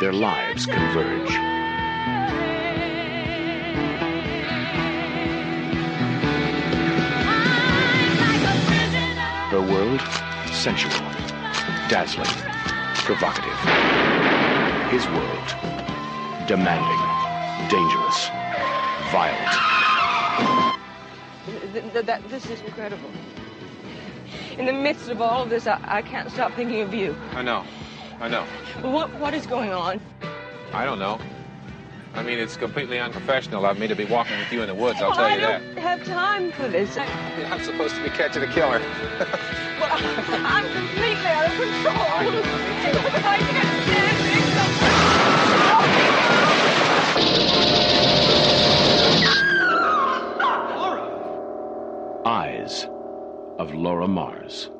their lives converge. Her world, sensual, dazzling, provocative. His world, demanding, dangerous, violent. Th- th- that, this is incredible. In the midst of all of this, I, I can't stop thinking of you. I know. I know. What, what is going on? I don't know. I mean, it's completely unprofessional of me to be walking with you in the woods, I'll oh, tell I you that. I don't have time for this. I, <laughs> I'm supposed to be catching a killer. <laughs> well, I'm completely out of control. <laughs> I can't stand it. Eyes of Laura Mars.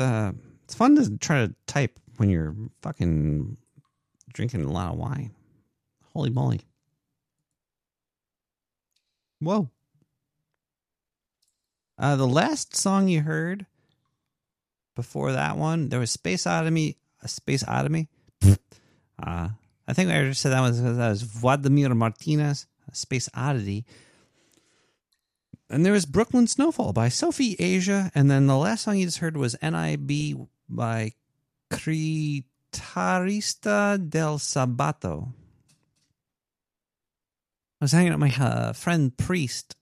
Uh, it's fun to try to type when you're fucking drinking a lot of wine. Holy moly! Whoa. Uh, the last song you heard before that one, there was Space Otomy. A Space Otomy. <laughs> uh, I think I just said that was that was Vladimir Martinez, Space Oddity. And there was Brooklyn Snowfall by Sophie Asia. And then the last song you just heard was NIB by Critarista del Sabato. I was hanging out with my uh, friend Priest.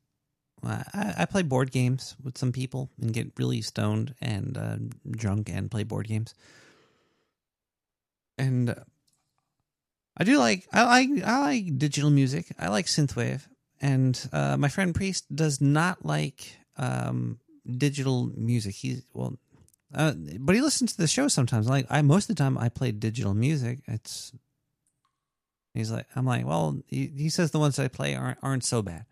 I, I play board games with some people and get really stoned and uh, drunk and play board games. And uh, I do like I like I like digital music. I like synthwave, and uh, my friend Priest does not like um, digital music. He's well, uh, but he listens to the show sometimes. Like I most of the time I play digital music. It's he's like I'm like well he, he says the ones I play aren't aren't so bad.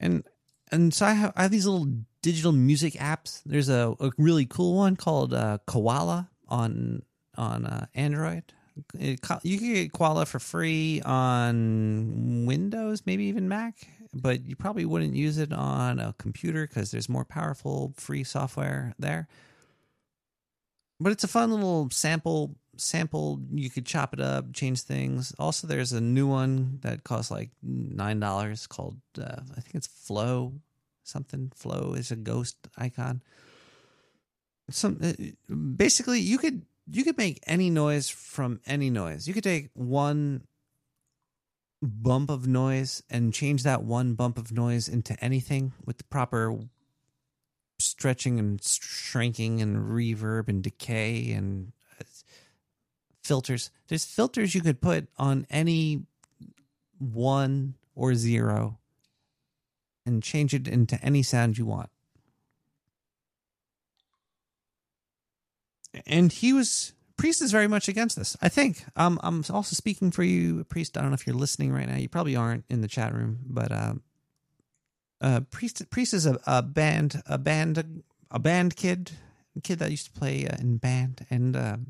And and so I have I have these little digital music apps. There's a, a really cool one called uh, Koala on on uh, Android. It, you can get Koala for free on Windows, maybe even Mac, but you probably wouldn't use it on a computer because there's more powerful free software there. But it's a fun little sample sample. You could chop it up, change things. Also, there's a new one that costs like nine dollars called uh, I think it's Flow something. Flow is a ghost icon. Some uh, basically you could you could make any noise from any noise. You could take one bump of noise and change that one bump of noise into anything with the proper stretching and shrinking and reverb and decay and uh, filters. There's filters you could put on any one or zero and change it into any sound you want. And he was priest is very much against this. I think. Um, I'm also speaking for you, priest. I don't know if you're listening right now. You probably aren't in the chat room, but um, uh, priest priest is a, a band a band a band kid kid that used to play uh, in band and. Um,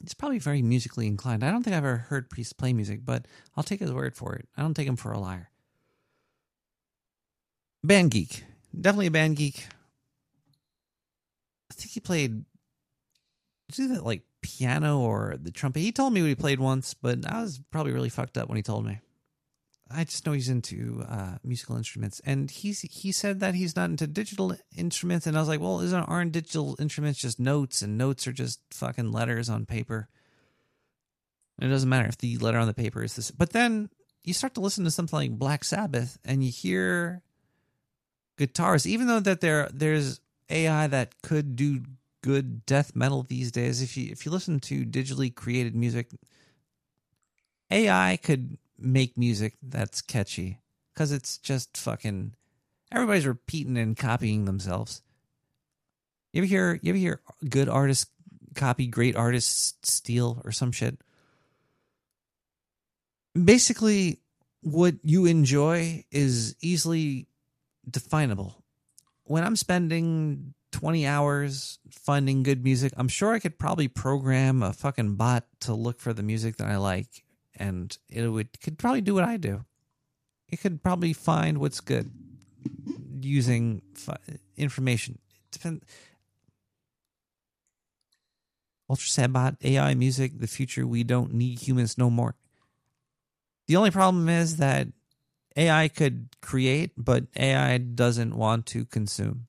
He's probably very musically inclined. I don't think I've ever heard Priest play music, but I'll take his word for it. I don't take him for a liar. Band geek. Definitely a band geek. I think he played either like piano or the trumpet. He told me what he played once, but I was probably really fucked up when he told me. I just know he's into uh, musical instruments, and he's he said that he's not into digital instruments, and I was like, well, isn't aren't digital instruments just notes, and notes are just fucking letters on paper? And it doesn't matter if the letter on the paper is this, but then you start to listen to something like Black Sabbath, and you hear guitars, even though that there there's AI that could do good death metal these days. If you if you listen to digitally created music, AI could make music that's catchy because it's just fucking everybody's repeating and copying themselves. You ever hear you ever hear good artists copy great artists steal or some shit? Basically, what you enjoy is easily definable. When I'm spending 20 hours finding good music, I'm sure I could probably program a fucking bot to look for the music that I like and it would could probably do what I do. It could probably find what's good using information. Depend Ultra Sabot, AI music, the future, we don't need humans no more. The only problem is that AI could create, but AI doesn't want to consume.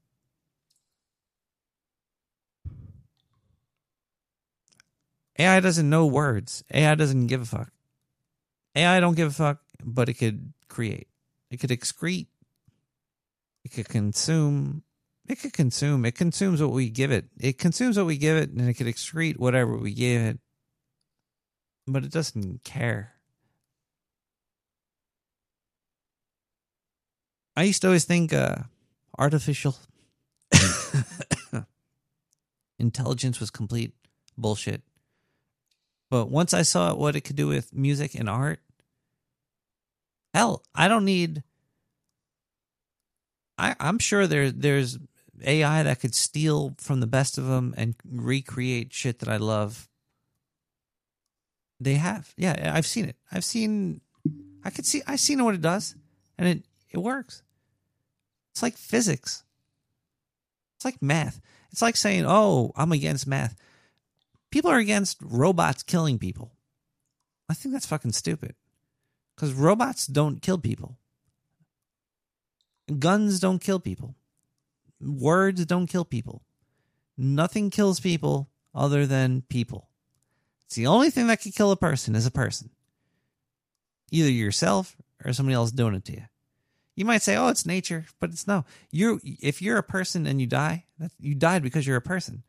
AI doesn't know words. AI doesn't give a fuck. AI don't give a fuck, but it could create. It could excrete. It could consume. It could consume. It consumes what we give it. It consumes what we give it, and it could excrete whatever we give it. But it doesn't care. I used to always think uh, artificial <laughs> intelligence was complete bullshit. But once I saw what it could do with music and art, hell, I don't need. I, I'm sure there there's AI that could steal from the best of them and recreate shit that I love. They have, yeah, I've seen it. I've seen, I could see, I've seen what it does, and it it works. It's like physics. It's like math. It's like saying, "Oh, I'm against math." People are against robots killing people. I think that's fucking stupid. Because robots don't kill people. Guns don't kill people. Words don't kill people. Nothing kills people other than people. It's the only thing that can kill a person is a person. Either yourself or somebody else doing it to you. You might say, "Oh, it's nature," but it's no. You if you're a person and you die, you died because you're a person.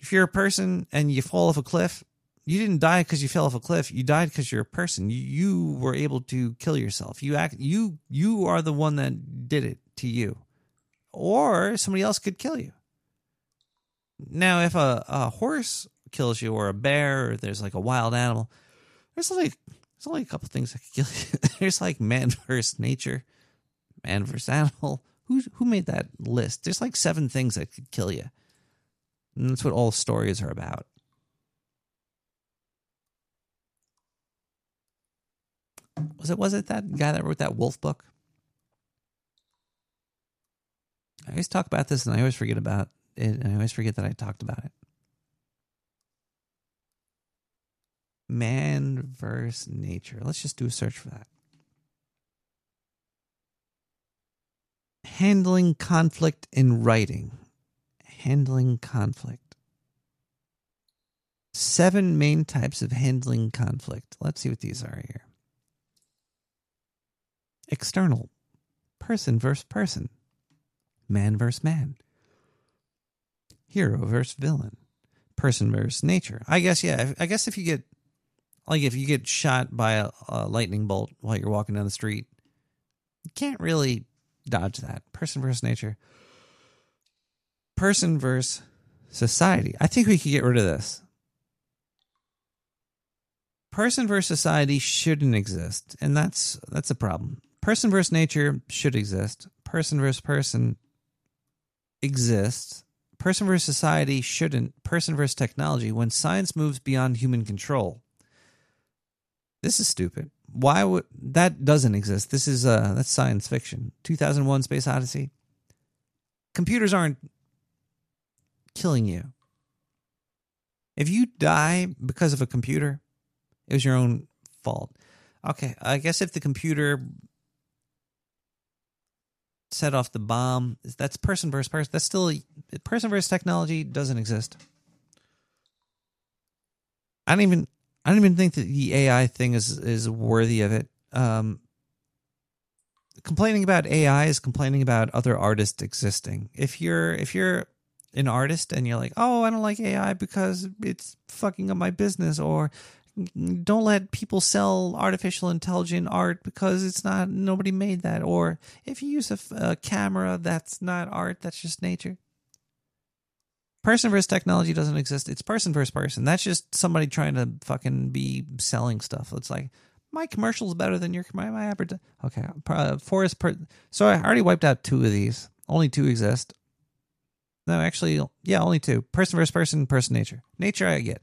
If you're a person and you fall off a cliff, you didn't die because you fell off a cliff. You died because you're a person. You, you were able to kill yourself. You act. You you are the one that did it to you, or somebody else could kill you. Now, if a, a horse kills you, or a bear, or there's like a wild animal, there's like there's only a couple things that could kill you. <laughs> there's like man <laughs> versus nature, man versus animal. Who who made that list? There's like seven things that could kill you. And that's what all stories are about. Was it was it that guy that wrote that wolf book? I always talk about this and I always forget about it and I always forget that I talked about it. Man versus nature. Let's just do a search for that. Handling conflict in writing. Handling conflict. Seven main types of handling conflict. Let's see what these are here. External. Person versus person. Man versus man. Hero versus villain. Person versus nature. I guess, yeah. I guess if you get, like, if you get shot by a, a lightning bolt while you're walking down the street, you can't really dodge that. Person versus nature. Person versus society. I think we could get rid of this. Person versus society shouldn't exist, and that's that's a problem. Person versus nature should exist. Person versus person exists. Person versus society shouldn't. Person versus technology when science moves beyond human control. This is stupid. Why would that doesn't exist? This is uh that's science fiction. 2001 Space Odyssey. Computers aren't killing you. If you die because of a computer, it was your own fault. Okay, I guess if the computer set off the bomb, that's person versus person. That's still person versus technology doesn't exist. I don't even I don't even think that the AI thing is is worthy of it. Um, complaining about AI is complaining about other artists existing. If you're if you're an artist and you're like, oh, I don't like AI because it's fucking up my business, or don't let people sell artificial intelligent art because it's not nobody made that, or if you use a, a camera that's not art, that's just nature. Person versus technology doesn't exist. It's person versus person. That's just somebody trying to fucking be selling stuff. It's like my commercial is better than your my my. Okay, uh, forest. Per- so I already wiped out two of these. Only two exist. No, actually, yeah, only two. Person versus person, person nature. Nature, I get.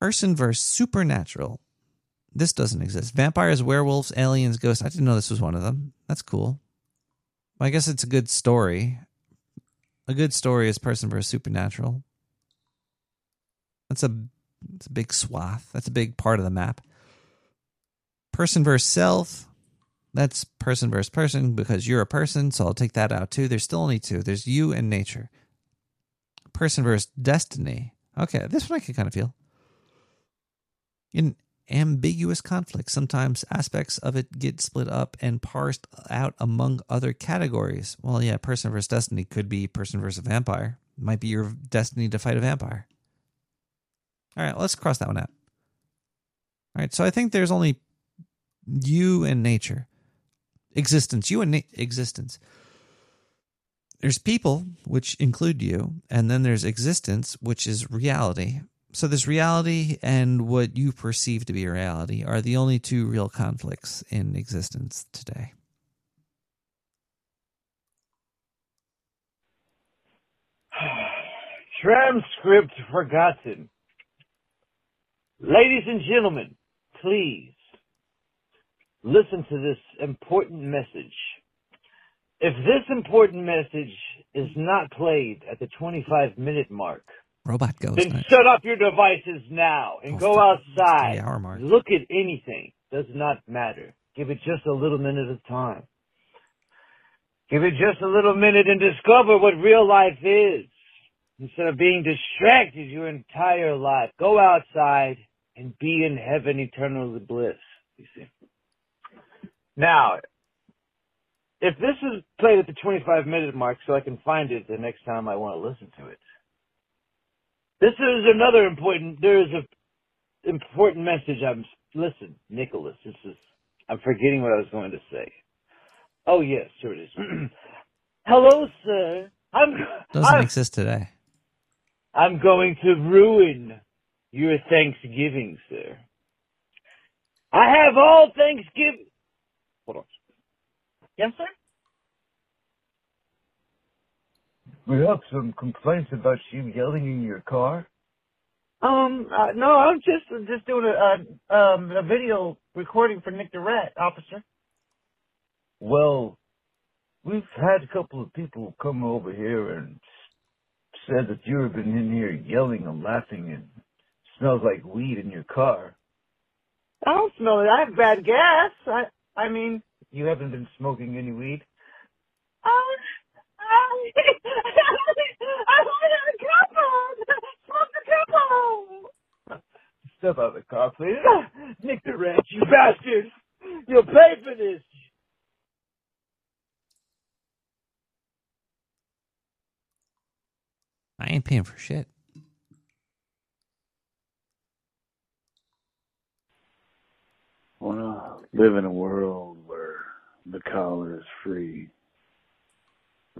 Person versus supernatural. This doesn't exist. Vampires, werewolves, aliens, ghosts. I didn't know this was one of them. That's cool. I guess it's a good story. A good story is person versus supernatural. That's a, that's a big swath. That's a big part of the map. Person versus self. That's person versus person because you're a person, so I'll take that out too. There's still only two. There's you and nature. Person versus destiny. Okay, this one I can kind of feel. In ambiguous conflict, sometimes aspects of it get split up and parsed out among other categories. Well, yeah, person versus destiny could be person versus vampire. Might be your destiny to fight a vampire. All right, let's cross that one out. All right, so I think there's only you and nature existence you and na- existence there's people, which include you, and then there's existence, which is reality. So this reality and what you perceive to be reality are the only two real conflicts in existence today. <sighs> Transcript forgotten. Ladies and gentlemen, please listen to this important message. If this important message is not played at the 25 minute mark, Robot Ghost. then shut off your devices now and go outside. hour mark. Look at anything. Does not matter. Give it just a little minute of time. Give it just a little minute and discover what real life is. Instead of being distracted your entire life, go outside and be in heaven eternally bliss. You see. Now, if this is played at the 25 minute mark so I can find it the next time I want to listen to it. This is another important, there is a important message I'm, listen, Nicholas, this is, I'm forgetting what I was going to say. Oh yes, here it is. <clears throat> Hello, sir. I'm, Doesn't I'm, exist today. I'm going to ruin your Thanksgiving, sir. I have all Thanksgiving. Hold on. Yes, sir? We have some complaints about you yelling in your car. Um, uh, no, I'm just just doing a, a um a video recording for Nick the Rat, officer. Well, we've had a couple of people come over here and said that you've been in here yelling and laughing and smells like weed in your car. I don't smell it. I have bad gas. I I mean, you haven't been smoking any weed. Step out of the car, please. <laughs> Nick the Rat, you bastard! You'll pay for this! I ain't paying for shit. want to live in a world where the caller is free.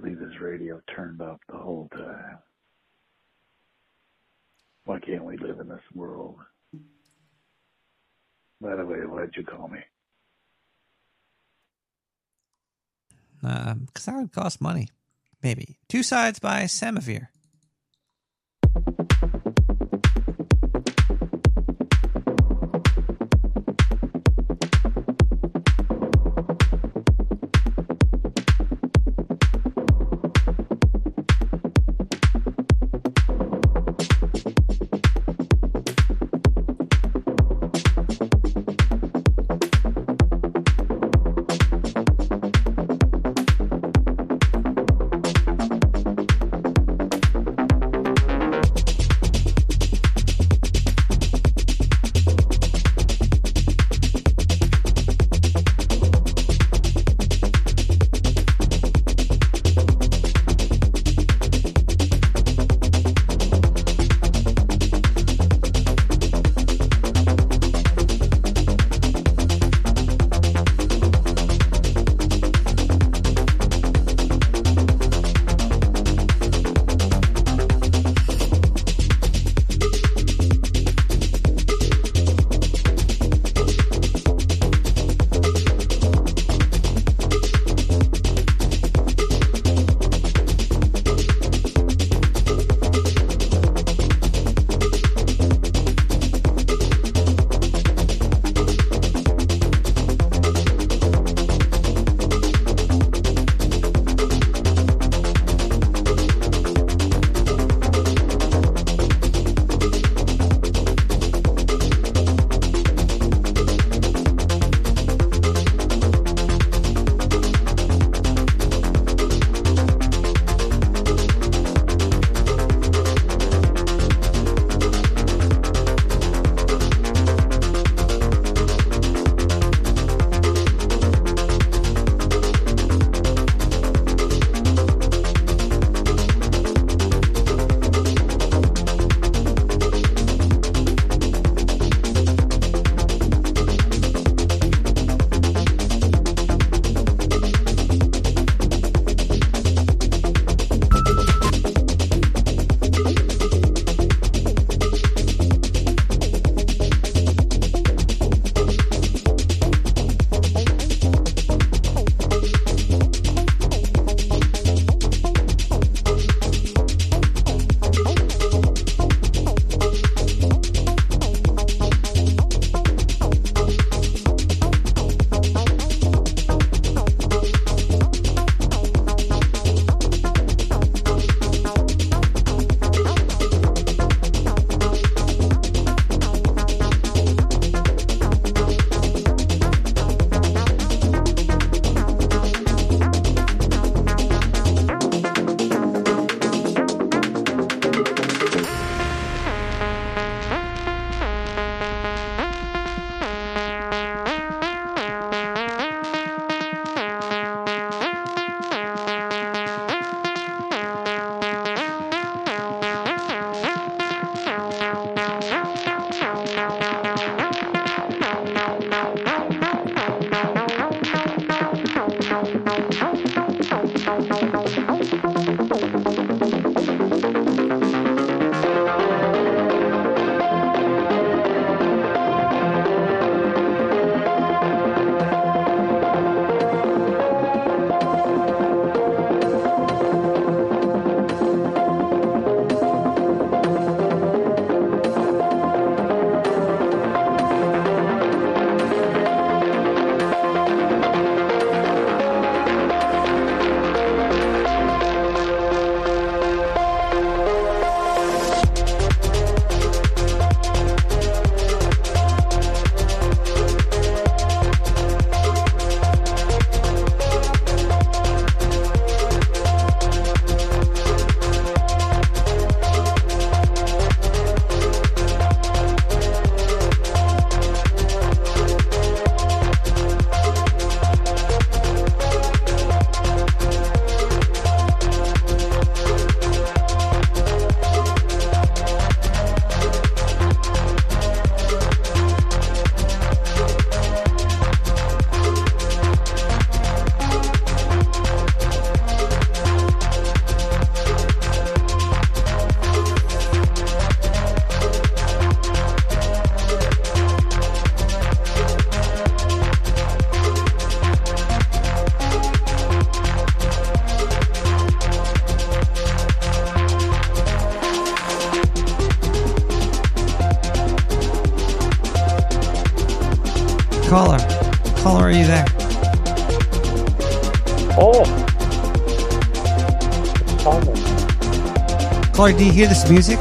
Leave this radio turned up the whole time. Why can't we live in this world? By the way, why'd you call me? Uh, because that would cost money. Maybe. Two Sides by Samavir. Caller, do you hear this music?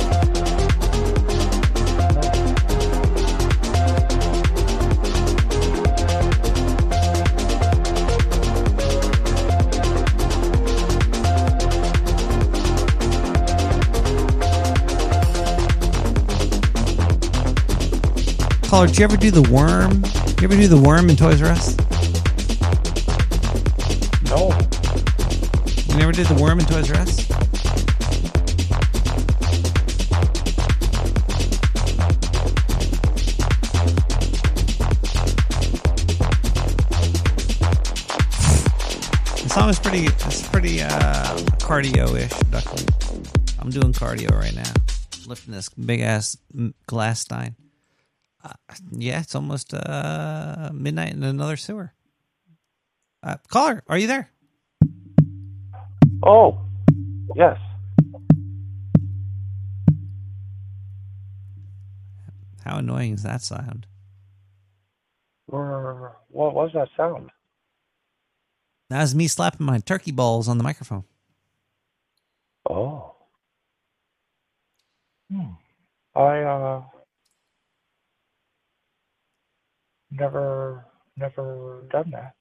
Caller, did you ever do the worm? You ever do the worm in Toys R Us? No. You never did the worm in Toys R Us? Cardio-ish. I'm doing cardio right now, lifting this big ass glass stein. Uh, yeah, it's almost uh, midnight in another sewer. Uh, caller, are you there? Oh. Yes. How annoying is that sound? What was that sound? That was me slapping my turkey balls on the microphone. Oh. Hmm. I uh never never done that.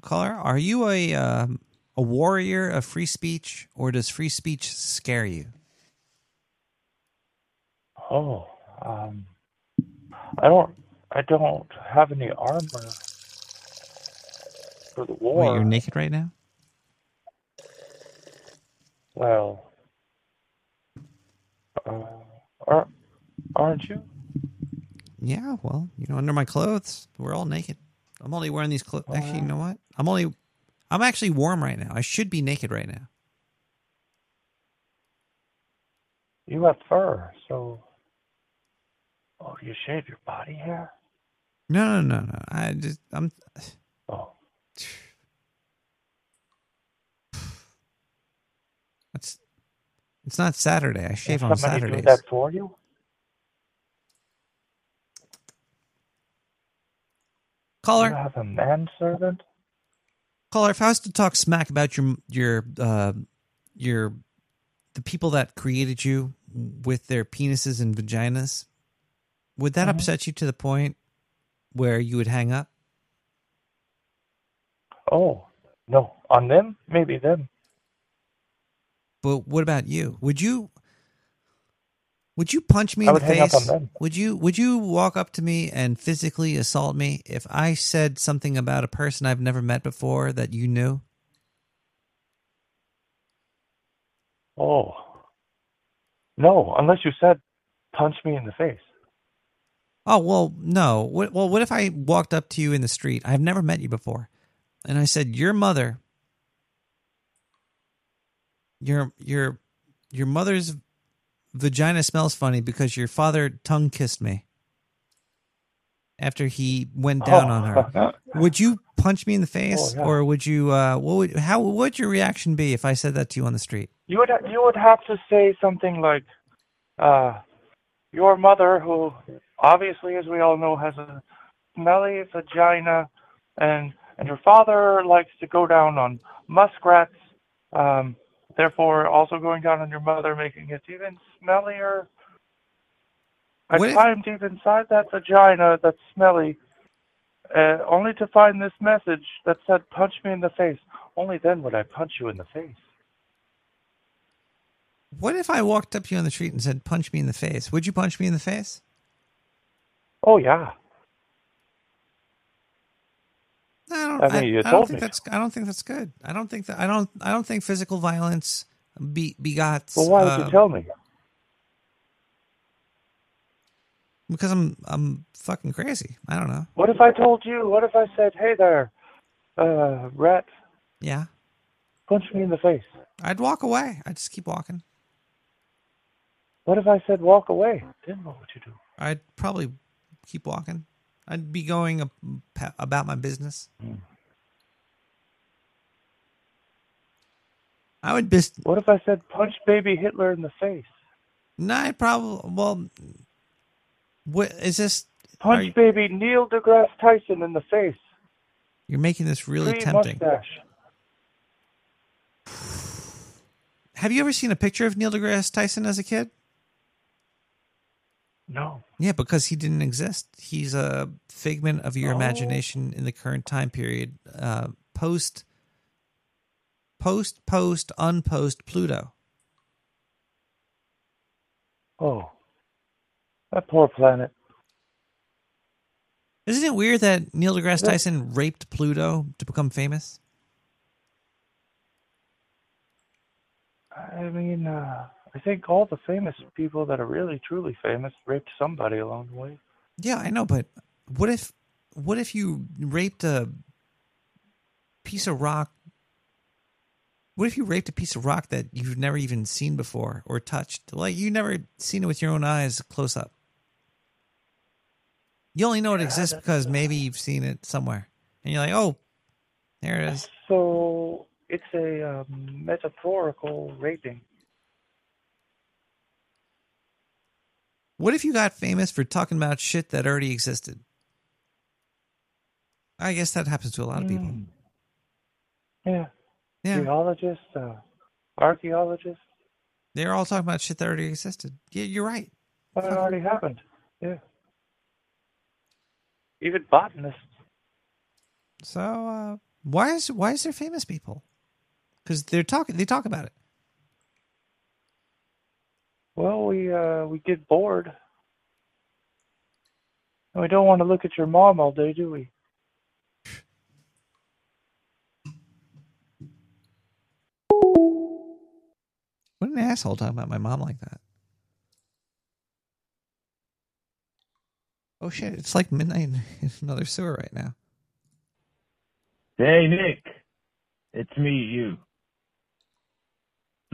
Caller, are you a um, a warrior of free speech, or does free speech scare you? Oh, um I don't I don't have any armor for the war. Wait, you're naked right now? Well, uh, are, aren't you? Yeah, well, you know, under my clothes, we're all naked. I'm only wearing these clothes. Actually, you know what? I'm only, I'm actually warm right now. I should be naked right now. You have fur, so. Oh, you shave your body hair? No, no, no, no. I just, I'm. Oh. It's, it's not Saturday. I shave Can on somebody Saturdays. do that for you? Caller, You have a manservant? Caller. If I was to talk smack about your your uh, your the people that created you with their penises and vaginas, would that Mhm. upset you to the point where you would hang up? Oh, no. On them? Maybe them. But what about you? Would you would you punch me I in the would hang up face? Would you would you walk up to me and physically assault me if I said something about a person I've never met before that you knew? Oh. No, unless you said, punch me in the face. Oh well, no. What, well, what if I walked up to you in the street? I've never met you before, and I said, "Your mother, your your your mother's vagina smells funny because your father tongue kissed me after he went down Oh. on her." <laughs> Would you punch me in the face, Oh, yeah. or would you? Uh, what would how what would your reaction be if I said that to you on the street? You would you would have to say something like, uh, your mother, who obviously, as we all know, has a smelly vagina, and and your father likes to go down on muskrats, um, therefore also going down on your mother, making it even smellier. I What if- climbed deep inside that vagina that's smelly, uh, only to find this message that said, "Punch me in the face." Only then would I punch you in the face. What if I walked up to you on the street and said, "Punch me in the face"? Would you punch me in the face? Oh yeah. I don't. I you I told think me. that's. I don't think that's good. I don't think that. I don't. I don't think physical violence be, begots. Well, why would uh, you tell me? Because I'm. I'm fucking crazy. I don't know. What if I told you? What if I said, "Hey there, uh, rat, Yeah. punch me in the face"? I'd walk away. I'd just keep walking. What if I said, "Walk away"? Then what would you do? I'd probably keep walking. I'd be going about my business. I would just. What if I said, "Punch baby Hitler in the face"? No, I probably. Well, what is this? Punch baby Neil deGrasse Tyson in the face. You're making this really Free tempting. mustache. <sighs> Have you ever seen a picture of Neil deGrasse Tyson as a kid? No. Yeah, because he didn't exist. He's a figment of your Oh. imagination in the current time period. Uh, post, post, post, unpost Pluto. Oh. That poor planet. Isn't it weird that Neil deGrasse Tyson raped Pluto to become famous? I mean, uh, I think all the famous people that are really truly famous raped somebody along the way. Yeah, I know, but what if, what if you raped a piece of rock? What if you raped a piece of rock that you've never even seen before or touched? Like you never seen it with your own eyes close up. You only know it exists because maybe you've seen it somewhere, and you're like, "Oh, there it is." So it's a um, metaphorical raping. What if you got famous for talking about shit that already existed? I guess that happens to a lot of people. Mm. Yeah. Yeah. Geologists, uh, archaeologists. They're all talking about shit that already existed. Yeah, you're right. But it already happened. Yeah. Even botanists. So uh, why is why is there famous people? Because they're talking. They talk about it. Well, we uh, we get bored. And we don't want to look at your mom all day, do we? What an asshole talking about my mom like that. Oh shit! It's like midnight <laughs> in another sewer right now. Hey, Nick. It's me, you.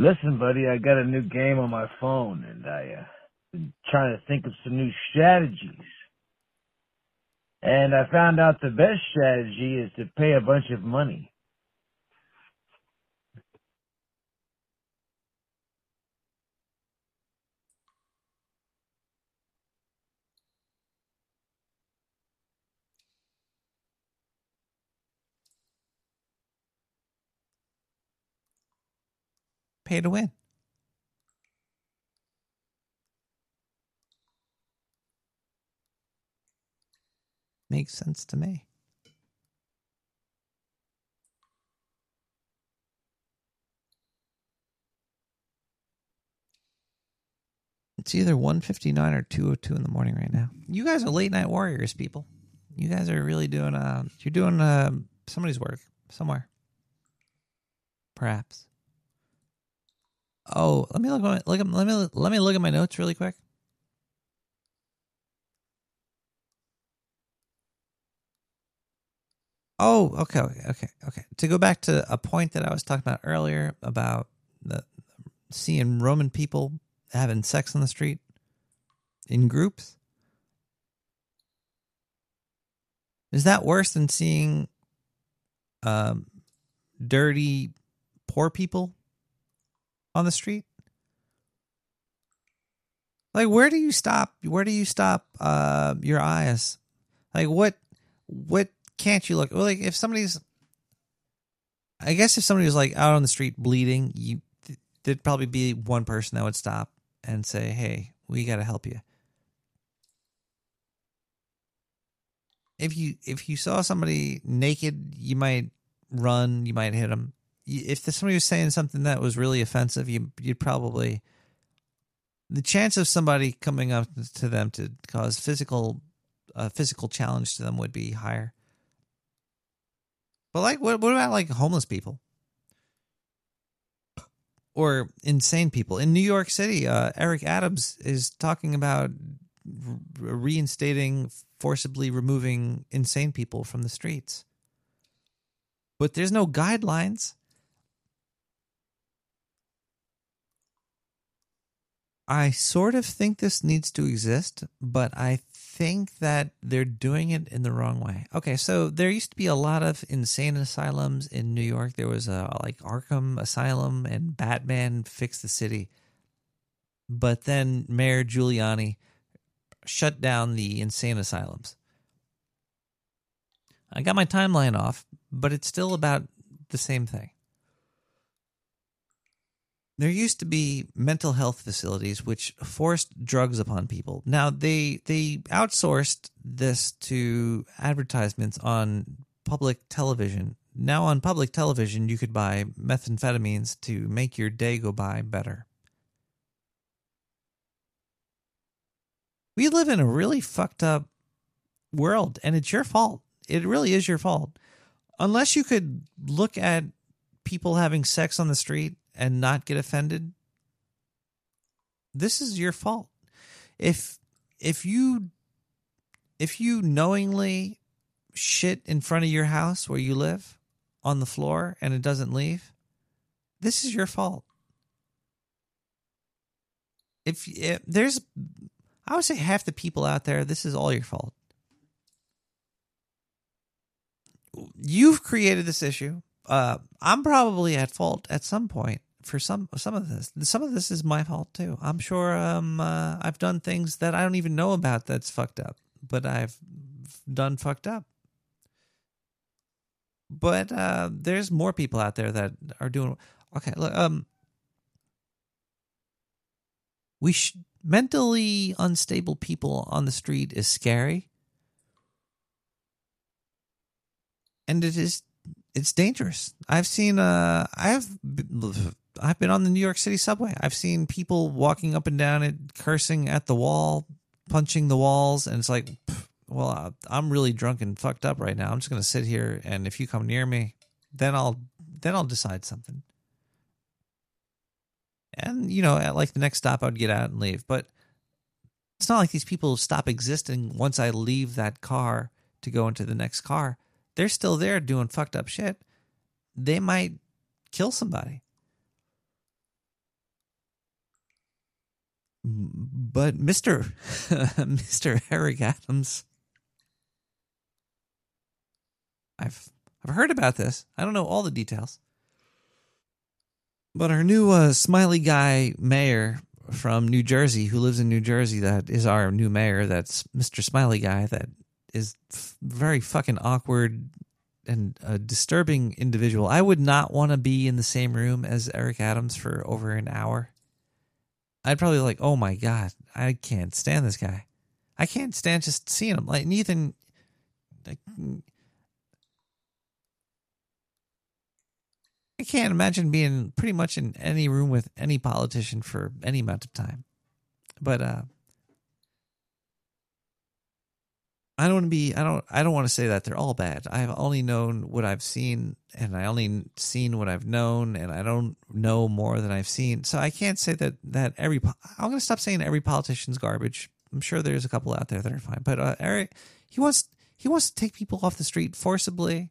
Listen, buddy, I got a new game on my phone, and I, uh, been trying to think of some new strategies. And I found out the best strategy is to pay a bunch of money. Pay to win. Makes sense to me. It's either 159 or 202 in the morning right now. You guys are late night warriors, people. You guys are really doing uh you're doing uh somebody's work somewhere. Perhaps. Oh, let me look at my, look at, let me let me look at my notes really quick. Oh, okay, okay, okay, okay. To go back to a point that I was talking about earlier about the seeing Roman people having sex on the street in groups. Is that worse than seeing um, dirty poor people on the street? Like where do you stop? Where do you stop uh, your eyes? Like what what can't you look? Well, like if somebody's I guess if somebody was like out on the street bleeding, you there'd probably be one person that would stop and say, "Hey, we got to help you." If you if you saw somebody naked, you might run, you might hit them. If somebody was saying something that was really offensive, you you'd probably the chance of somebody coming up to them to cause physical a physical challenge to them would be higher. But like, what what about like homeless people or insane people in New York City? Uh, Eric Adams is talking about reinstating, forcibly removing insane people from the streets, but there's no guidelines. I sort of think this needs to exist, but I think that they're doing it in the wrong way. Okay, so there used to be a lot of insane asylums in New York. There was a like Arkham Asylum and Batman fixed the city. But then Mayor Giuliani shut down the insane asylums. I got my timeline off, but it's still about the same thing. There used to be mental health facilities which forced drugs upon people. Now they they outsourced this to advertisements on public television. Now on public television you could buy methamphetamines to make your day go by better. We live in a really fucked up world and it's your fault. It really is your fault. Unless you could look at people having sex on the street and not get offended, this is your fault. If if you if you knowingly shit in front of your house where you live on the floor and it doesn't leave, this is your fault. If, if there's I would say half the people out there, this is all your fault. You've created this issue. Uh, I'm probably at fault at some point for some some of this. Some of this is my fault too. I'm sure um, uh, I've done things that I don't even know about that's fucked up, but I've done fucked up. But uh, there's more people out there that are doing okay. Look, um, we sh- mentally unstable people on the street is scary, and it is it's dangerous. I've seen uh I've I've been on the New York City subway. I've seen people walking up and down it, cursing at the wall, punching the walls, and it's like, well, I'm really drunk and fucked up right now. I'm just gonna sit here, and if you come near me, then I'll then I'll decide something. And you know, at like the next stop, I'd get out and leave. But it's not like these people stop existing once I leave that car to go into the next car. They're still there doing fucked up shit. They might kill somebody. But Mr. <laughs> Mr. Eric Adams I've I've heard about this. I don't know all the details. But our new uh, smiley guy mayor from New Jersey, who lives in New Jersey, that is our new mayor. That's Mr. Smiley Guy. That is f- very fucking awkward and a disturbing individual. I would not want to be in the same room as Eric Adams for over an hour. I'd probably like, oh my god, I can't stand this guy. I can't stand just seeing him. Like Nathan, like, I can't imagine being pretty much in any room with any politician for any amount of time. But uh I don't want to be I don't I don't want to say that they're all bad. I've only known what I've seen and I only seen what I've known and I don't know more than I've seen. So I can't say that that every I'm going to stop saying every politician's garbage. I'm sure there's a couple out there that are fine. But uh, Eric he wants he wants to take people off the street forcibly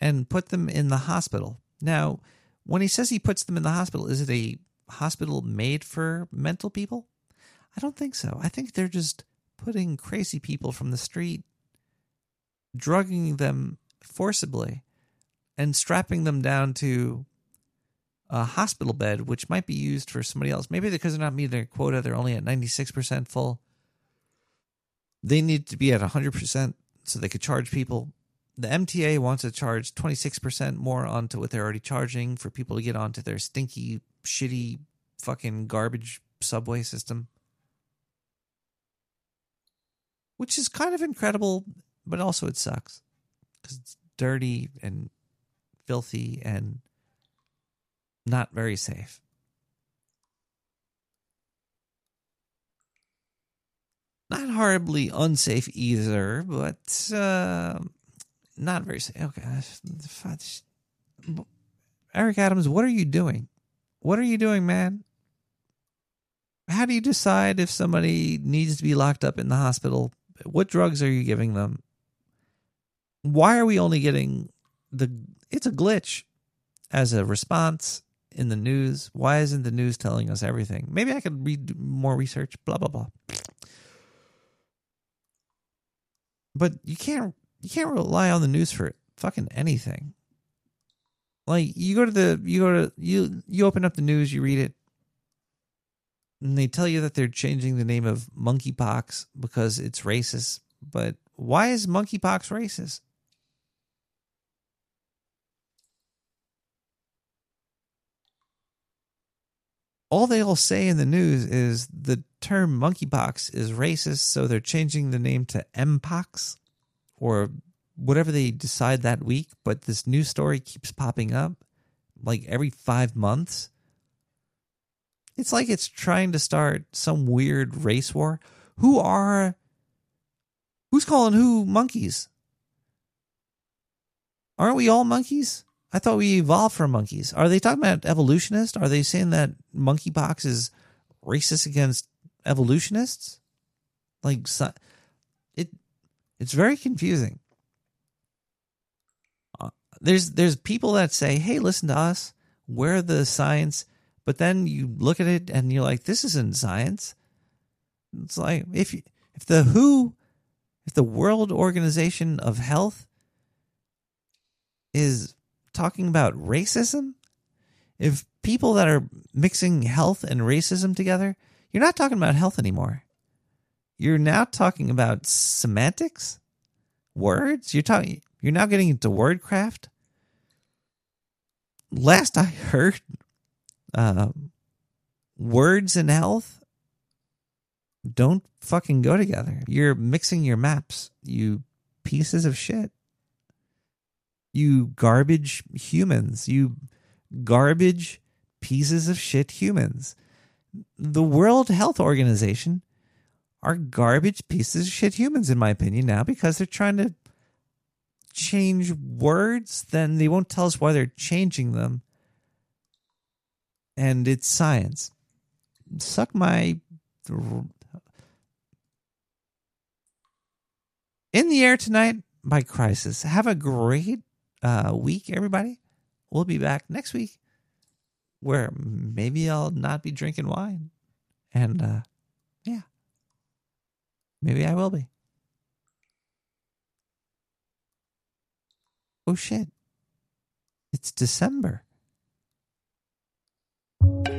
and put them in the hospital. Now, when he says he puts them in the hospital, is it a hospital made for mental people? I don't think so. I think they're just putting crazy people from the street, drugging them forcibly, and strapping them down to a hospital bed, which might be used for somebody else. Maybe because they're not meeting their quota, they're only at 96% full. They need to be at 100% so they could charge people the MTA wants to charge 26% more onto what they're already charging for people to get onto their stinky, shitty, fucking garbage subway system. Which is kind of incredible, but also it sucks because it's dirty and filthy and not very safe. Not horribly unsafe either, but uh, not very safe. Okay. Eric Adams, what are you doing? What are you doing, man? How do you decide if somebody needs to be locked up in the hospital? What drugs are you giving them? Why are we only getting the it's a glitch as a response in the news? Why isn't the news telling us everything? Maybe I could read more research, blah blah blah. But you can't you can't rely on the news for fucking anything. Like you go to the you go to you you open up the news, you read it. And they tell you that they're changing the name of monkeypox because it's racist. But why is monkeypox racist? All they'll say in the news is the term monkeypox is racist, so they're changing the name to mpox or whatever they decide that week. But this news story keeps popping up like every five months. It's like it's trying to start some weird race war. Who are who's calling who monkeys? Aren't we all monkeys? I thought we evolved from monkeys. Are they talking about evolutionists? Are they saying that monkeypox is racist against evolutionists? Like it it's very confusing. Uh, there's there's people that say, "Hey, listen to us. We're the science." But then you look at it and you're like, "This isn't science." It's like if if the WHO, if the World Organization of Health is talking about racism, if people that are mixing health and racism together, you're not talking about health anymore. You're now talking about semantics, words. You're talking. You're now getting into wordcraft. Last I <laughs> heard, uh, words and health don't fucking go together. You're mixing your maps, you pieces of shit. You garbage humans. You garbage pieces of shit humans. The World Health Organization are garbage pieces of shit humans, in my opinion, now because they're trying to change words. Then they won't tell us why they're changing them. And it's science. Suck my. In the Air Tonight by Crisis. Have a great uh, week, everybody. We'll be back next week where maybe I'll not be drinking wine. And uh, yeah, maybe I will be. Oh shit. It's December. Thank you.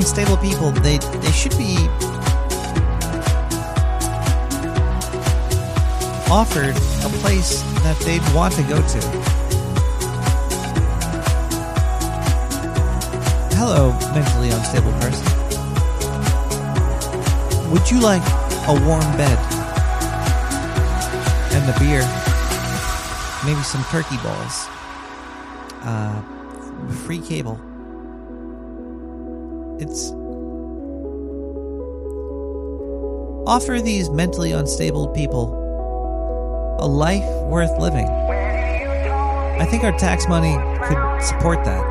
Unstable people, they they should be offered a place that they'd want to go to. Hello, mentally unstable person. Would you like a warm bed and the beer? Maybe some turkey balls. Uh, free cable. Offer these mentally unstable people a life worth living. I think our tax money could support that.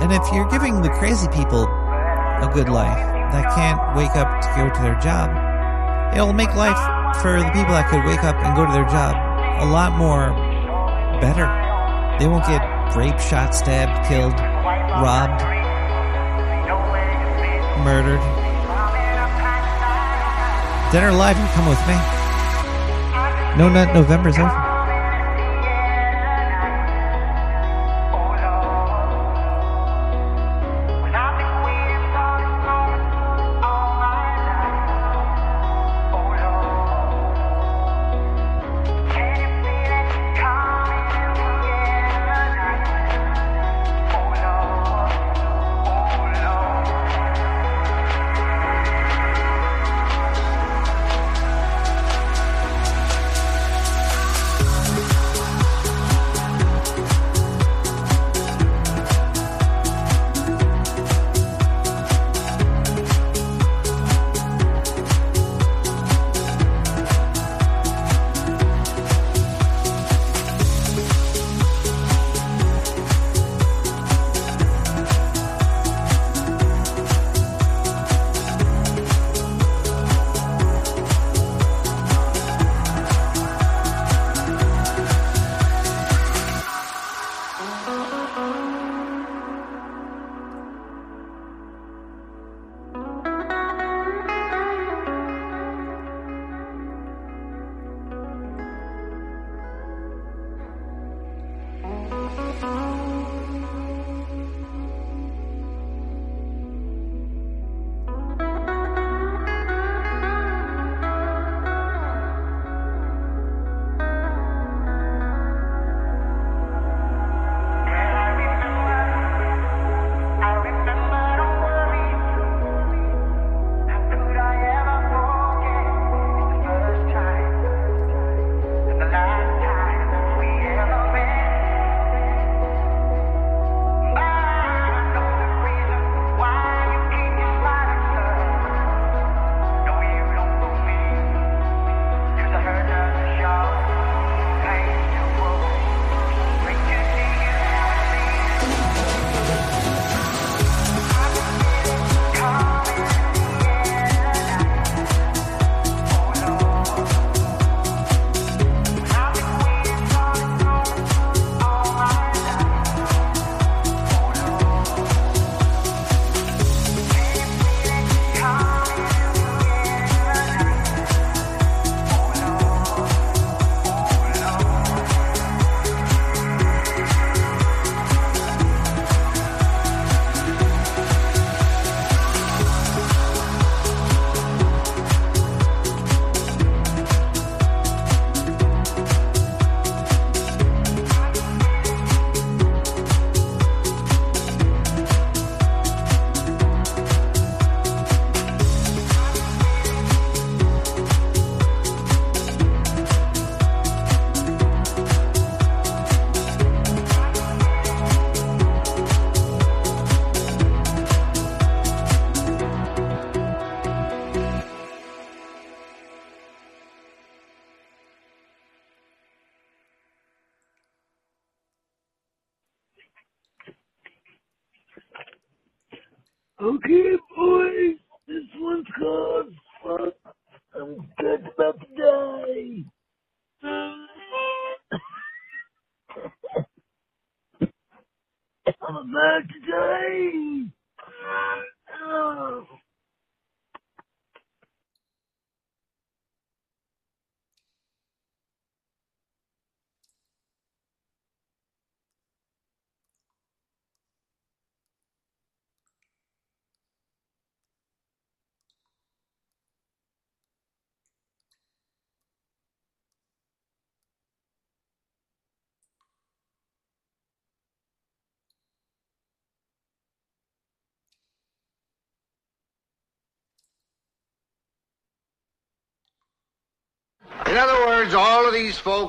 And if you're giving the crazy people a good life that can't wake up to go to their job, it'll make life for the people that could wake up and go to their job a lot more better. They won't get raped, shot, stabbed, killed, robbed, murdered. Dinner Live, you come with me. No Nut November's over.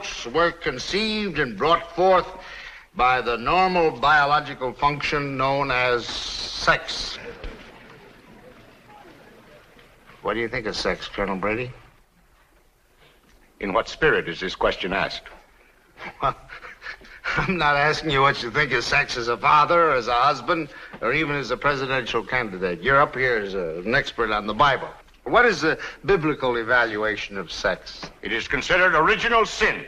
Folks were conceived and brought forth by the normal biological function known as sex. What do you think of sex, Colonel Brady? In what spirit is this question asked? Well, I'm not asking you what you think of sex as a father, as a husband, or even as a presidential candidate. You're up here as a, an expert on the Bible. What is the biblical evaluation of sex? It is considered original sin.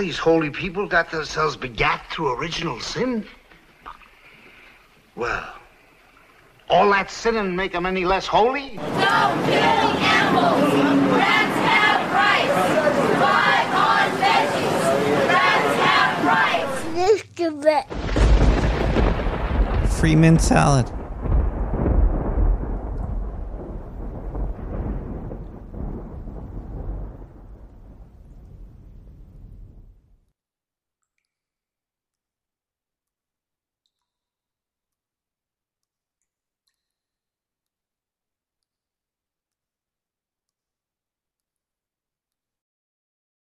And all these holy people got themselves begat through original sin? Well, all that sinning make them any less holy? Stop killing animals. Rats have rights. Buy on veggies. Rats have rights. Free mint salad.